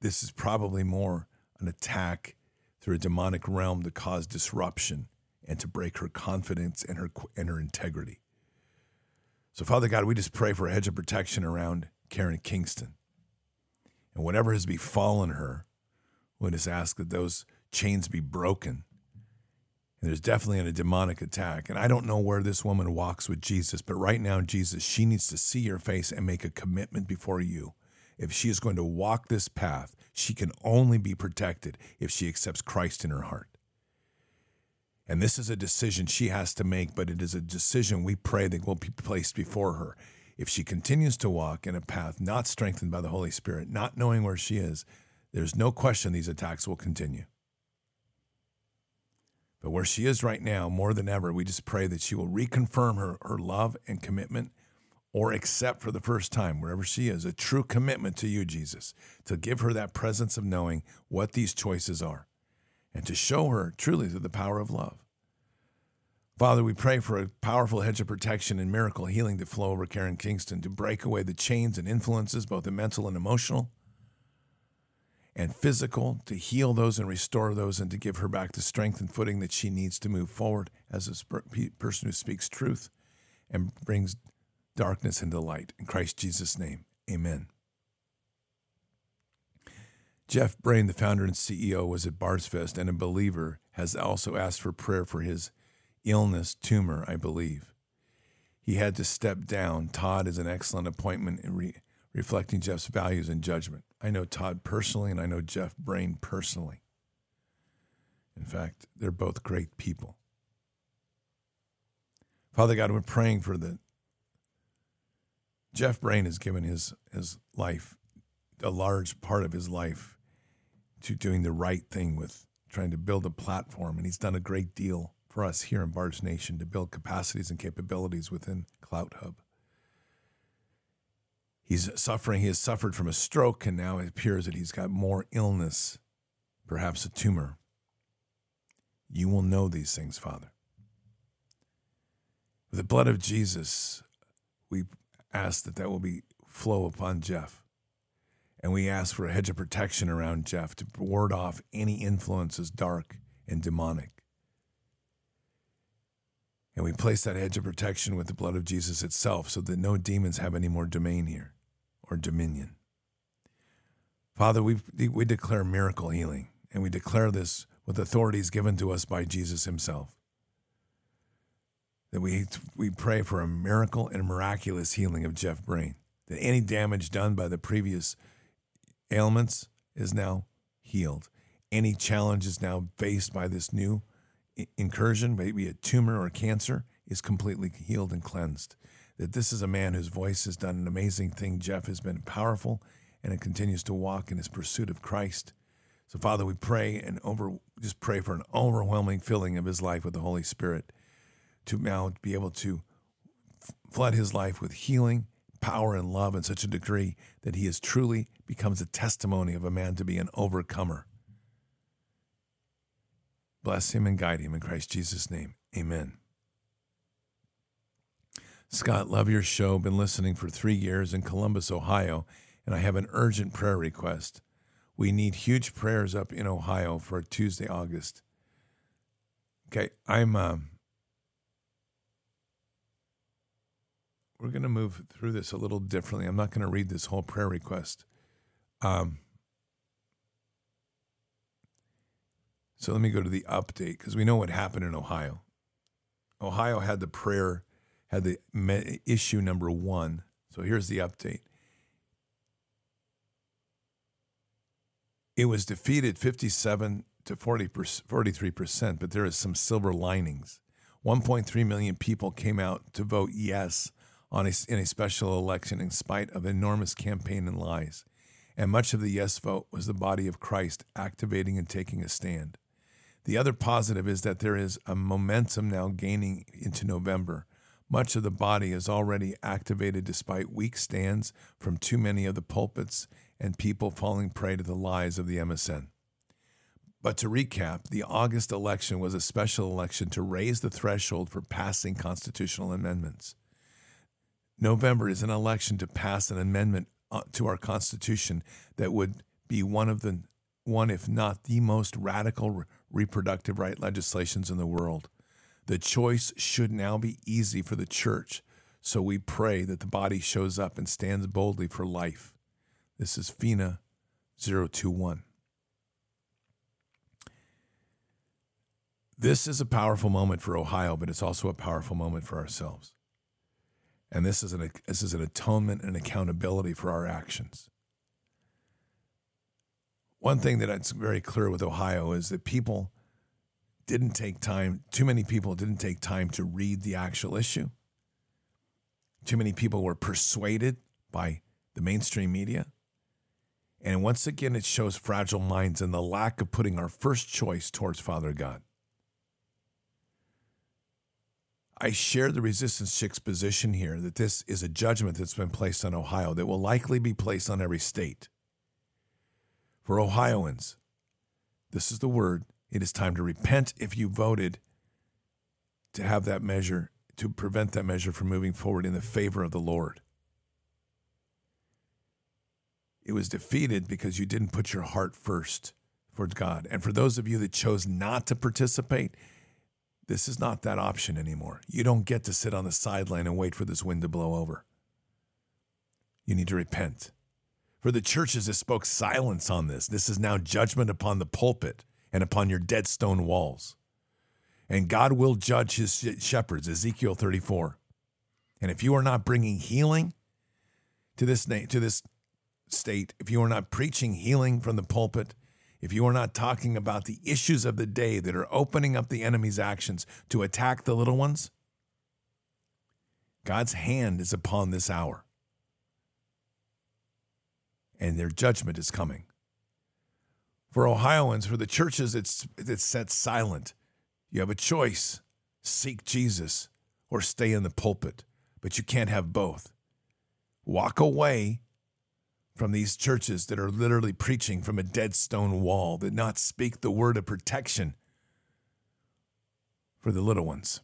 this is probably more an attack through a demonic realm to cause disruption and to break her confidence and her and her integrity. So, Father God, we just pray for a hedge of protection around Karen Kingston. And whatever has befallen her, we just ask that those chains be broken. There's definitely a demonic attack. And I don't know where this woman walks with Jesus, but right now, Jesus, she needs to see your face and make a commitment before you. If she is going to walk this path, she can only be protected if she accepts Christ in her heart. And this is a decision she has to make, but it is a decision we pray that will be placed before her. If she continues to walk in a path not strengthened by the Holy Spirit, not knowing where she is, there's no question these attacks will continue. But where she is right now, more than ever, we just pray that she will reconfirm her, her love and commitment or accept for the first time, wherever she is, a true commitment to you, Jesus, to give her that presence of knowing what these choices are and to show her truly through the power of love. Father, we pray for a powerful hedge of protection and miracle healing to flow over Karen Kingston, to break away the chains and influences, both the mental and emotional and physical, to heal those and restore those, and to give her back the strength and footing that she needs to move forward as a person who speaks truth and brings darkness into light. In Christ Jesus' name, amen. Jeff Brain, the founder and CEO, was at Bards Fest and a believer, has also asked for prayer for his illness, tumor, I believe. He had to step down. Todd is an excellent appointment in re- reflecting Jeff's values and judgment. I know Todd personally, and I know Jeff Brain personally. In fact, they're both great people. Father God, we're praying for the. Jeff Brain has given his, his life, a large part of his life, to doing the right thing with trying to build a platform. And he's done a great deal for us here in Bards Nation to build capacities and capabilities within Clout Hub. He's suffering, he has suffered from a stroke, and now it appears that he's got more illness, perhaps a tumor. You will know these things, Father. With the blood of Jesus, we ask that that will be flow upon Jeff And we ask for a hedge of protection around Jeff to ward off any influences dark and demonic. And we place that hedge of protection with the blood of Jesus itself so that no demons have any more domain here or dominion. Father, we, we declare miracle healing, and we declare this with authorities given to us by Jesus himself. That we, we pray for a miracle and miraculous healing of Jeff Brain. That any damage done by the previous ailments is now healed. Any challenge is now faced by this new incursion, maybe a tumor or cancer, is completely healed and cleansed. That this is a man whose voice has done an amazing thing. Jeff has been powerful and it continues to walk in his pursuit of Christ. So, Father, we pray and over just pray for an overwhelming filling of his life with the Holy Spirit to now be able to flood his life with healing, power, and love in such a degree that he is truly becomes a testimony of a man to be an overcomer. Bless him and guide him in Christ Jesus' name. Amen. Scott, love your show. Been listening for three years in Columbus, Ohio, and I have an urgent prayer request. We need huge prayers up in Ohio for Tuesday, August. Okay, I'm. Um, we're going to move through this a little differently. I'm not going to read this whole prayer request. Um, So let me go to the update because we know what happened in Ohio. Ohio had the prayer, had the issue number one. So here's the update. It was defeated 57 to 40 43%, but there is some silver linings. 1.3 million people came out to vote yes on a, in a special election in spite of enormous campaign and lies. And much of the yes vote was the body of Christ activating and taking a stand. The other positive is that there is a momentum now gaining into November. Much of the body is already activated despite weak stands from too many of the pulpits and people falling prey to the lies of the MSN. But to recap, the August election was a special election to raise the threshold for passing constitutional amendments. November is an election to pass an amendment uh, to our Constitution that would be one of the one, if not the most radical reproductive right legislations in the world. The choice should now be easy for the church, so we pray that the body shows up and stands boldly for life. This is FINA 021. This is a powerful moment for Ohio, but it's also a powerful moment for ourselves. And this is an, this is an atonement and accountability for our actions. One thing that very clear with Ohio is that people didn't take time, too many people didn't take time to read the actual issue. Too many people were persuaded by the mainstream media. And once again, it shows fragile minds and the lack of putting our first choice towards Father God. I share the resistance chick's position here that this is a judgment that's been placed on Ohio that will likely be placed on every state for Ohioans. This is the word. It is time to repent if you voted to have that measure, to prevent that measure from moving forward in the favor of the Lord. It was defeated because you didn't put your heart first for God. And for those of you that chose not to participate, this is not that option anymore. You don't get to sit on the sideline and wait for this wind to blow over. You need to repent. For the churches that spoke silence on this, this is now judgment upon the pulpit and upon your dead stone walls. And God will judge his shepherds, Ezekiel 34. And if you are not bringing healing to this to this state, if you are not preaching healing from the pulpit, if you are not talking about the issues of the day that are opening up the enemy's actions to attack the little ones, God's hand is upon this hour and their judgment is coming. For Ohioans, for the churches, it's, it's set silent. You have a choice seek Jesus or stay in the pulpit, but you can't have both. Walk away from these churches that are literally preaching from a dead stone wall, that not speak the word of protection for the little ones,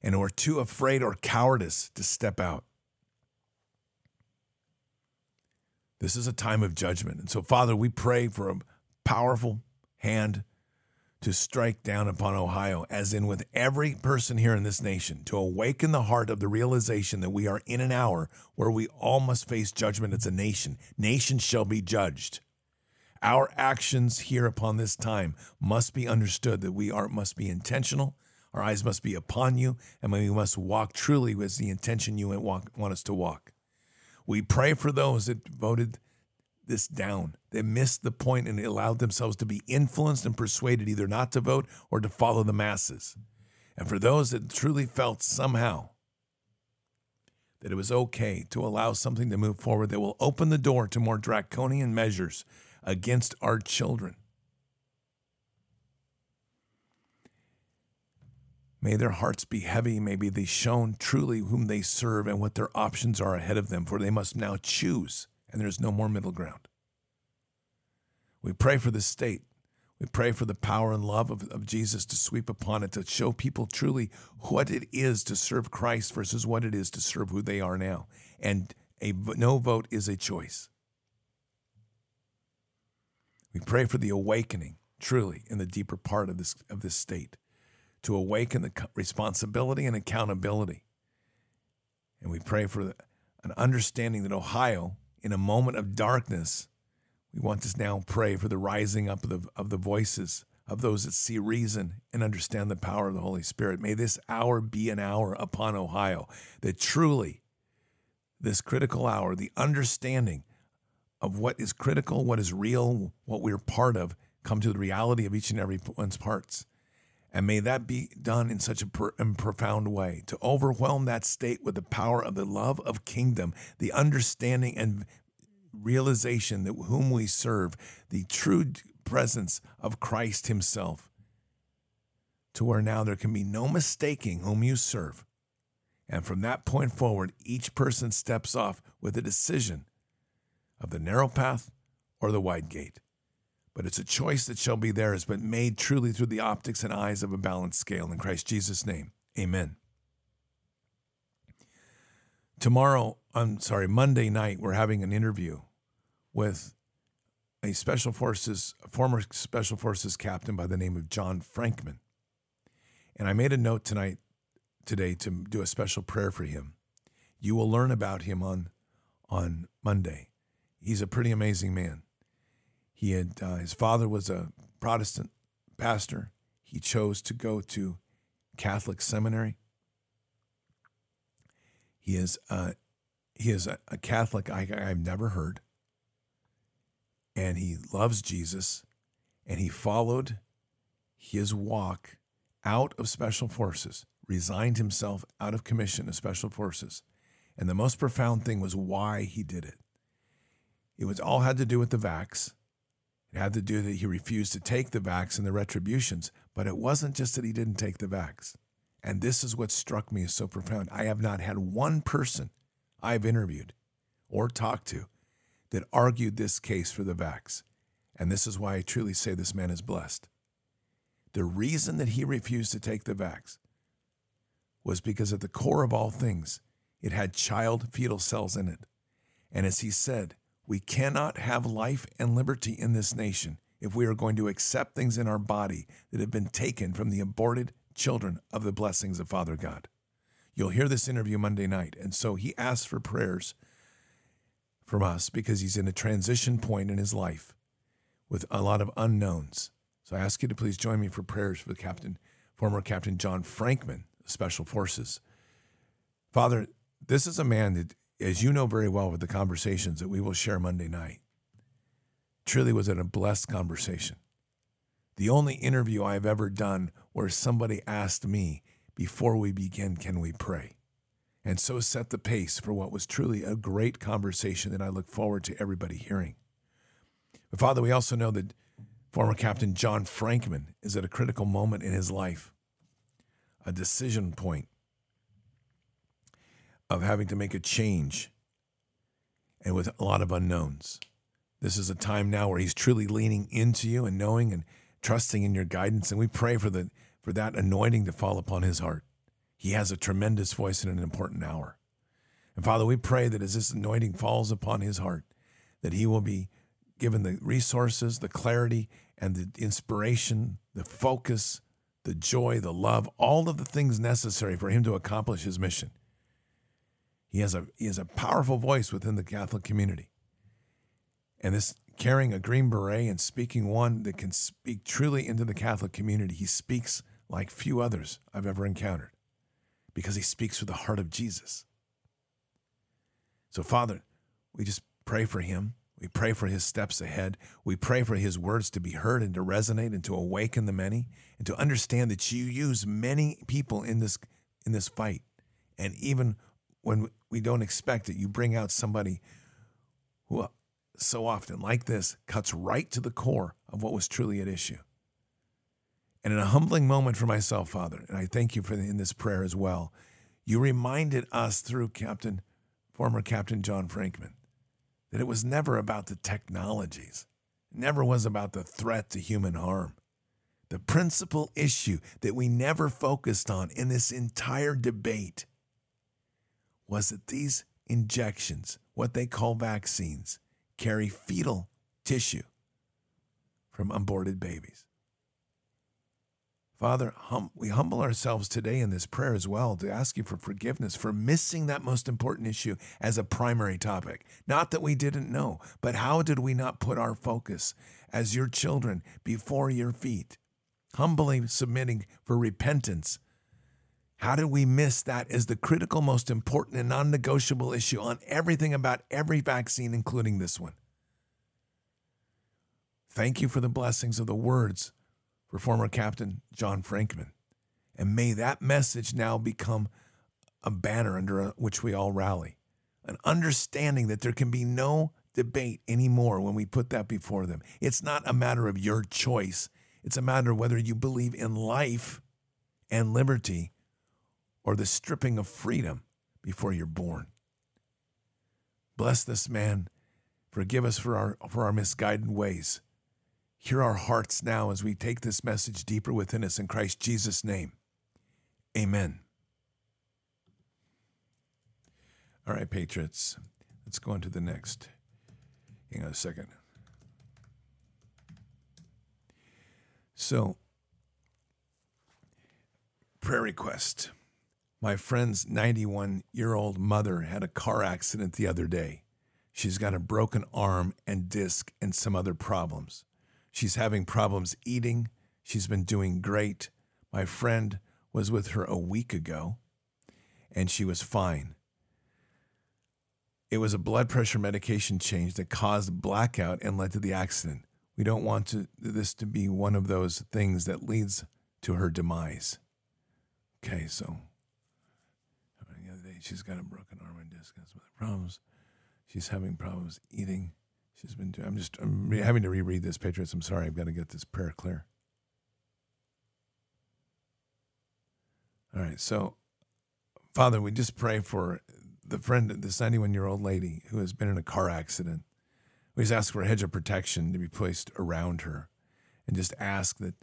and who are too afraid or cowardice to step out. This is a time of judgment. And so, Father, we pray for powerful hand to strike down upon Ohio, as in with every person here in this nation, to awaken the heart of the realization that we are in an hour where we all must face judgment as a nation. Nations shall be judged. Our actions here upon this time must be understood that we are must be intentional. Our eyes must be upon you, and we must walk truly with the intention you want us to walk. We pray for those that voted this down. They missed the point and allowed themselves to be influenced and persuaded either not to vote or to follow the masses. And for those that truly felt somehow that it was okay to allow something to move forward that will open the door to more draconian measures against our children. May their hearts be heavy. May be they shown truly whom they serve and what their options are ahead of them, for they must now choose and there's no more middle ground. We pray for the state. We pray for the power and love of, of Jesus to sweep upon it, to show people truly what it is to serve Christ versus what it is to serve who they are now. And a no vote is a choice. We pray for the awakening, truly, in the deeper part of this, of this state, to awaken the responsibility and accountability. And we pray for an understanding that Ohio in a moment of darkness, we want to now pray for the rising up of the, of the voices of those that see reason and understand the power of the Holy Spirit. May this hour be an hour upon Ohio that truly, this critical hour, the understanding of what is critical, what is real, what we're part of, come to the reality of each and every one's parts. And may that be done in such a pro- profound way to overwhelm that state with the power of the love of kingdom, the understanding and realization that whom we serve, the true presence of Christ Himself, to where now there can be no mistaking whom you serve. And from that point forward, each person steps off with a decision of the narrow path or the wide gate but it's a choice that shall be theirs, but made truly through the optics and eyes of a balanced scale. In Christ Jesus' name, amen. Tomorrow, I'm sorry, Monday night, we're having an interview with a special forces, former special forces captain by the name of John Frankman. And I made a note tonight, today, to do a special prayer for him. You will learn about him on, on Monday. He's a pretty amazing man. He had uh, his father was a Protestant pastor. He chose to go to Catholic seminary. He is uh, he is a, a Catholic I, I've never heard, and he loves Jesus, and he followed his walk out of special forces, resigned himself out of commission of special forces, and the most profound thing was why he did it. It was all had to do with the vax it had to do that he refused to take the vax and the retributions, but it wasn't just that he didn't take the vax. And this is what struck me as so profound. I have not had one person I've interviewed or talked to that argued this case for the vax. And this is why I truly say this man is blessed. The reason that he refused to take the vax was because at the core of all things, it had child fetal cells in it. And as he said, we cannot have life and liberty in this nation if we are going to accept things in our body that have been taken from the aborted children of the blessings of Father God. You'll hear this interview Monday night. And so he asks for prayers from us because he's in a transition point in his life with a lot of unknowns. So I ask you to please join me for prayers for the captain, former Captain John Frankman, Special Forces. Father, this is a man that as you know very well with the conversations that we will share Monday night, truly was it a blessed conversation. The only interview I've ever done where somebody asked me, before we begin, can we pray? And so set the pace for what was truly a great conversation that I look forward to everybody hearing. But Father, we also know that former Captain John Frankman is at a critical moment in his life, a decision point of having to make a change and with a lot of unknowns. This is a time now where he's truly leaning into you and knowing and trusting in your guidance. And we pray for, the, for that anointing to fall upon his heart. He has a tremendous voice in an important hour. And Father, we pray that as this anointing falls upon his heart, that he will be given the resources, the clarity, and the inspiration, the focus, the joy, the love, all of the things necessary for him to accomplish his mission. He has a he has a powerful voice within the Catholic community. And this carrying a green beret and speaking one that can speak truly into the Catholic community, he speaks like few others I've ever encountered because he speaks with the heart of Jesus. So, Father, we just pray for him. We pray for his steps ahead. We pray for his words to be heard and to resonate and to awaken the many and to understand that you use many people in this in this fight. And even when we don't expect it, you bring out somebody who uh, so often, like this, cuts right to the core of what was truly at issue. And in a humbling moment for myself, Father, and I thank you for the, in this prayer as well, you reminded us through Captain, former Captain John Frankman, that it was never about the technologies, it never was about the threat to human harm. The principal issue that we never focused on in this entire debate was that these injections, what they call vaccines, carry fetal tissue from aborted babies. Father, hum, we humble ourselves today in this prayer as well to ask you for forgiveness for missing that most important issue as a primary topic. Not that we didn't know, but how did we not put our focus as your children before your feet, humbly submitting for repentance? How did we miss that as the critical, most important, and non negotiable issue on everything about every vaccine, including this one? Thank you for the blessings of the words for former Captain John Frankman. And may that message now become a banner under which we all rally, an understanding that there can be no debate anymore when we put that before them. It's not a matter of your choice, it's a matter of whether you believe in life and liberty or the stripping of freedom before you're born. Bless this man. Forgive us for our, for our misguided ways. Hear our hearts now as we take this message deeper within us in Christ Jesus' name. Amen. All right, Patriots, let's go on to the next. Hang on a second. So, prayer request. My friend's 91 year old mother had a car accident the other day. She's got a broken arm and disc and some other problems. She's having problems eating. She's been doing great. My friend was with her a week ago and she was fine. It was a blood pressure medication change that caused blackout and led to the accident. We don't want to, this to be one of those things that leads to her demise. Okay, so she's got a broken arm and disc and some other problems. She's having problems eating. She's been. I'm just. I'm having to reread this, Patriots. I'm sorry. I've got to get this prayer clear. All right. So, Father, we just pray for the friend, this 91 year old lady who has been in a car accident. We just ask for a hedge of protection to be placed around her, and just ask that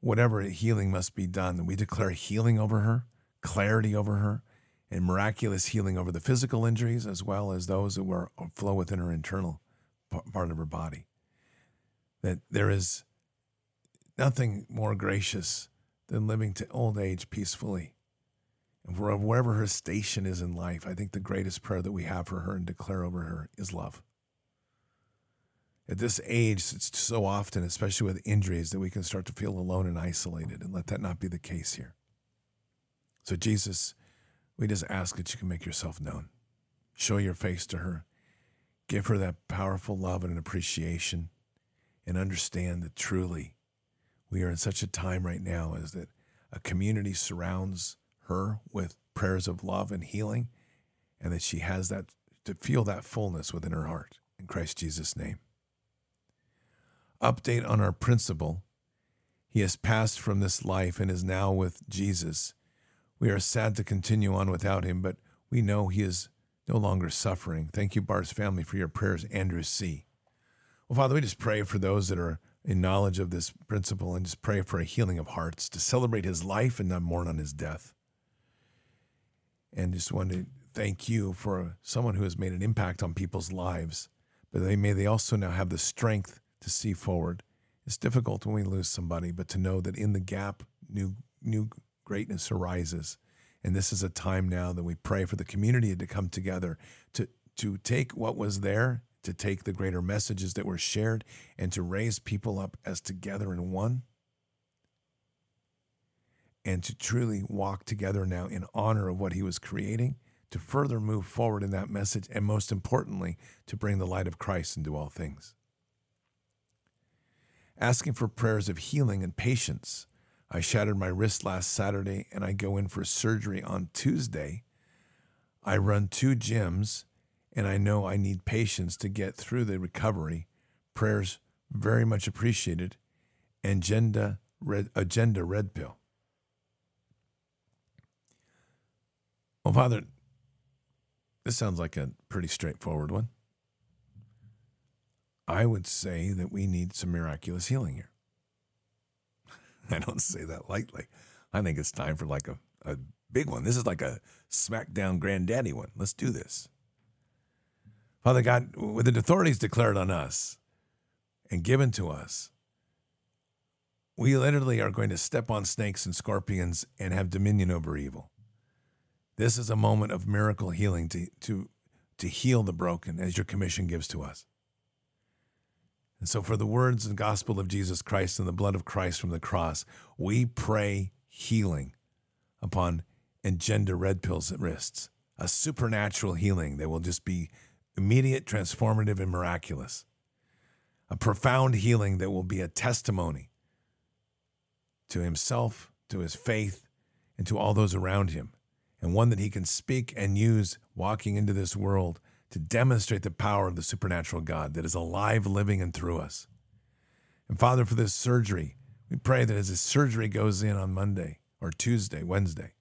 whatever healing must be done, that we declare healing over her, clarity over her, and miraculous healing over the physical injuries as well as those that were flow within her internal part of her body. That there is nothing more gracious than living to old age peacefully. And for wherever her station is in life, I think the greatest prayer that we have for her and declare over her is love. At this age, it's so often, especially with injuries, that we can start to feel alone and isolated, and let that not be the case here. So, Jesus, we just ask that you can make yourself known. Show your face to her Give her that powerful love and appreciation and understand that truly we are in such a time right now as that a community surrounds her with prayers of love and healing and that she has that to feel that fullness within her heart in Christ Jesus name. Update on our principal. He has passed from this life and is now with Jesus. We are sad to continue on without him, but we know he is no longer suffering. Thank you, Bard's family, for your prayers. Andrew C. Well, Father, we just pray for those that are in knowledge of this principal and just pray for a healing of hearts to celebrate his life and not mourn on his death. And just want to thank you for someone who has made an impact on people's lives but they may they also now have the strength to see forward. It's difficult when we lose somebody, but to know that in the gap, new new greatness arises. And this is a time now that we pray for the community to come together to to take what was there, to take the greater messages that were shared, and to raise people up as together in one. And to truly walk together now in honor of what he was creating, to further move forward in that message, and most importantly, to bring the light of Christ into all things. Asking for prayers of healing and patience. I shattered my wrist last Saturday and I go in for surgery on Tuesday. I run two gyms and I know I need patience to get through the recovery. Prayers very much appreciated. Agenda red, agenda red pill. Well, Father, this sounds like a pretty straightforward one. I would say that we need some miraculous healing here. I don't say that lightly. I think it's time for like a, a big one. This is like a smackdown granddaddy one. Let's do this. Father God, with the authorities declared on us and given to us, we literally are going to step on snakes and scorpions and have dominion over evil. This is a moment of miracle healing to, to, to heal the broken as your commission gives to us. And so, for the words and gospel of Jesus Christ and the blood of Christ from the cross, we pray healing upon agenda red pills at wrists, a supernatural healing that will just be immediate, transformative, and miraculous. A profound healing that will be a testimony to himself, to his faith, and to all those around him, and one that he can speak and use walking into this world to demonstrate the power of the supernatural God that is alive, living, and through us. And Father, for this surgery, we pray that as this surgery goes in on Monday or Tuesday, Wednesday,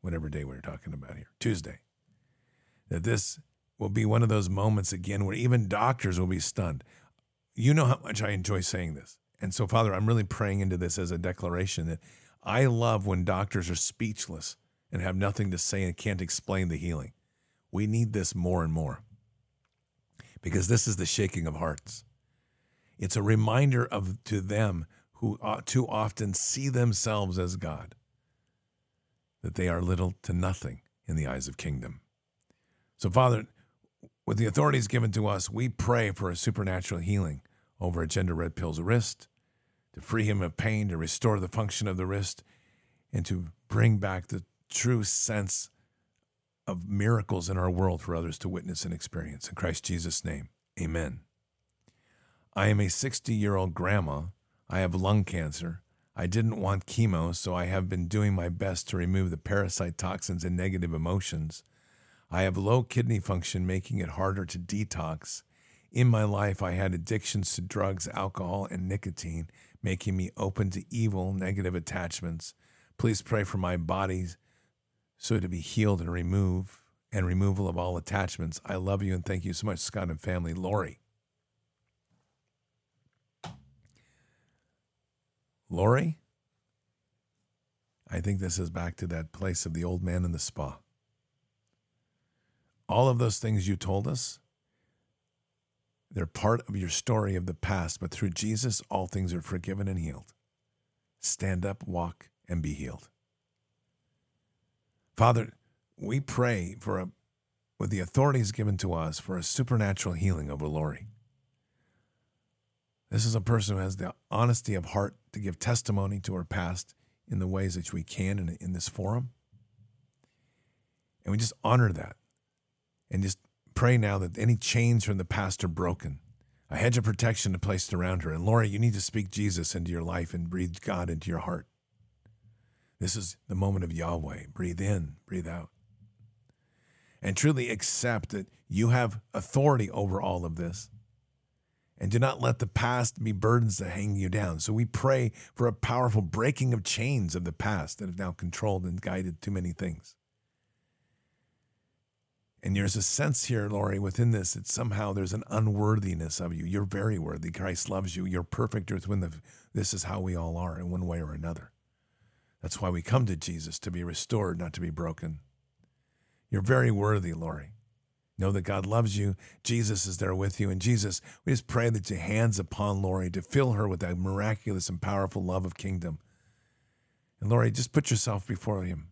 whatever day we're talking about here, Tuesday, that this will be one of those moments again where even doctors will be stunned. You know how much I enjoy saying this. And so, Father, I'm really praying into this as a declaration that I love when doctors are speechless and have nothing to say and can't explain the healing. We need this more and more because this is the shaking of hearts. It's a reminder of to them who uh, too often see themselves as God that they are little to nothing in the eyes of kingdom. So, Father, with the authorities given to us, we pray for a supernatural healing over Agenda Red Pill's wrist, to free him of pain, to restore the function of the wrist, and to bring back the true sense of miracles in our world for others to witness and experience. In Christ Jesus' name, amen. I am a 60 year old grandma. I have lung cancer. I didn't want chemo, so I have been doing my best to remove the parasite toxins and negative emotions. I have low kidney function, making it harder to detox. In my life, I had addictions to drugs, alcohol, and nicotine, making me open to evil, negative attachments. Please pray for my body so to be healed and remove and removal of all attachments. I love you and thank you so much, Scott and family. Lori. Lori, I think this is back to that place of the old man in the spa all of those things you told us, they're part of your story of the past, but through Jesus, all things are forgiven and healed. Stand up, walk, and be healed. Father, we pray for a, with the authorities given to us, for a supernatural healing over Lori. This is a person who has the honesty of heart to give testimony to her past in the ways that we can in, in this forum. And we just honor that and just pray now that any chains from the past are broken. A hedge of protection placed around her. And Lori, you need to speak Jesus into your life and breathe God into your heart. This is the moment of Yahweh. Breathe in, breathe out. And truly accept that you have authority over all of this. And do not let the past be burdens that hang you down. So we pray for a powerful breaking of chains of the past that have now controlled and guided too many things. And there's a sense here, Lori, within this, that somehow there's an unworthiness of you. You're very worthy. Christ loves you. You're perfect within the, this is how we all are in one way or another. That's why we come to Jesus to be restored, not to be broken. You're very worthy, Lori. Know that God loves you. Jesus is there with you. And Jesus, we just pray that your hands upon Lori to fill her with that miraculous and powerful love of kingdom. And Lori, just put yourself before him.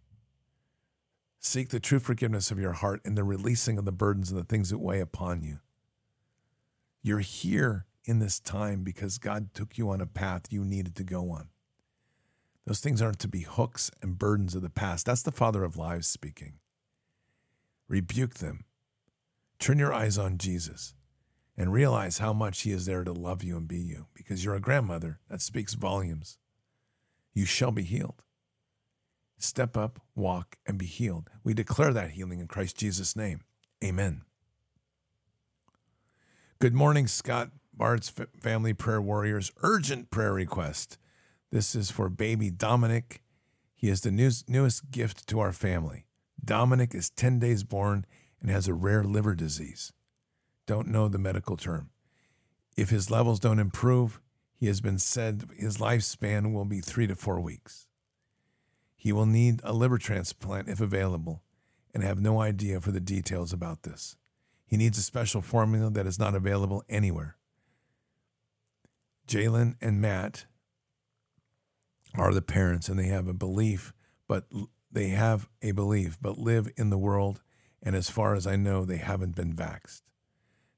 Seek the true forgiveness of your heart and the releasing of the burdens and the things that weigh upon you. You're here in this time because God took you on a path you needed to go on. Those things aren't to be hooks and burdens of the past. That's the father of lies speaking. Rebuke them Turn your eyes on Jesus and realize how much He is there to love you and be you because you're a grandmother. That speaks volumes. You shall be healed. Step up, walk, and be healed. We declare that healing in Christ Jesus' name. Amen. Good morning, Scott Bard's Family Prayer Warriors. Urgent prayer request. This is for baby Dominic. He is the newest gift to our family. Dominic is 10 days born and has a rare liver disease. Don't know the medical term. If his levels don't improve, he has been said his lifespan will be three to four weeks. He will need a liver transplant if available and have no idea for the details about this. He needs a special formula that is not available anywhere. Jalen and Matt are the parents and they have a belief, but they have a belief, but live in the world and as far as I know, they haven't been vaxed.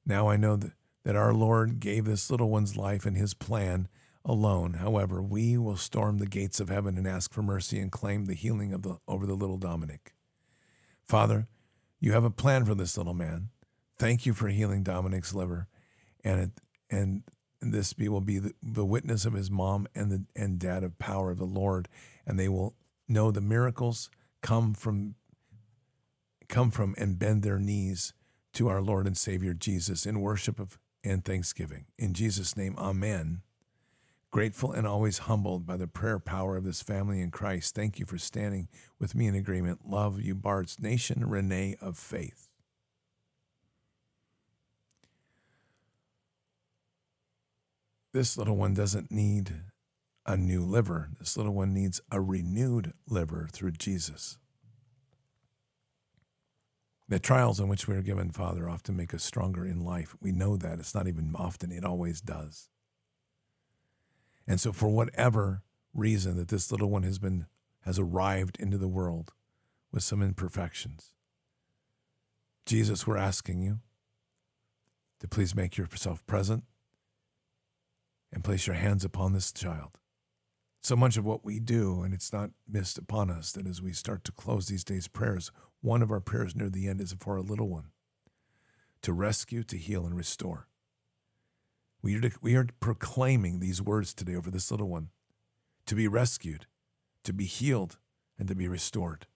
Now I know that, that our Lord gave this little one's life and his plan alone. However, we will storm the gates of heaven and ask for mercy and claim the healing of the, over the little Dominic. Father, you have a plan for this little man. Thank you for healing Dominic's liver, and it, and this be, will be the, the witness of his mom and the and dad of power of the Lord, and they will know the miracles come from come from and bend their knees to our Lord and Savior Jesus in worship of and thanksgiving. In Jesus' name, amen. Grateful and always humbled by the prayer power of this family in Christ. Thank you for standing with me in agreement. Love you, Bard's Nation, Renee of Faith. This little one doesn't need a new liver. This little one needs a renewed liver through Jesus. The trials in which we are given, Father, often make us stronger in life. We know that. It's not even often, it always does. And so, for whatever reason that this little one has been has arrived into the world with some imperfections, Jesus, we're asking you to please make yourself present and place your hands upon this child. So much of what we do, and it's not missed upon us, that as we start to close these days' prayers, one of our prayers near the end is for a little one to rescue, to heal, and restore. We are, we are proclaiming these words today over this little one to be rescued, to be healed, and to be restored.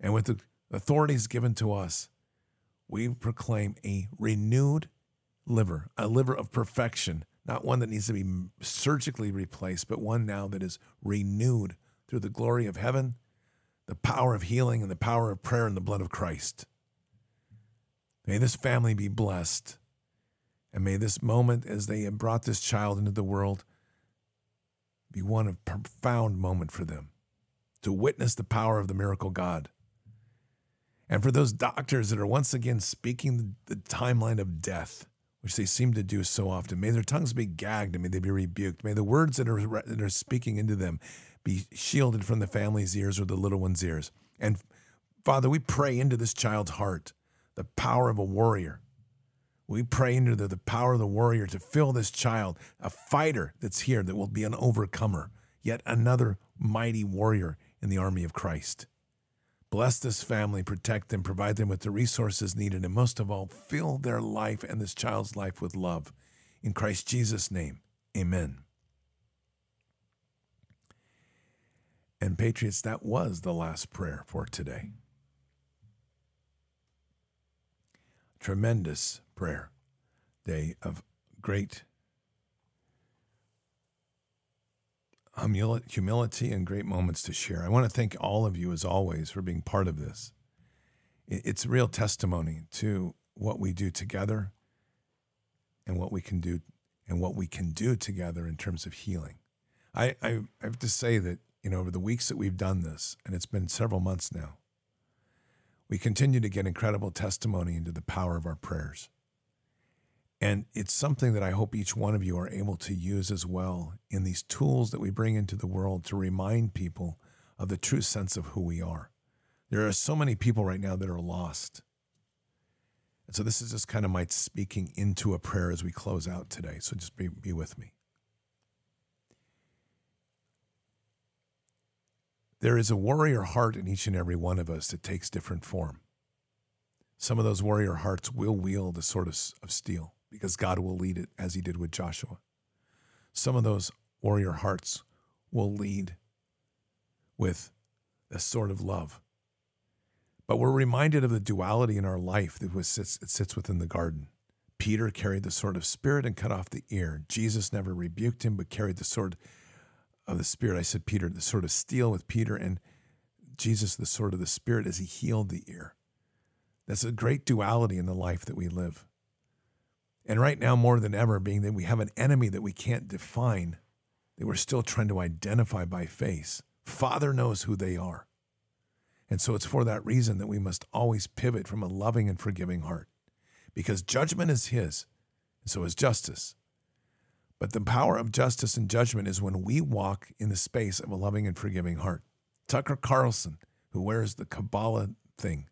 And with the authorities given to us, we proclaim a renewed liver, a liver of perfection, not one that needs to be surgically replaced, but one now that is renewed through the glory of heaven the power of healing and the power of prayer and the blood of Christ. May this family be blessed. And may this moment, as they have brought this child into the world, be one of profound moment for them to witness the power of the miracle God. And for those doctors that are once again speaking the, the timeline of death, which they seem to do so often, may their tongues be gagged and may they be rebuked. May the words that are, that are speaking into them be shielded from the family's ears or the little one's ears. And Father, we pray into this child's heart the power of a warrior. We pray into the, the power of the warrior to fill this child, a fighter that's here that will be an overcomer, yet another mighty warrior in the army of Christ. Bless this family, protect them, provide them with the resources needed, and most of all, fill their life and this child's life with love. In Christ Jesus' name, amen. And, Patriots, that was the last prayer for today. Tremendous prayer day of great humility and great moments to share. I want to thank all of you, as always, for being part of this. It's real testimony to what we do together and what we can do and what we can do together in terms of healing. I, I have to say that you know, over the weeks that we've done this, and it's been several months now, we continue to get incredible testimony into the power of our prayers. And it's something that I hope each one of you are able to use as well in these tools that we bring into the world to remind people of the true sense of who we are. There are so many people right now that are lost. And so this is just kind of my speaking into a prayer as we close out today. So just be, be with me. There is a warrior heart in each and every one of us that takes different form. Some of those warrior hearts will wield a sword of, of steel because God will lead it as he did with Joshua. Some of those warrior hearts will lead with a sword of love. But we're reminded of the duality in our life that was, it sits within the garden. Peter carried the sword of spirit and cut off the ear. Jesus never rebuked him, but carried the sword of the Spirit. I said Peter, the sword of steel with Peter, and Jesus, the sword of the Spirit, as he healed the ear. That's a great duality in the life that we live. And right now, more than ever, being that we have an enemy that we can't define, that we're still trying to identify by face. Father knows who they are. And so it's for that reason that we must always pivot from a loving and forgiving heart, because judgment is His, and so is justice. But the power of justice and judgment is when we walk in the space of a loving and forgiving heart. Tucker Carlson, who wears the Kabbalah thing,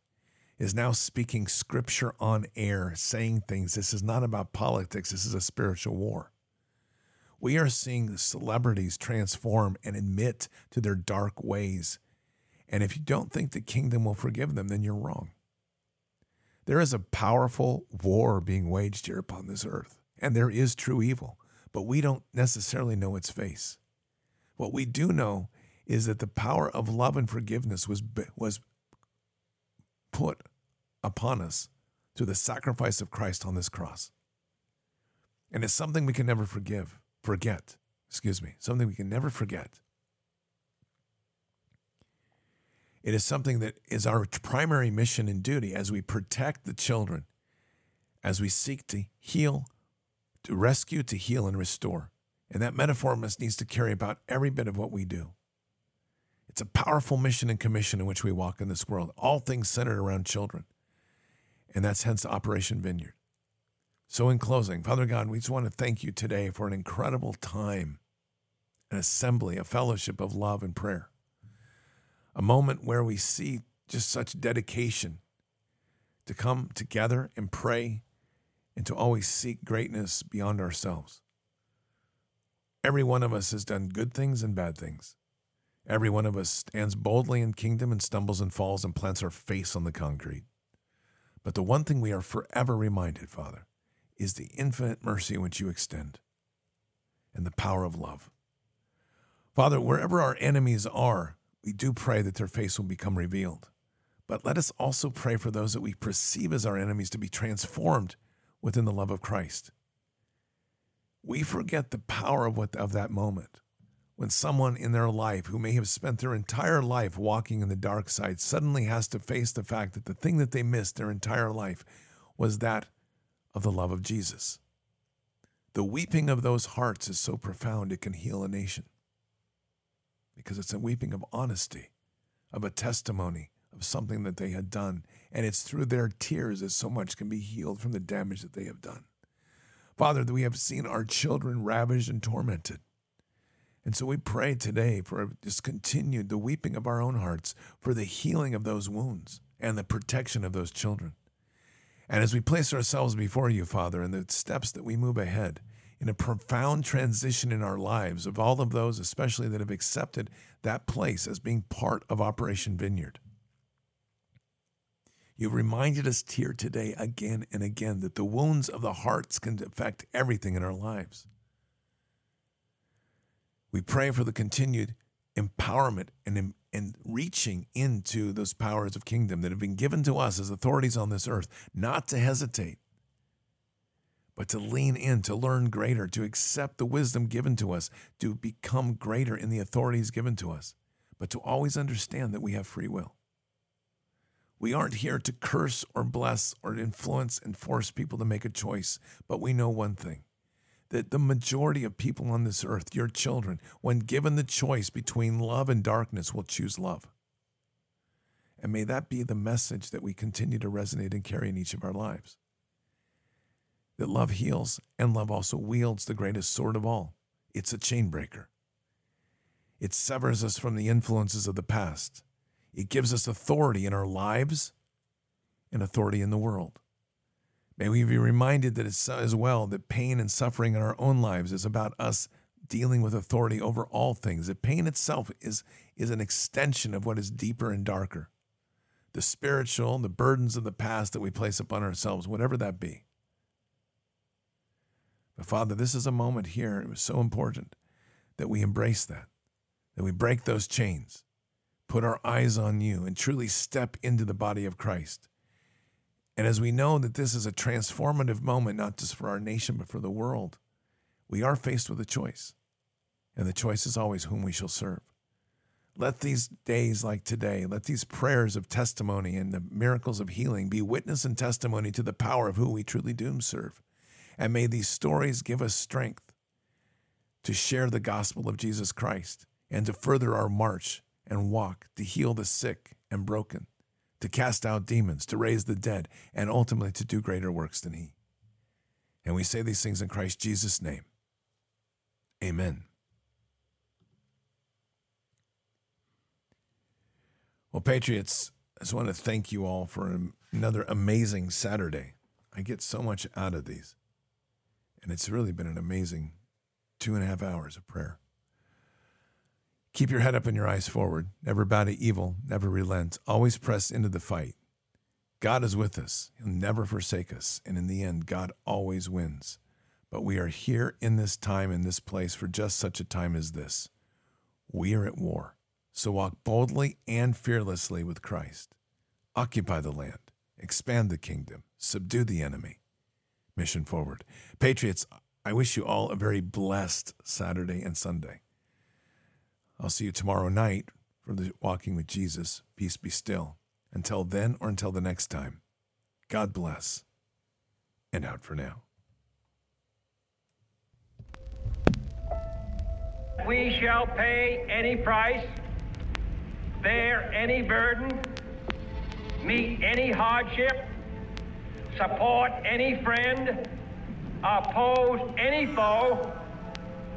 is now speaking scripture on air, saying things. This is not about politics, this is a spiritual war. We are seeing celebrities transform and admit to their dark ways. And if you don't think the kingdom will forgive them, then you're wrong. There is a powerful war being waged here upon this earth, and there is true evil but we don't necessarily know its face. What we do know is that the power of love and forgiveness was, was put upon us through the sacrifice of Christ on this cross. And it's something we can never forgive, forget, excuse me, something we can never forget. It is something that is our primary mission and duty as we protect the children, as we seek to heal to rescue, to heal, and restore. And that metaphor must needs to carry about every bit of what we do. It's a powerful mission and commission in which we walk in this world, all things centered around children. And that's hence Operation Vineyard. So, in closing, Father God, we just want to thank you today for an incredible time, an assembly, a fellowship of love and prayer, a moment where we see just such dedication to come together and pray and to always seek greatness beyond ourselves. Every one of us has done good things and bad things. Every one of us stands boldly in kingdom and stumbles and falls and plants our face on the concrete. But the one thing we are forever reminded, Father, is the infinite mercy which you extend and the power of love. Father, wherever our enemies are, we do pray that their face will become revealed. But let us also pray for those that we perceive as our enemies to be transformed within the love of Christ. We forget the power of, what, of that moment when someone in their life who may have spent their entire life walking in the dark side suddenly has to face the fact that the thing that they missed their entire life was that of the love of Jesus. The weeping of those hearts is so profound it can heal a nation because it's a weeping of honesty, of a testimony of something that they had done. And it's through their tears that so much can be healed from the damage that they have done. Father, that we have seen our children ravaged and tormented. And so we pray today for just continued the weeping of our own hearts, for the healing of those wounds and the protection of those children. And as we place ourselves before you, Father, and the steps that we move ahead in a profound transition in our lives of all of those, especially that have accepted that place as being part of Operation Vineyard. You've reminded us here today again and again that the wounds of the hearts can affect everything in our lives. We pray for the continued empowerment and, and reaching into those powers of kingdom that have been given to us as authorities on this earth, not to hesitate, but to lean in, to learn greater, to accept the wisdom given to us, to become greater in the authorities given to us, but to always understand that we have free will. We aren't here to curse or bless or influence and force people to make a choice, but we know one thing that the majority of people on this earth, your children, when given the choice between love and darkness, will choose love. And may that be the message that we continue to resonate and carry in each of our lives. That love heals and love also wields the greatest sword of all. It's a chain breaker. It severs us from the influences of the past. It gives us authority in our lives and authority in the world. May we be reminded that it's as well that pain and suffering in our own lives is about us dealing with authority over all things. That pain itself is, is an extension of what is deeper and darker. The spiritual, the burdens of the past that we place upon ourselves, whatever that be. But Father, this is a moment here. It was so important that we embrace that, that we break those chains, put our eyes on you, and truly step into the body of Christ and as we know that this is a transformative moment, not just for our nation, but for the world, we are faced with a choice. And the choice is always whom we shall serve. Let these days like today, let these prayers of testimony and the miracles of healing be witness and testimony to the power of who we truly do serve. And may these stories give us strength to share the gospel of Jesus Christ and to further our march and walk to heal the sick and broken to cast out demons, to raise the dead, and ultimately to do greater works than he. And we say these things in Christ Jesus' name. Amen. Well, Patriots, I just want to thank you all for another amazing Saturday. I get so much out of these. And it's really been an amazing two and a half hours of prayer. Keep your head up and your eyes forward. Never bow to evil. Never relent. Always press into the fight. God is with us. He'll never forsake us. And in the end, God always wins. But we are here in this time, in this place, for just such a time as this. We are at war. So walk boldly and fearlessly with Christ. Occupy the land. Expand the kingdom. Subdue the enemy. Mission forward. Patriots, I wish you all a very blessed Saturday and Sunday. I'll see you tomorrow night for the Walking with Jesus. Peace be still. Until then or until the next time, God bless. And out for now. We shall pay any price, bear any burden, meet any hardship, support any friend, oppose any foe